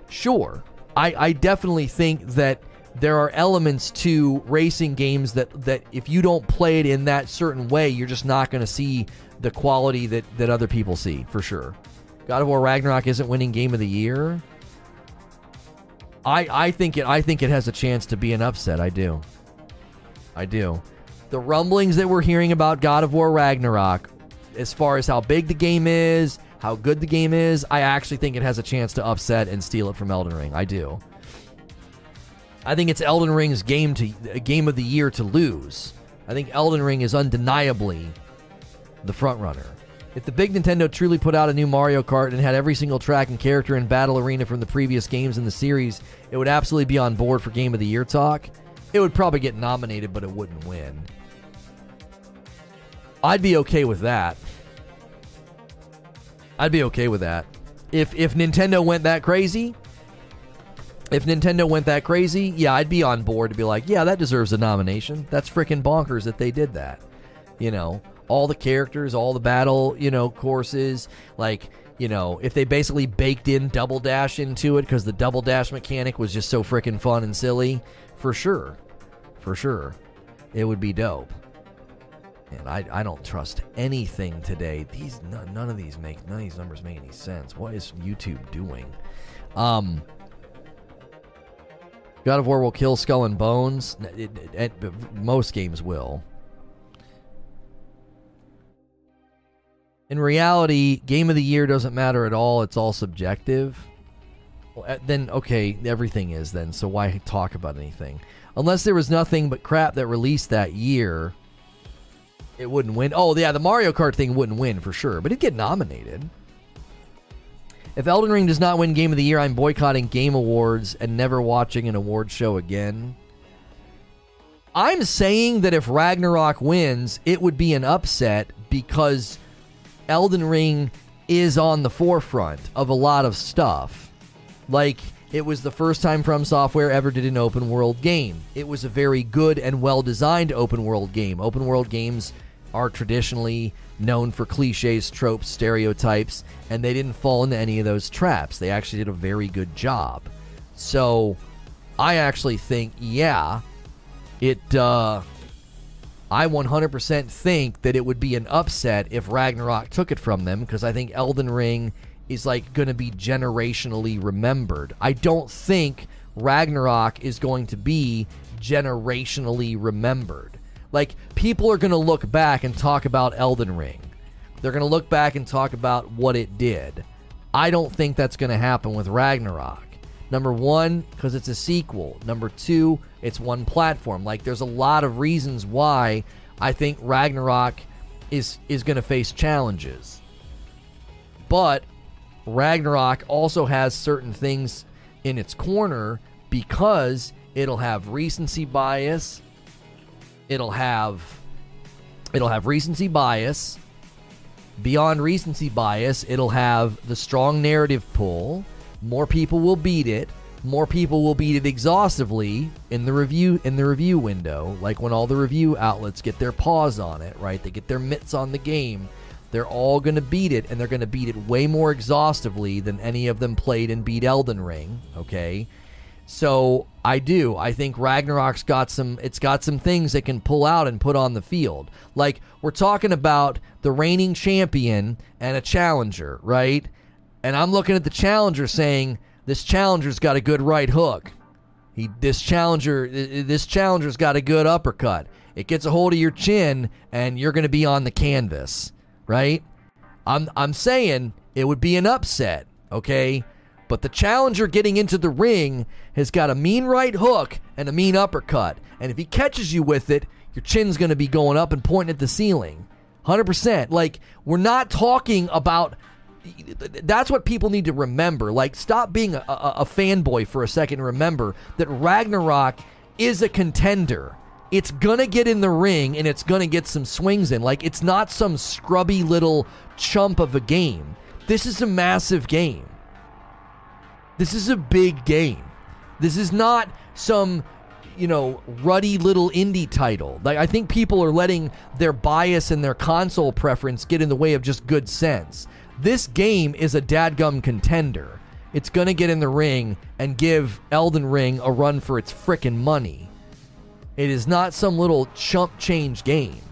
sure, I, I definitely think that there are elements to racing games that that if you don't play it in that certain way, you're just not going to see the quality that that other people see for sure. God of War Ragnarok isn't winning game of the year. I I think it I think it has a chance to be an upset. I do. I do. The rumblings that we're hearing about God of War Ragnarok, as far as how big the game is, how good the game is, I actually think it has a chance to upset and steal it from Elden Ring. I do. I think it's Elden Ring's game to uh, game of the year to lose. I think Elden Ring is undeniably the front runner. If the big Nintendo truly put out a new Mario Kart and had every single track and character and battle arena from the previous games in the series, it would absolutely be on board for Game of the Year talk. It would probably get nominated, but it wouldn't win. I'd be okay with that. I'd be okay with that. If if Nintendo went that crazy, if Nintendo went that crazy, yeah, I'd be on board to be like, yeah, that deserves a nomination. That's freaking bonkers that they did that. You know, all the characters, all the battle, you know, courses, like, you know, if they basically baked in double dash into it because the double dash mechanic was just so freaking fun and silly, for sure. For sure. It would be dope. And I, I don't trust anything today. These none, none of these make none of these numbers make any sense. What is YouTube doing? Um God of War will kill Skull and Bones. It, it, it, most games will. In reality, game of the year doesn't matter at all. It's all subjective. Well, uh, then, okay, everything is then. So why talk about anything? Unless there was nothing but crap that released that year, it wouldn't win. Oh, yeah, the Mario Kart thing wouldn't win for sure, but it'd get nominated. If Elden Ring does not win Game of the Year, I'm boycotting Game Awards and never watching an award show again. I'm saying that if Ragnarok wins, it would be an upset because Elden Ring is on the forefront of a lot of stuff. Like, it was the first time From Software ever did an open world game. It was a very good and well designed open world game. Open world games are traditionally known for cliches, tropes, stereotypes, and they didn't fall into any of those traps. They actually did a very good job. So, I actually think, yeah, it uh, I 100% think that it would be an upset if Ragnarok took it from them because I think Elden Ring is like going to be generationally remembered. I don't think Ragnarok is going to be generationally remembered. Like people are going to look back and talk about Elden Ring. They're going to look back and talk about what it did. I don't think that's going to happen with Ragnarok. Number one, because it's a sequel. Number two, it's one platform. Like there's a lot of reasons why I think Ragnarok is is going to face challenges. But Ragnarok also has certain things in its corner because it'll have recency bias. It'll have it'll have recency bias. Beyond recency bias, it'll have the strong narrative pull. More people will beat it. More people will beat it exhaustively in the review in the review window. Like when all the review outlets get their paws on it right? They get their mitts on the game. They're all going to beat it and they're going to beat it way more exhaustively than any of them played and beat Elden Ring okay so I do I think Ragnarok's got some it's got some things that can pull out and put on the field like we're talking about the reigning champion and a challenger right and I'm looking at the challenger saying, this challenger's got a good right hook. He this challenger this challenger's got a good uppercut. It gets a hold of your chin and you're going to be on the canvas, right? I'm I'm saying it would be an upset, okay? But the challenger getting into the ring has got a mean right hook and a mean uppercut. And if he catches you with it, your chin's going to be going up and pointing at the ceiling. 100%. Like, we're not talking about that's what people need to remember. Like, stop being a, a, a fanboy for a second and remember that Ragnarok is a contender. It's gonna get in the ring and it's gonna get some swings in. Like, it's not some scrubby little chump of a game. This is a massive game. This is a big game. This is not some you know, ruddy little indie title. Like I think people are letting their bias and their console preference get in the way of just good sense. This game is a dadgum contender. it's to get in the ring and give Elden Ring a run for its frickin' money. It is not some little chump change game.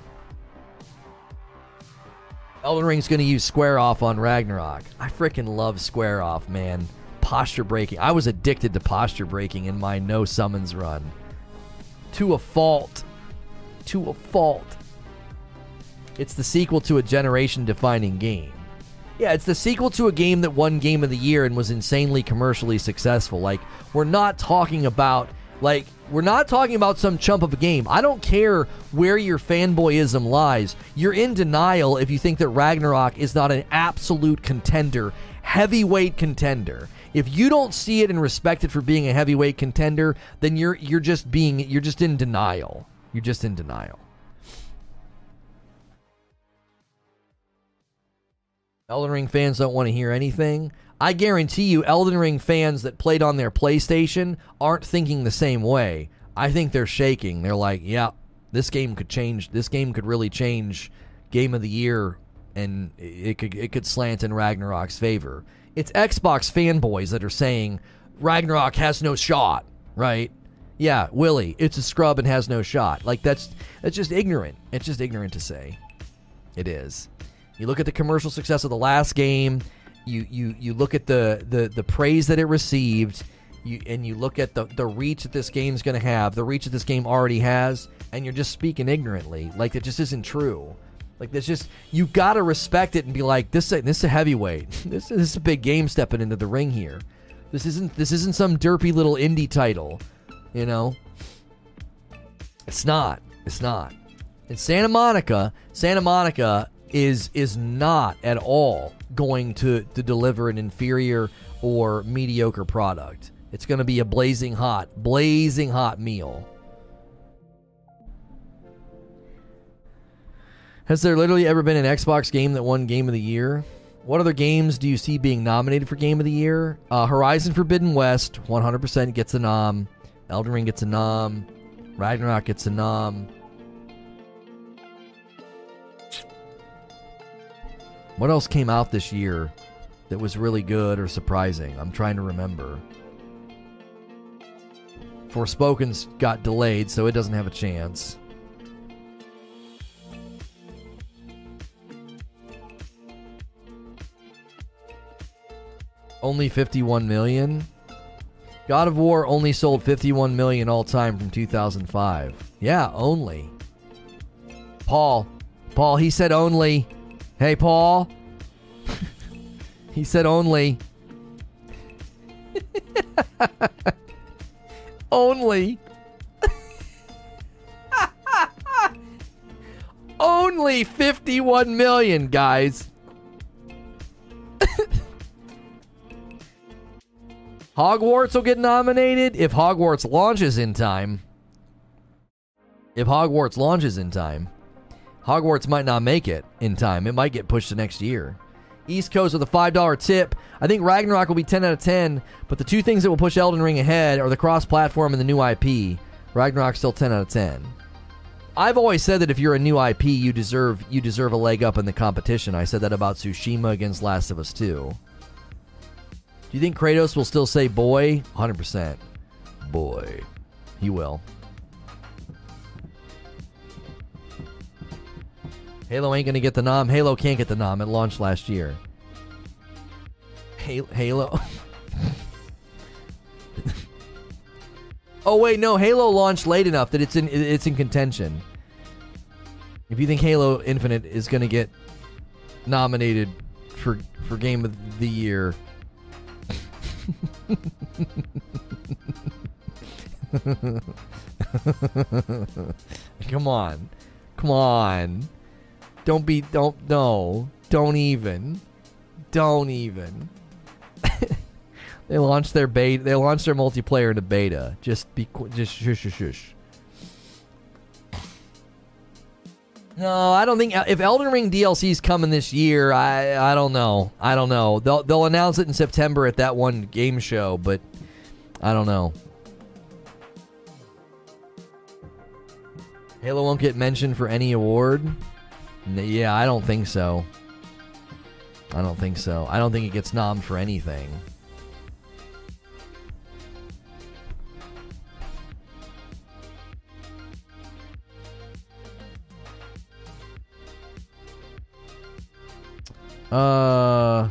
Elden Ring's to use Square Off on Ragnarok. I freaking love Square Off, man. Posture breaking. I was addicted to posture breaking in my no summons run. To a fault. To a fault. It's the sequel to a generation defining game. Yeah, it's the sequel to a game that won Game of the Year and was insanely commercially successful. Like, we're not talking about like, we're not talking about some chump of a game. I don't care where your fanboyism lies. You're in denial if you think that Ragnarok is not an absolute contender, heavyweight contender. If you don't see it and respect it for being a heavyweight contender, then you're you're just being you're just in denial. You're just in denial. Elden Ring fans don't want to hear anything. I guarantee you, Elden Ring fans that played on their PlayStation aren't thinking the same way. I think they're shaking. They're like, yeah, this game could change. This game could really change game of the year, and it could it could slant in Ragnarok's favor. It's Xbox fanboys that are saying Ragnarok has no shot, right? Yeah, Willie, it's a scrub and has no shot. Like that's that's just ignorant. It's just ignorant to say. It is. You look at the commercial success of the last game you you you look at the the the praise that it received you and you look at the the reach that this game's going to have the reach that this game already has and you're just speaking ignorantly like it just isn't true like this just you got to respect it and be like this this is a heavyweight. *laughs* This, this is a big game stepping into the ring here. This isn't this isn't some derpy little indie title you know? It's not. It's not. In Santa Monica Santa Monica is is not at all going to, to deliver an inferior or mediocre product. It's going to be a blazing hot, blazing hot meal. Has there literally ever been an Xbox game that won Game of the Year? What other games do you see being nominated for Game of the Year? Uh, Horizon Forbidden West, 100% gets a nom. Elden Ring gets a nom. Ragnarok gets a nom. What else came out this year that was really good or surprising? I'm trying to remember. Forspoken's got delayed, so it doesn't have a chance. Only 51 million. God of War only sold 51 million all time from 2005. Yeah, only. Paul, Paul, he said only. Hey, Paul. *laughs* he said only. *laughs* only. *laughs* only 51 million, guys. Hogwarts will get nominated if Hogwarts launches in time. If Hogwarts launches in time. Hogwarts might not make it in time. It might get pushed to next year. East Coast with a $5 tip. I think Ragnarok will be 10 out of 10, but the two things that will push Elden Ring ahead are the cross platform and the new IP. Ragnarok's still 10 out of 10. I've always said that if you're a new IP, you deserve you deserve a leg up in the competition. I said that about Tsushima against Last of Us 2. Do you think Kratos will still say boy? 100%. Boy. He will. Halo ain't gonna get the nom. Halo can't get the nom. It launched last year. Halo. *laughs* oh wait, no. Halo launched late enough that it's in it's in contention. If you think Halo Infinite is gonna get nominated for for Game of the Year. *laughs* Come on. Come on. Don't be. Don't. No. Don't even. Don't even. *laughs* they launched their beta. They launched their multiplayer into beta. Just be. Just shush shush shush. No, I don't think if Elden Ring DLC is coming this year, I I don't know. I don't know. They'll they'll announce it in September at that one game show, but I don't know. Halo won't get mentioned for any award. Yeah, I don't think so. I don't think so. I don't think it gets nommed for anything. Uh,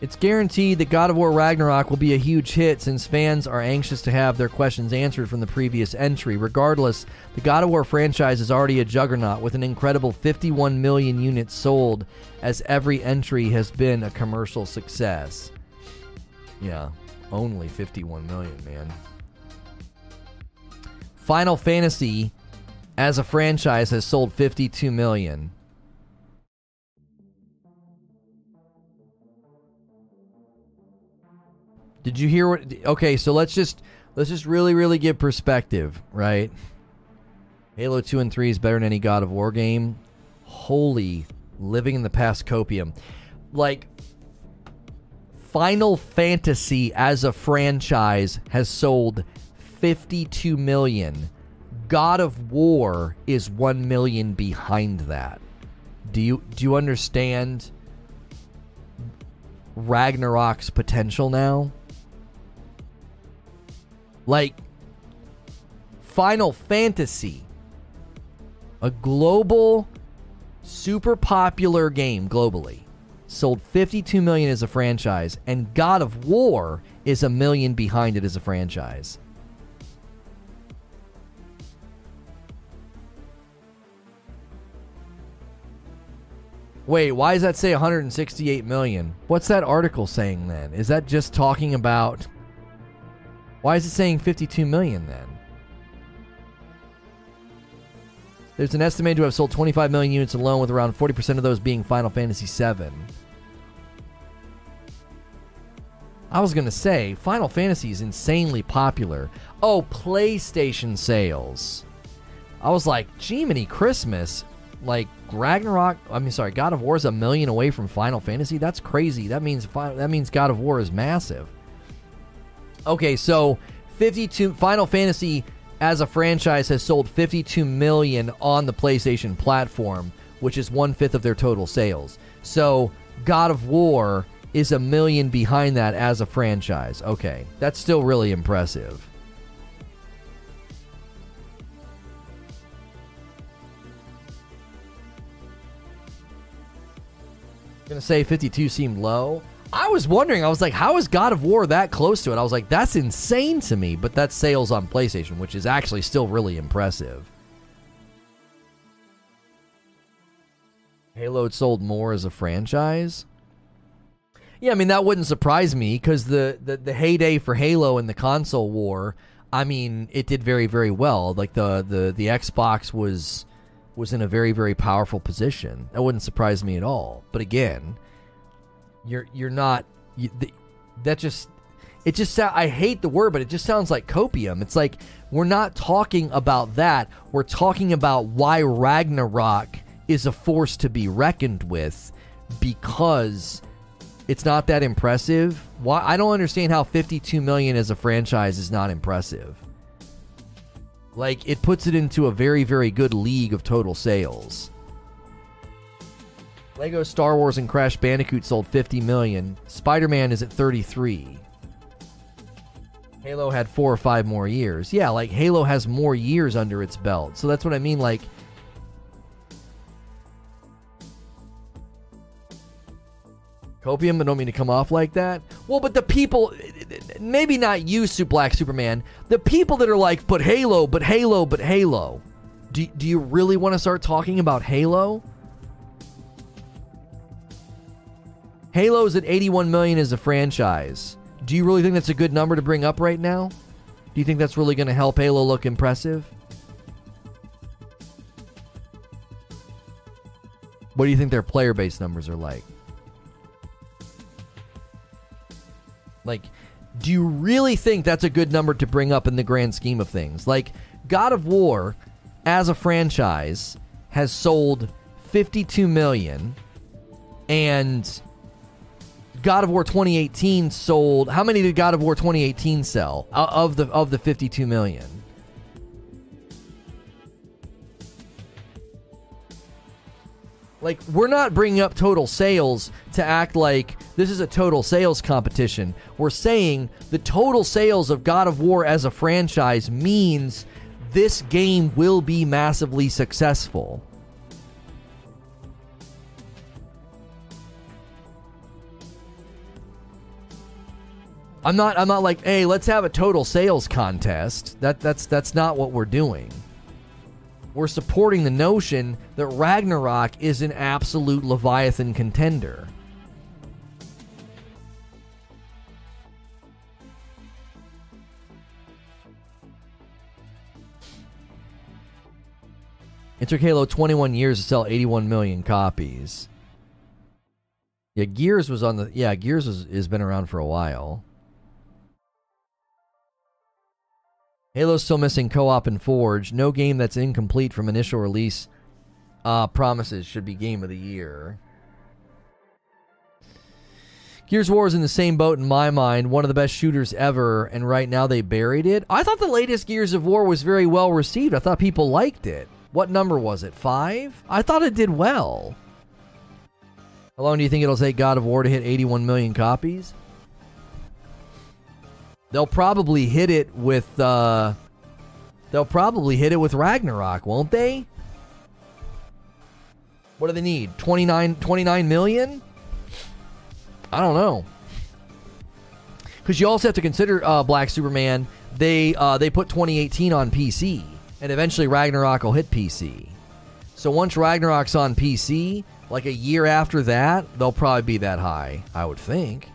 it's guaranteed that God of War Ragnarok will be a huge hit since fans are anxious to have their questions answered from the previous entry. Regardless, the God of War franchise is already a juggernaut with an incredible 51 million units sold, as every entry has been a commercial success. Yeah, only 51 million, man. Final Fantasy as a franchise has sold 52 million. Did you hear what Okay, so let's just let's just really really give perspective, right? Halo 2 and 3 is better than any God of War game. Holy living in the past copium. Like Final Fantasy as a franchise has sold 52 million. God of War is 1 million behind that. Do you do you understand Ragnarok's potential now? Like Final Fantasy, a global super popular game globally sold 52 million as a franchise, and God of War is a million behind it as a franchise. Wait, why does that say 168 million? What's that article saying then? Is that just talking about. Why is it saying 52 million then? There's an estimated to have sold 25 million units alone, with around 40% of those being Final Fantasy VII. I was going to say, Final Fantasy is insanely popular. Oh, PlayStation sales. I was like, Jiminy Christmas. Like, Ragnarok, I mean, sorry, God of War is a million away from Final Fantasy. That's crazy. That means that means God of War is massive. Okay, so 52 Final Fantasy as a franchise has sold 52 million on the PlayStation platform, which is one fifth of their total sales. So God of War is a million behind that as a franchise. Okay, that's still really impressive. gonna say 52 seemed low. I was wondering, I was like, how is God of War that close to it? I was like, that's insane to me, but that's sales on PlayStation, which is actually still really impressive. Halo sold more as a franchise. Yeah, I mean that wouldn't surprise me because the, the the heyday for Halo and the console war, I mean, it did very very well. Like the the the Xbox was was in a very very powerful position. That wouldn't surprise me at all. But again, you're you're not you, the, that just it just I hate the word, but it just sounds like copium. It's like we're not talking about that. We're talking about why Ragnarok is a force to be reckoned with because it's not that impressive. Why I don't understand how 52 million as a franchise is not impressive. Like it puts it into a very very good league of total sales. Lego Star Wars and Crash Bandicoot sold 50 million. Spider-Man is at 33. Halo had 4 or 5 more years. Yeah, like Halo has more years under its belt. So that's what I mean like Copium, I don't mean to come off like that. Well, but the people, maybe not you, Black Superman, the people that are like, but Halo, but Halo, but Halo. Do, do you really want to start talking about Halo? Halo's at 81 million as a franchise. Do you really think that's a good number to bring up right now? Do you think that's really going to help Halo look impressive? What do you think their player base numbers are like? Like, do you really think that's a good number to bring up in the grand scheme of things? Like, God of War, as a franchise, has sold 52 million, and God of War 2018 sold. How many did God of War 2018 sell uh, of the of the 52 million? Like, we're not bringing up total sales to act like this is a total sales competition. We're saying the total sales of God of War as a franchise means this game will be massively successful. I'm not I'm not like, "Hey, let's have a total sales contest." That that's that's not what we're doing. We're supporting the notion that Ragnarok is an absolute Leviathan contender. It took Halo 21 years to sell 81 million copies. Yeah, Gears was on the. Yeah, Gears has been around for a while. Halo's still missing co op and Forge. No game that's incomplete from initial release uh, promises should be game of the year. Gears of War is in the same boat in my mind, one of the best shooters ever, and right now they buried it. I thought the latest Gears of War was very well received. I thought people liked it. What number was it? Five? I thought it did well. How long do you think it'll take God of War to hit 81 million copies? They'll probably hit it with uh they'll probably hit it with Ragnarok, won't they? What do they need? 29 29 million? I don't know. Cuz you also have to consider uh, Black Superman, they uh, they put 2018 on PC and eventually Ragnarok will hit PC. So once Ragnarok's on PC, like a year after that, they'll probably be that high, I would think.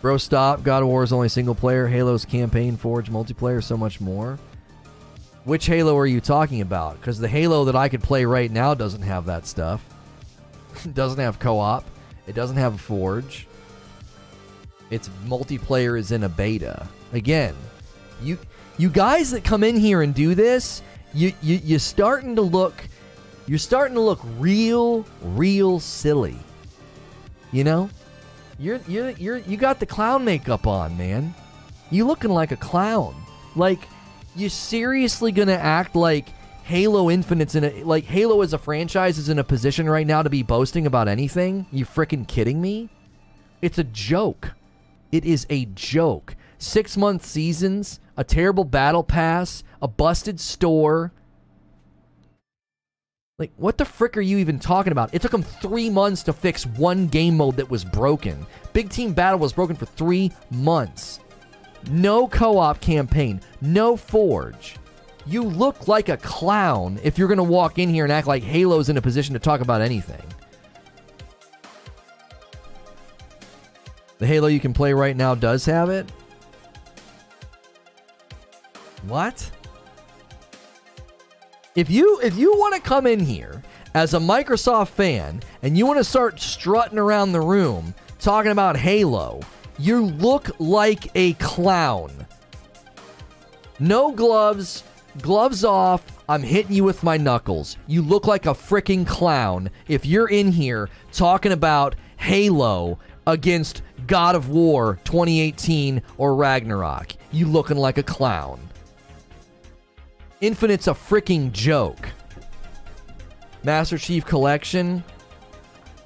Bro, stop. God of War is only single player. Halo's campaign, Forge, multiplayer, so much more. Which Halo are you talking about? Because the Halo that I could play right now doesn't have that stuff. it *laughs* doesn't have co op. It doesn't have a Forge. Its multiplayer is in a beta. Again, you you guys that come in here and do this, you you you're starting to look you're starting to look real real silly. You know? You're you're you're you got the clown makeup on, man. You looking like a clown. Like you seriously to act like Halo Infinite's in a like Halo as a franchise is in a position right now to be boasting about anything? You freaking kidding me? It's a joke. It is a joke. Six month seasons, a terrible battle pass, a busted store. Like, what the frick are you even talking about? It took them three months to fix one game mode that was broken. Big Team Battle was broken for three months. No co op campaign, no Forge. You look like a clown if you're going to walk in here and act like Halo's in a position to talk about anything. The Halo you can play right now does have it? What? If you if you want to come in here as a Microsoft fan and you want to start strutting around the room talking about Halo, you look like a clown. No gloves, gloves off. I'm hitting you with my knuckles. You look like a freaking clown if you're in here talking about Halo against God of War 2018 or Ragnarok. You looking like a clown. Infinite's a freaking joke. Master Chief Collection.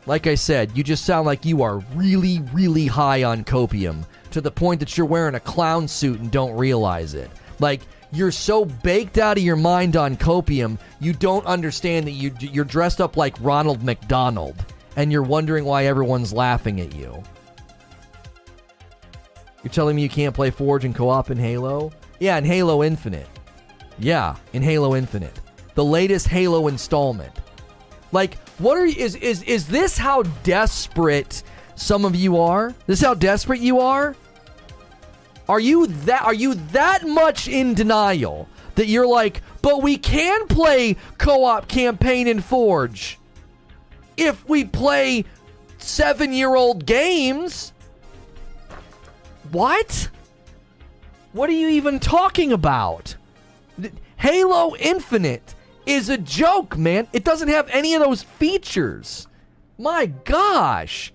Like I said, you just sound like you are really, really high on copium to the point that you're wearing a clown suit and don't realize it. Like, you're so baked out of your mind on copium, you don't understand that you, you're dressed up like Ronald McDonald and you're wondering why everyone's laughing at you. You're telling me you can't play Forge and co op in Halo? Yeah, in Halo Infinite. Yeah, in Halo Infinite. The latest Halo installment. Like, what are you, is is is this how desperate some of you are? This is how desperate you are? Are you that are you that much in denial that you're like, but we can play co-op campaign in Forge if we play seven-year-old games? What? What are you even talking about? Halo Infinite is a joke, man. It doesn't have any of those features. My gosh.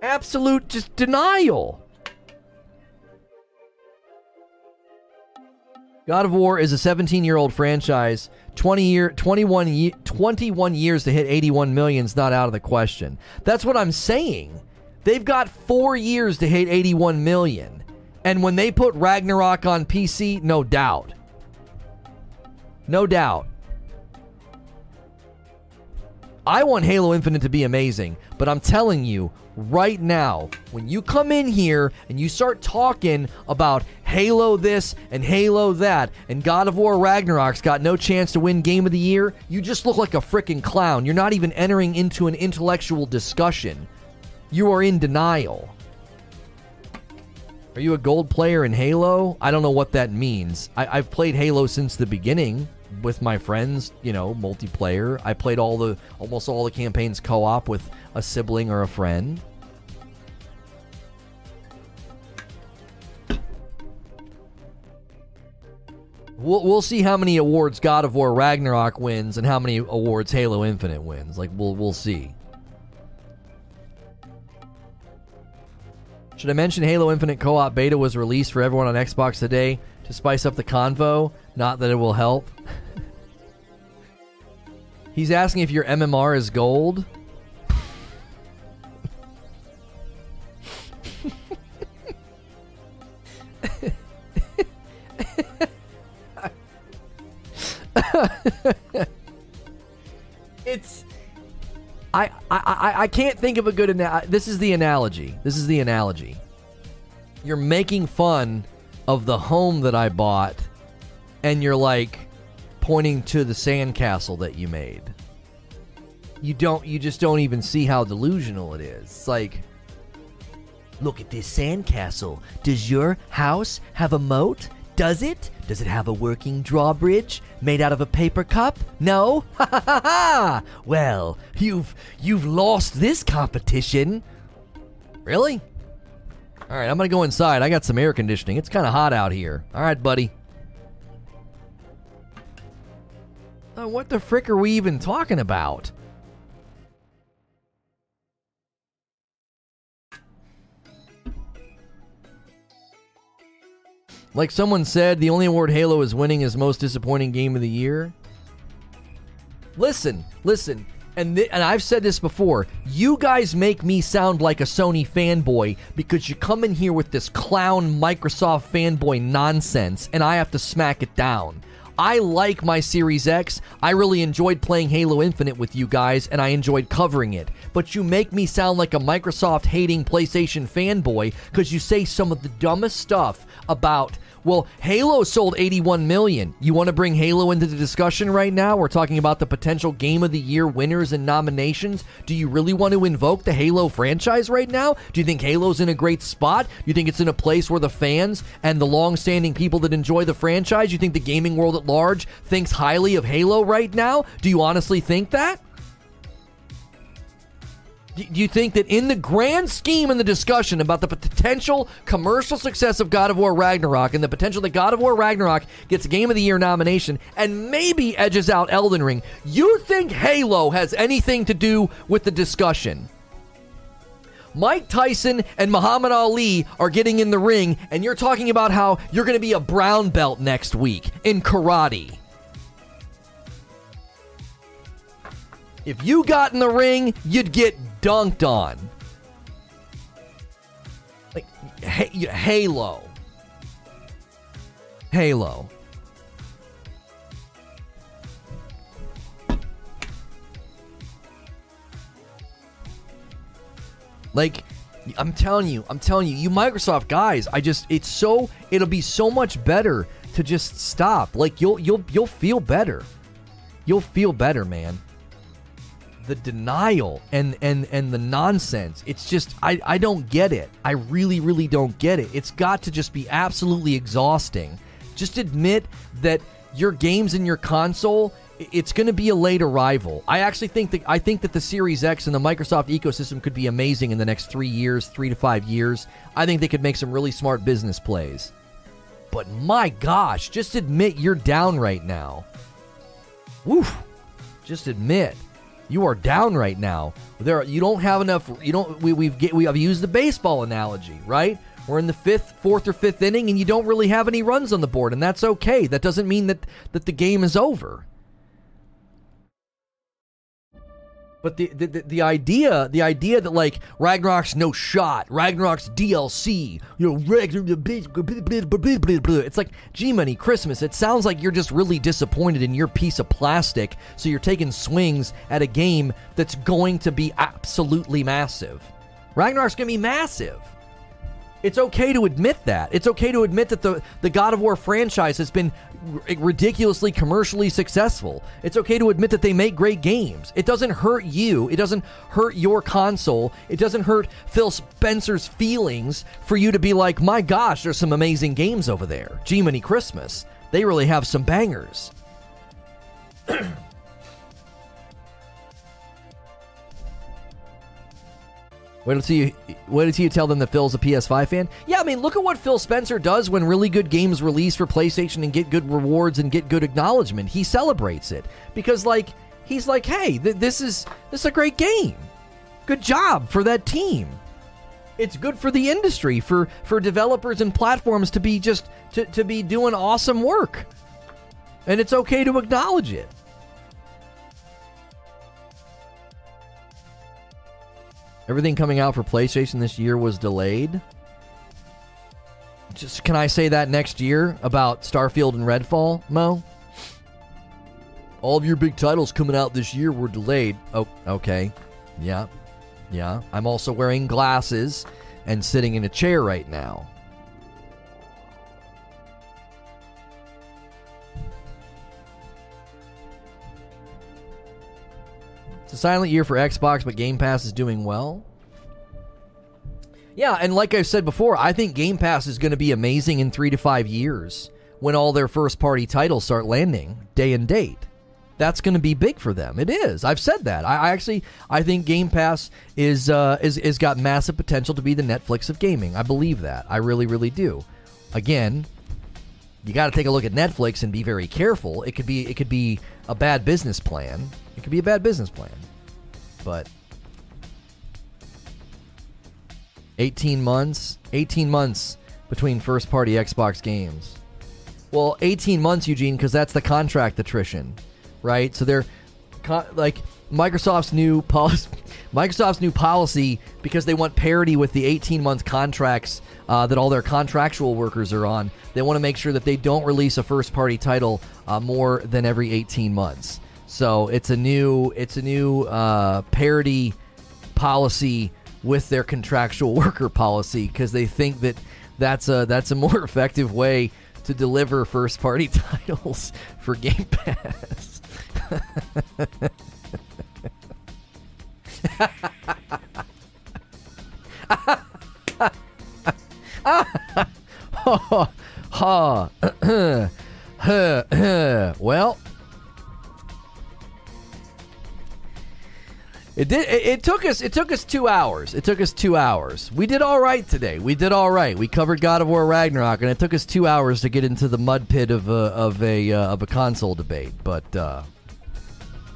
Absolute just denial. God of War is a 17 year old franchise. 20 year, 21, ye- 21 years to hit 81 million is not out of the question. That's what I'm saying. They've got four years to hit 81 million. And when they put Ragnarok on PC, no doubt. No doubt. I want Halo Infinite to be amazing, but I'm telling you right now, when you come in here and you start talking about Halo this and Halo that, and God of War Ragnarok's got no chance to win Game of the Year, you just look like a freaking clown. You're not even entering into an intellectual discussion. You are in denial. Are you a gold player in Halo? I don't know what that means. I, have played Halo since the beginning with my friends, you know, multiplayer. I played all the almost all the campaigns co-op with a sibling or a friend. We'll, we'll see how many awards God of War Ragnarok wins and how many awards Halo Infinite wins. Like we'll we'll see. Should I mention Halo Infinite Co-op Beta was released for everyone on Xbox today to spice up the convo? Not that it will help. *laughs* He's asking if your MMR is gold. *laughs* *laughs* it's I, I I can't think of a good analogy. this is the analogy. This is the analogy. You're making fun of the home that I bought and you're like pointing to the sandcastle that you made. You don't you just don't even see how delusional it is. It's like Look at this sandcastle. Does your house have a moat? Does it? Does it have a working drawbridge made out of a paper cup? No? *laughs* Ha ha ha ha! Well, you've you've lost this competition. Really? All right, I'm going to go inside. I got some air conditioning. It's kind of hot out here. All right, buddy. Uh, what the frick are we even talking about? Like someone said, the only award Halo is winning is most disappointing game of the year. Listen, listen, and th- and I've said this before. You guys make me sound like a Sony fanboy because you come in here with this clown Microsoft fanboy nonsense, and I have to smack it down. I like my Series X. I really enjoyed playing Halo Infinite with you guys, and I enjoyed covering it. But you make me sound like a Microsoft hating PlayStation fanboy because you say some of the dumbest stuff about well, Halo sold 81 million. You want to bring Halo into the discussion right now? We're talking about the potential game of the year winners and nominations. Do you really want to invoke the Halo franchise right now? Do you think Halo's in a great spot? You think it's in a place where the fans and the long-standing people that enjoy the franchise, you think the gaming world at large thinks highly of Halo right now? Do you honestly think that? Do you think that in the grand scheme in the discussion about the potential commercial success of God of War Ragnarok and the potential that God of War Ragnarok gets a Game of the Year nomination and maybe edges out Elden Ring, you think Halo has anything to do with the discussion? Mike Tyson and Muhammad Ali are getting in the ring, and you're talking about how you're going to be a brown belt next week in karate. If you got in the ring, you'd get dunked on. Like Halo. Halo. Like I'm telling you, I'm telling you, you Microsoft guys, I just it's so it'll be so much better to just stop. Like you'll you'll you'll feel better. You'll feel better, man the denial and and and the nonsense it's just i i don't get it i really really don't get it it's got to just be absolutely exhausting just admit that your games in your console it's going to be a late arrival. I actually think that I think that the Series X and the Microsoft ecosystem could be amazing in the next 3 years, 3 to 5 years. I think they could make some really smart business plays. But my gosh, just admit you're down right now. Woof. Just admit. You are down right now. There, you don't have enough. You don't. We, we've get, we have used the baseball analogy, right? We're in the fifth, fourth, or fifth inning, and you don't really have any runs on the board, and that's okay. That doesn't mean that that the game is over. But the, the the the idea the idea that like Ragnarok's no shot, Ragnarok's DLC, you know, it's like Jiminy Christmas. It sounds like you're just really disappointed in your piece of plastic, so you're taking swings at a game that's going to be absolutely massive. Ragnarok's to be massive. It's okay to admit that. It's okay to admit that the, the God of War franchise has been r- ridiculously commercially successful. It's okay to admit that they make great games. It doesn't hurt you. It doesn't hurt your console. It doesn't hurt Phil Spencer's feelings for you to be like, my gosh, there's some amazing games over there. Jiminy Christmas. They really have some bangers. *clears throat* Wait until you wait until you tell them that Phil's a PS5 fan. Yeah, I mean, look at what Phil Spencer does when really good games release for PlayStation and get good rewards and get good acknowledgement. He celebrates it because, like, he's like, "Hey, th- this is this is a great game. Good job for that team. It's good for the industry, for for developers and platforms to be just to, to be doing awesome work, and it's okay to acknowledge it." Everything coming out for PlayStation this year was delayed. Just can I say that next year about Starfield and Redfall, Mo? All of your big titles coming out this year were delayed. Oh, okay. Yeah. Yeah. I'm also wearing glasses and sitting in a chair right now. It's a silent year for Xbox, but Game Pass is doing well. Yeah, and like I've said before, I think Game Pass is going to be amazing in three to five years when all their first party titles start landing day and date. That's going to be big for them. It is. I've said that. I, I actually I think Game Pass is uh, is is got massive potential to be the Netflix of gaming. I believe that. I really really do. Again, you got to take a look at Netflix and be very careful. It could be it could be a bad business plan. Could be a bad business plan. But 18 months, 18 months between first party Xbox games. Well, 18 months, Eugene, because that's the contract attrition, right? So they're like Microsoft's new policy. *laughs* Microsoft's new policy because they want parity with the 18 month contracts uh, that all their contractual workers are on. They want to make sure that they don't release a first party title uh, more than every 18 months. So it's a new it's a new uh, parity policy with their contractual worker policy because they think that that's a that's a more effective way to deliver first party titles for Game Pass. well, It did. It, it, took us. It took us two hours. It took us two hours. We did all right today. We did all right. We covered God of War Ragnarok, and it took us two hours to get into the mud pit of a of a uh, of a console debate. But uh,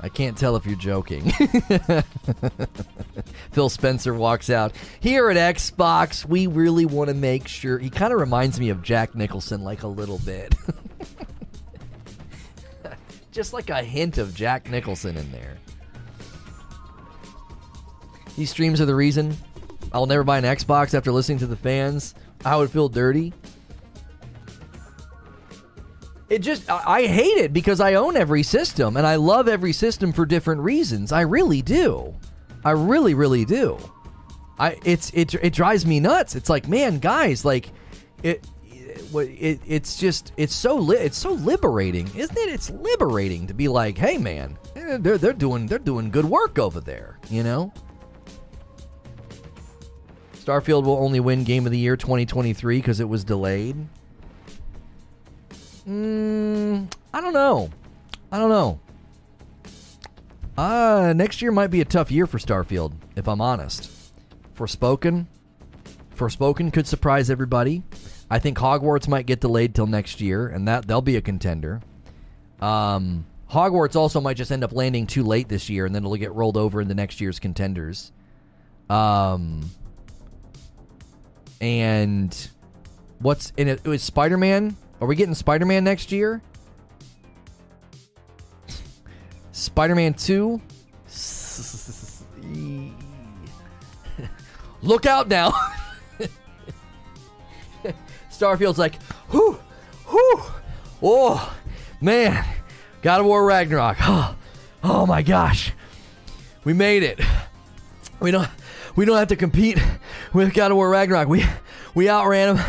I can't tell if you're joking. *laughs* Phil Spencer walks out here at Xbox. We really want to make sure. He kind of reminds me of Jack Nicholson, like a little bit. *laughs* Just like a hint of Jack Nicholson in there. These streams are the reason I'll never buy an Xbox after listening to the fans. I would feel dirty. It just, I, I hate it because I own every system and I love every system for different reasons. I really do. I really, really do. I it's it it drives me nuts. It's like, man, guys, like it it, it's just it's so li- it's so liberating, isn't it? It's liberating to be like, hey, man, eh, they're they're doing they're doing good work over there, you know. Starfield will only win Game of the Year 2023 because it was delayed. Mm, I don't know. I don't know. Uh, next year might be a tough year for Starfield, if I'm honest. Forspoken, Forspoken could surprise everybody. I think Hogwarts might get delayed till next year, and that they'll be a contender. Um, Hogwarts also might just end up landing too late this year, and then it'll get rolled over into next year's contenders. Um, and what's in it? Was Spider Man. Are we getting Spider Man next year? Spider Man 2? *laughs* Look out now. *laughs* Starfield's like, whoo, whoo, oh, man, God of War Ragnarok. Oh, *gasps* oh my gosh, we made it. We don't, we don't have to compete *laughs* with God of War Ragnarok. We, we outran them.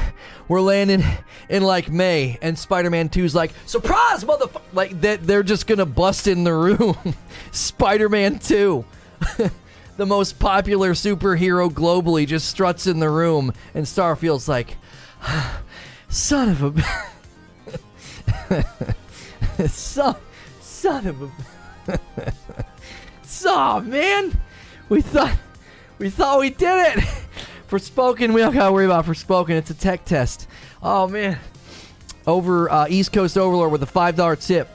We're landing in like May, and Spider-Man 2's like, surprise, motherfucker! Like that, they're just gonna bust in the room. *laughs* Spider-Man 2. *laughs* the most popular superhero globally just struts in the room, and Starfield's like, *sighs* son of a son, son of a so man, we thought we thought we did it. *laughs* Forspoken, we don't gotta worry about Forspoken. It's a tech test. Oh man, over uh, East Coast Overlord with a five dollar tip.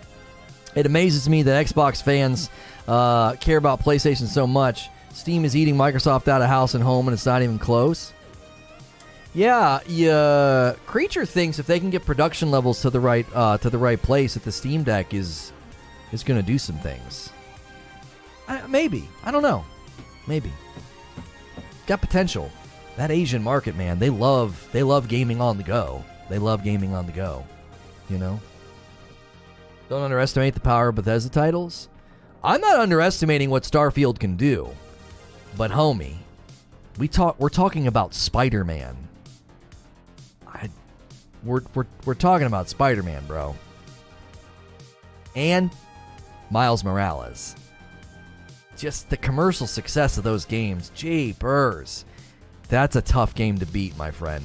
It amazes me that Xbox fans uh, care about PlayStation so much. Steam is eating Microsoft out of house and home, and it's not even close. Yeah, yeah. Creature thinks if they can get production levels to the right uh, to the right place, that the Steam Deck is is going to do some things. I, maybe I don't know. Maybe got potential. That Asian market, man, they love they love gaming on the go. They love gaming on the go. You know. Don't underestimate the power of Bethesda titles. I'm not underestimating what Starfield can do. But homie, we talk we're talking about Spider-Man. I we're we're we're talking about Spider-Man, bro. And Miles Morales. Just the commercial success of those games. Jeepers. That's a tough game to beat, my friend.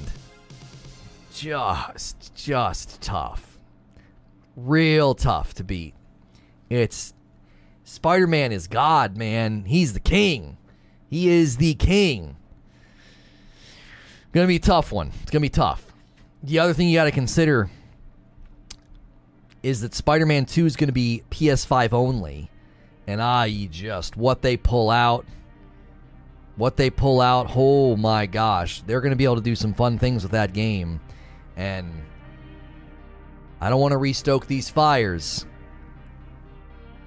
Just just tough. Real tough to beat. It's Spider-Man is God, man. He's the king. He is the king. Gonna be a tough one. It's gonna be tough. The other thing you got to consider is that Spider Man 2 is gonna be PS5 only. And I just, what they pull out, what they pull out, oh my gosh. They're gonna be able to do some fun things with that game. And I don't want to restoke these fires.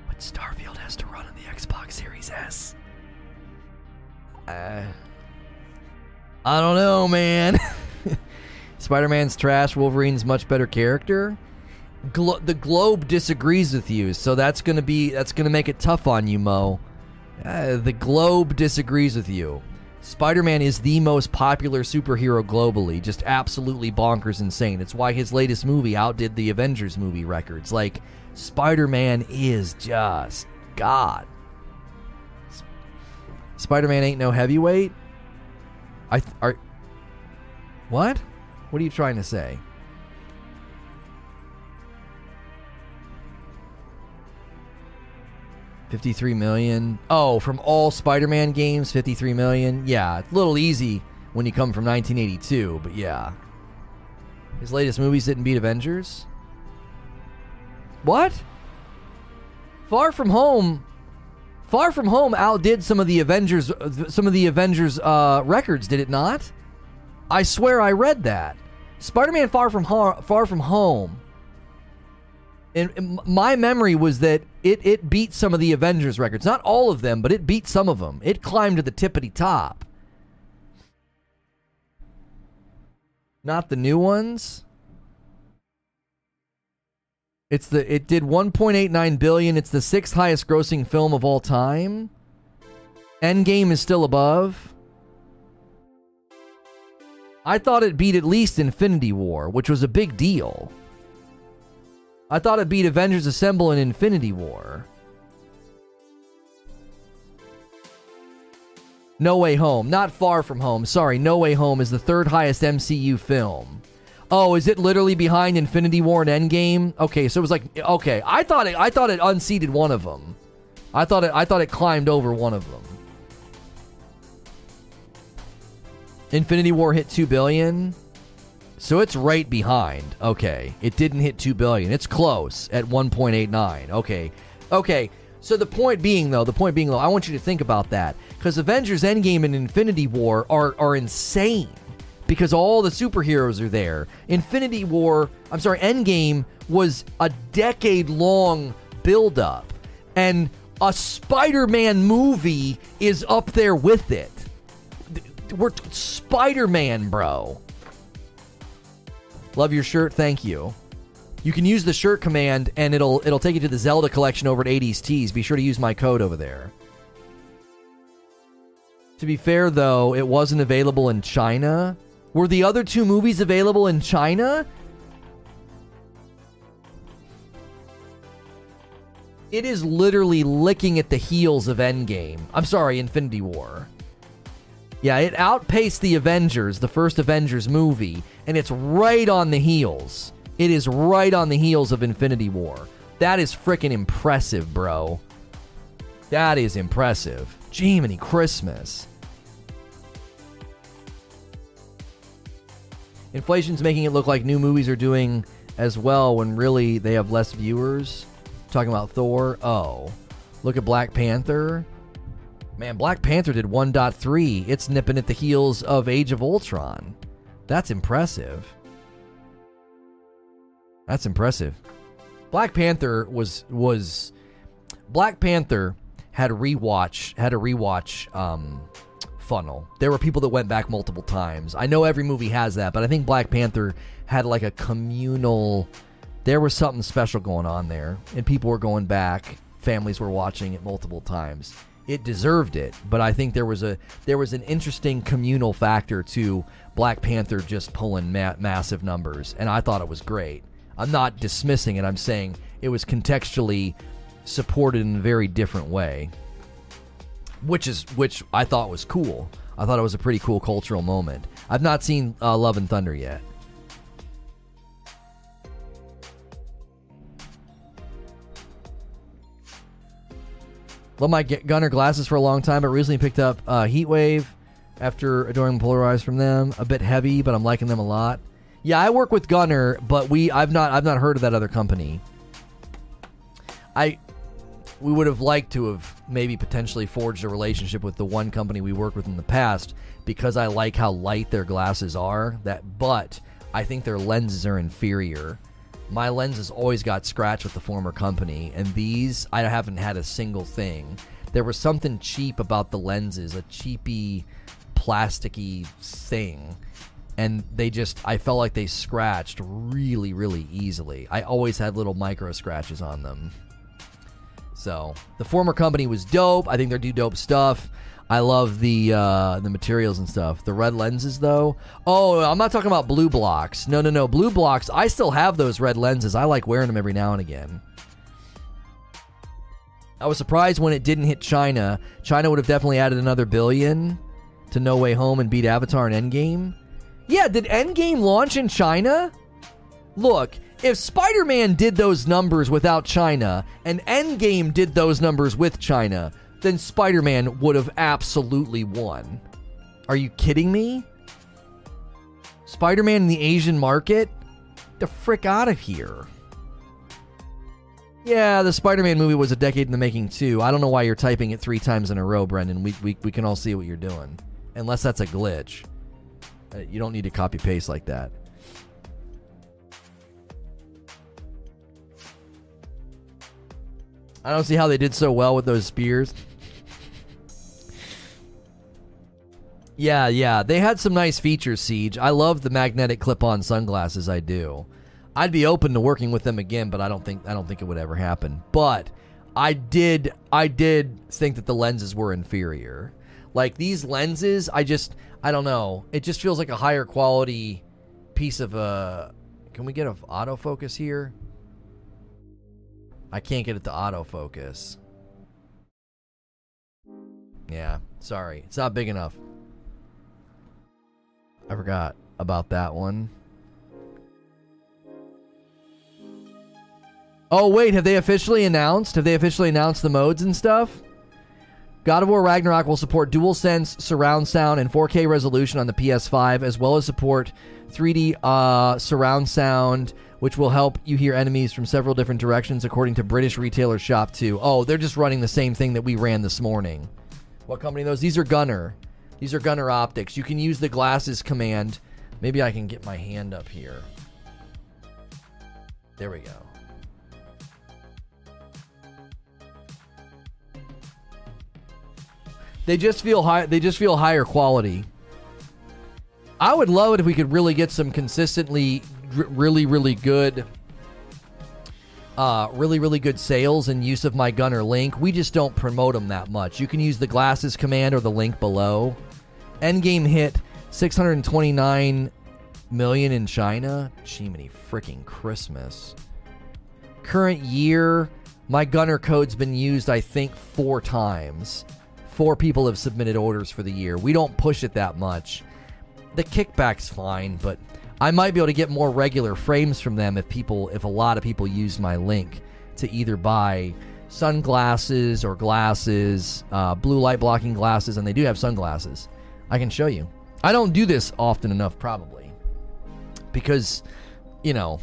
But Starfield has to run on the Xbox Series S. Uh, I don't know, man. *laughs* Spider Man's trash. Wolverine's much better character. Glo- the Globe disagrees with you, so that's gonna be that's gonna make it tough on you, Mo. Uh, the Globe disagrees with you. Spider Man is the most popular superhero globally, just absolutely bonkers insane. It's why his latest movie outdid the Avengers movie records. Like, Spider Man is just God. Spider Man ain't no heavyweight? I th- are. What? What are you trying to say? Fifty-three million. Oh, from all Spider-Man games, fifty-three million. Yeah, it's a little easy when you come from 1982, but yeah. His latest movies didn't beat Avengers. What? Far From Home. Far From Home outdid some of the Avengers, some of the Avengers uh, records, did it not? I swear I read that. Spider-Man Far From Ho- Far From Home. And my memory was that it it beat some of the Avengers records, not all of them, but it beat some of them. It climbed to the tippity top. Not the new ones. It's the it did 1.89 billion. It's the sixth highest grossing film of all time. Endgame is still above. I thought it beat at least Infinity War, which was a big deal. I thought it beat Avengers Assemble and Infinity War. No Way Home, not Far From Home. Sorry, No Way Home is the third highest MCU film. Oh, is it literally behind Infinity War and Endgame? Okay, so it was like okay. I thought it. I thought it unseated one of them. I thought it. I thought it climbed over one of them. Infinity War hit two billion, so it's right behind. Okay, it didn't hit two billion. It's close at one point eight nine. Okay, okay. So the point being, though, the point being, though, I want you to think about that because Avengers Endgame and Infinity War are are insane because all the superheroes are there. Infinity War, I'm sorry, Endgame was a decade long build up And a Spider-Man movie is up there with it. We're t- Spider-Man, bro. Love your shirt, thank you. You can use the shirt command and it'll it'll take you to the Zelda collection over at 80s Tees. Be sure to use my code over there. To be fair though, it wasn't available in China. Were the other two movies available in China? It is literally licking at the heels of Endgame. I'm sorry, Infinity War. Yeah, it outpaced the Avengers, the first Avengers movie, and it's right on the heels. It is right on the heels of Infinity War. That is freaking impressive, bro. That is impressive. Jiminy Christmas. Inflation's making it look like new movies are doing as well when really they have less viewers. Talking about Thor. Oh. Look at Black Panther. Man, Black Panther did 1.3. It's nipping at the heels of Age of Ultron. That's impressive. That's impressive. Black Panther was was Black Panther had a rewatch had a rewatch um, funnel. There were people that went back multiple times. I know every movie has that, but I think Black Panther had like a communal there was something special going on there and people were going back. Families were watching it multiple times. It deserved it, but I think there was a there was an interesting communal factor to Black Panther just pulling ma- massive numbers and I thought it was great. I'm not dismissing it. I'm saying it was contextually supported in a very different way, which is which I thought was cool. I thought it was a pretty cool cultural moment. I've not seen uh, Love and Thunder yet. Love my Gunnar glasses for a long time, but recently picked up uh, Heat Wave after adoring Polarized from them. A bit heavy, but I'm liking them a lot. Yeah, I work with Gunnar, but we I've not I've not heard of that other company. I we would have liked to have maybe potentially forged a relationship with the one company we worked with in the past because I like how light their glasses are. That but I think their lenses are inferior. My lenses always got scratched with the former company, and these I haven't had a single thing. There was something cheap about the lenses, a cheapy, plasticky thing and they just I felt like they scratched really really easily. I always had little micro scratches on them. So the former company was dope. I think they do dope stuff. I love the uh, the materials and stuff. The red lenses though. Oh, I'm not talking about blue blocks. No, no, no. Blue blocks. I still have those red lenses. I like wearing them every now and again. I was surprised when it didn't hit China. China would have definitely added another billion to No Way Home and beat Avatar and Endgame. Yeah, did Endgame launch in China? Look, if Spider Man did those numbers without China and Endgame did those numbers with China, then Spider Man would have absolutely won. Are you kidding me? Spider Man in the Asian market? The frick out of here. Yeah, the Spider Man movie was a decade in the making, too. I don't know why you're typing it three times in a row, Brendan. We, we, we can all see what you're doing. Unless that's a glitch. Uh, you don't need to copy paste like that. I don't see how they did so well with those spears. Yeah, yeah, they had some nice features, Siege. I love the magnetic clip-on sunglasses. I do. I'd be open to working with them again, but I don't think I don't think it would ever happen. But I did I did think that the lenses were inferior. Like these lenses, I just I don't know. It just feels like a higher quality piece of a. Uh, can we get an autofocus here? I can't get it to autofocus. Yeah, sorry. It's not big enough. I forgot about that one. Oh, wait, have they officially announced? Have they officially announced the modes and stuff? God of War Ragnarok will support DualSense surround sound and 4K resolution on the PS5, as well as support 3D uh, surround sound, which will help you hear enemies from several different directions, according to British retailer ShopTo. Oh, they're just running the same thing that we ran this morning. What company those? These are Gunnar. These are Gunnar Optics. You can use the glasses command. Maybe I can get my hand up here. There we go. They just feel high. They just feel higher quality. I would love it if we could really get some consistently, really, really good, uh, really, really good sales and use of my gunner link. We just don't promote them that much. You can use the glasses command or the link below. Endgame hit 629 million in China. Jiminy freaking Christmas. Current year, my Gunnar code's been used, I think, four times. Four people have submitted orders for the year. We don't push it that much. The kickback's fine, but I might be able to get more regular frames from them if people, if a lot of people use my link to either buy sunglasses or glasses, uh, blue light blocking glasses, and they do have sunglasses. I can show you. I don't do this often enough, probably, because, you know,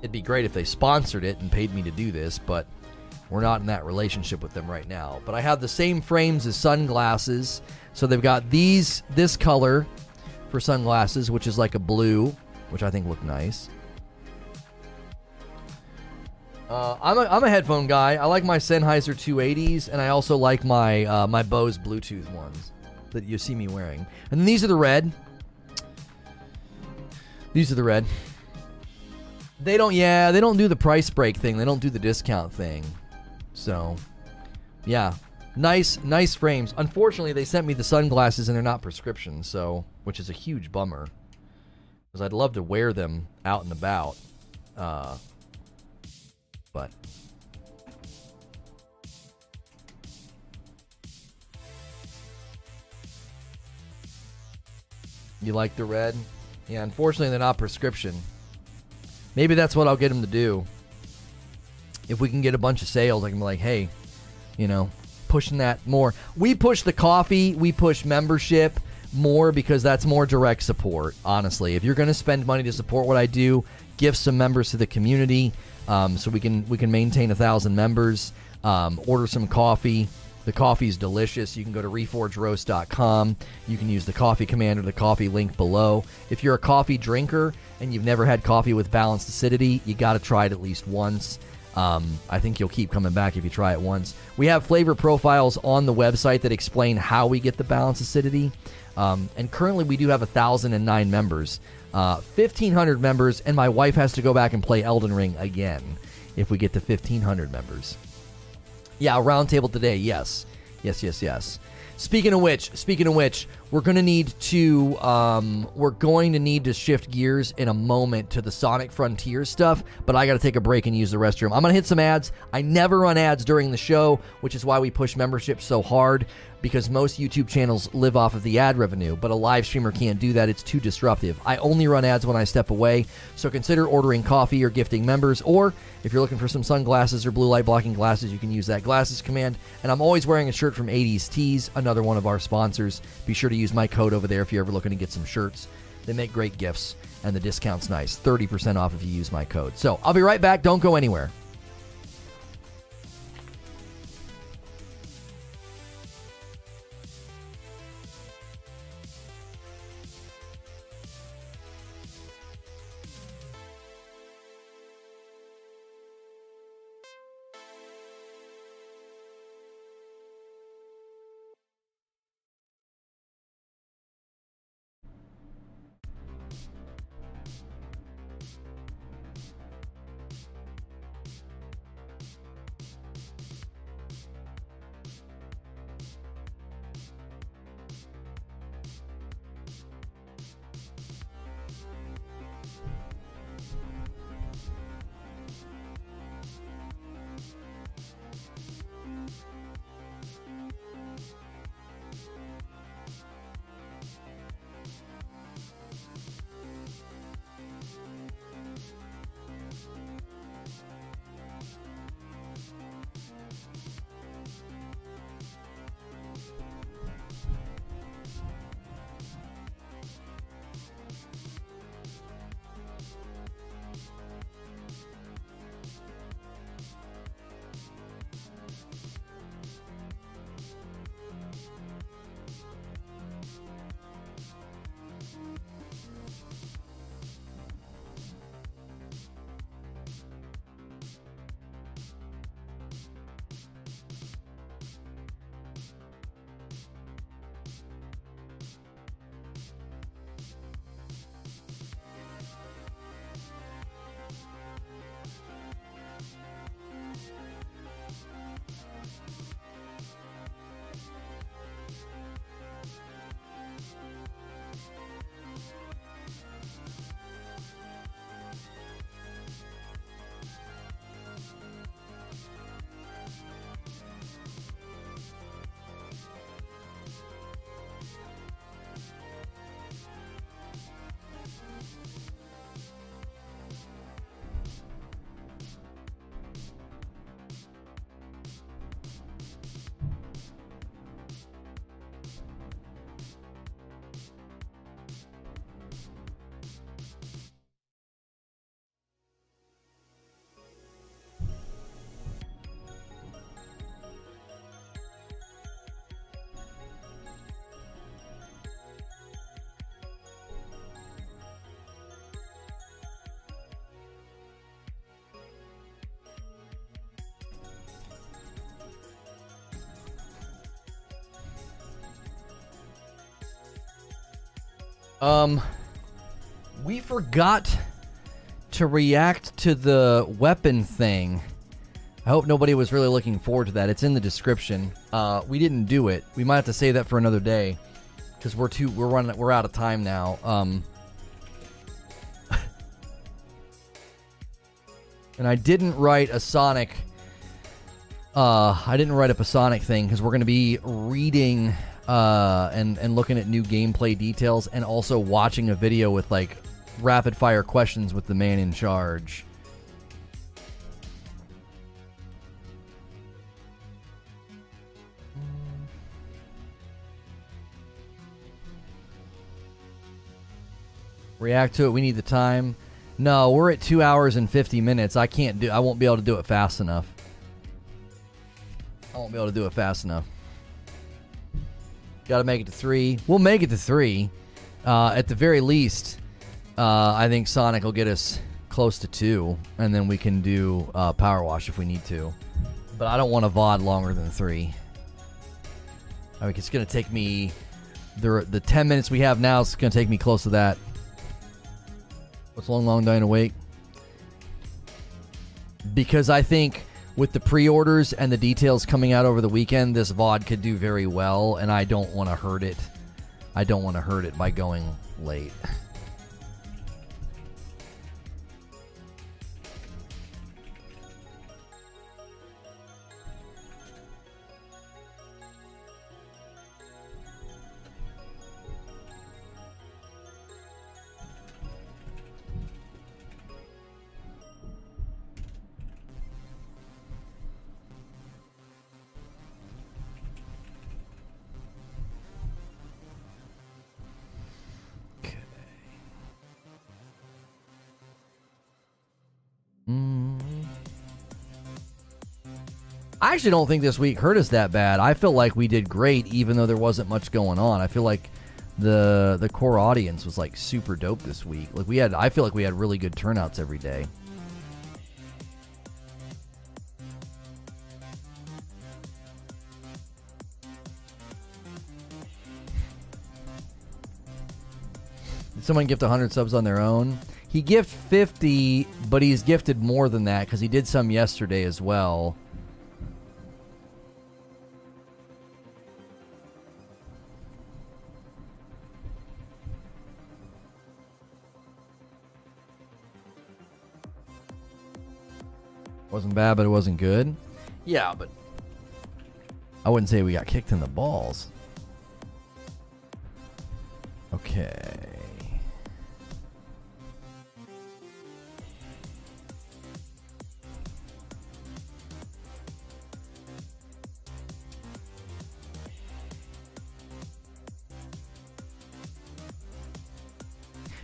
it'd be great if they sponsored it and paid me to do this, but we're not in that relationship with them right now. But I have the same frames as sunglasses. So they've got these this color for sunglasses, which is like a blue, which I think look nice. Uh, I'm, a, I'm a headphone guy. I like my Sennheiser 280s, and I also like my uh, my Bose Bluetooth ones that you see me wearing. And then these are the red. These are the red. They don't, yeah, they don't do the price break thing. They don't do the discount thing. So, yeah, nice, nice frames. Unfortunately, they sent me the sunglasses and they're not prescription, so which is a huge bummer. Because I'd love to wear them out and about, uh, You like the red? Yeah, unfortunately, they're not prescription. Maybe that's what I'll get them to do. If we can get a bunch of sales, I can be like, hey, you know, pushing that more. We push the coffee, we push membership more because that's more direct support, honestly. If you're going to spend money to support what I do, give some members to the community um, so we can we can maintain a thousand members. Um, order some coffee. The coffee is delicious. You can go to reforgeroast.com. You can use the coffee command or the coffee link below. If you're a coffee drinker and you've never had coffee with balanced acidity, you got to try it at least once. Um, I think you'll keep coming back if you try it once. We have flavor profiles on the website that explain how we get the balanced acidity. Um, and currently, we do have 1,009 members, uh, 1,500 members, and my wife has to go back and play Elden Ring again if we get to 1,500 members. Yeah, roundtable today. Yes, yes, yes, yes. Speaking of which, speaking of which, we're gonna need to um, we're going to need to shift gears in a moment to the Sonic Frontier stuff. But I got to take a break and use the restroom. I'm gonna hit some ads. I never run ads during the show, which is why we push membership so hard because most YouTube channels live off of the ad revenue, but a live streamer can't do that. It's too disruptive. I only run ads when I step away, so consider ordering coffee or gifting members, or if you're looking for some sunglasses or blue light blocking glasses, you can use that glasses command. And I'm always wearing a shirt from 80s Tees, another one of our sponsors. Be sure to use my code over there if you're ever looking to get some shirts. They make great gifts, and the discount's nice 30% off if you use my code. So I'll be right back. Don't go anywhere. Um, we forgot to react to the weapon thing. I hope nobody was really looking forward to that. It's in the description. Uh, we didn't do it. We might have to save that for another day because we're too we're running we're out of time now. Um, *laughs* and I didn't write a Sonic. Uh, I didn't write up a Sonic thing because we're going to be reading uh, and and looking at new gameplay details and also watching a video with like rapid fire questions with the man in charge. React to it. We need the time. No, we're at two hours and fifty minutes. I can't do. I won't be able to do it fast enough. I won't be able to do it fast enough. Got to make it to three. We'll make it to three. Uh, at the very least, uh, I think Sonic will get us close to two, and then we can do uh, PowerWash if we need to. But I don't want a VOD longer than three. I mean, it's going to take me the the ten minutes we have now. It's going to take me close to that. What's long, long dying awake? Because I think with the pre-orders and the details coming out over the weekend, this VOD could do very well, and I don't want to hurt it. I don't want to hurt it by going late. Actually don't think this week hurt us that bad. I feel like we did great, even though there wasn't much going on. I feel like the the core audience was like super dope this week. Like we had, I feel like we had really good turnouts every day. Did someone gift 100 subs on their own? He gift 50, but he's gifted more than that because he did some yesterday as well. Bad, but it wasn't good. Yeah, but I wouldn't say we got kicked in the balls. Okay.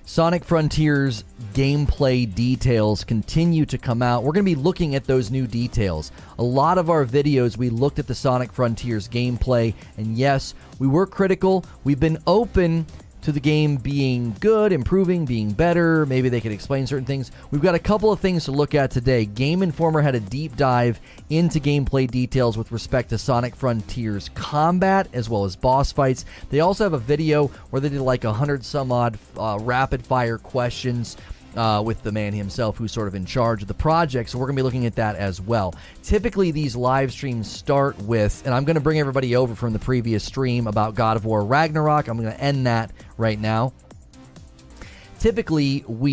Sonic Frontiers gameplay details continue to come out. We're going to be looking at those new details. A lot of our videos, we looked at the Sonic Frontiers gameplay, and yes, we were critical. We've been open to the game being good, improving, being better. Maybe they could explain certain things. We've got a couple of things to look at today. Game Informer had a deep dive into gameplay details with respect to Sonic Frontiers combat as well as boss fights. They also have a video where they did like a hundred some odd uh, rapid fire questions uh, with the man himself who's sort of in charge of the project. So we're going to be looking at that as well. Typically, these live streams start with, and I'm going to bring everybody over from the previous stream about God of War Ragnarok. I'm going to end that right now. Typically, we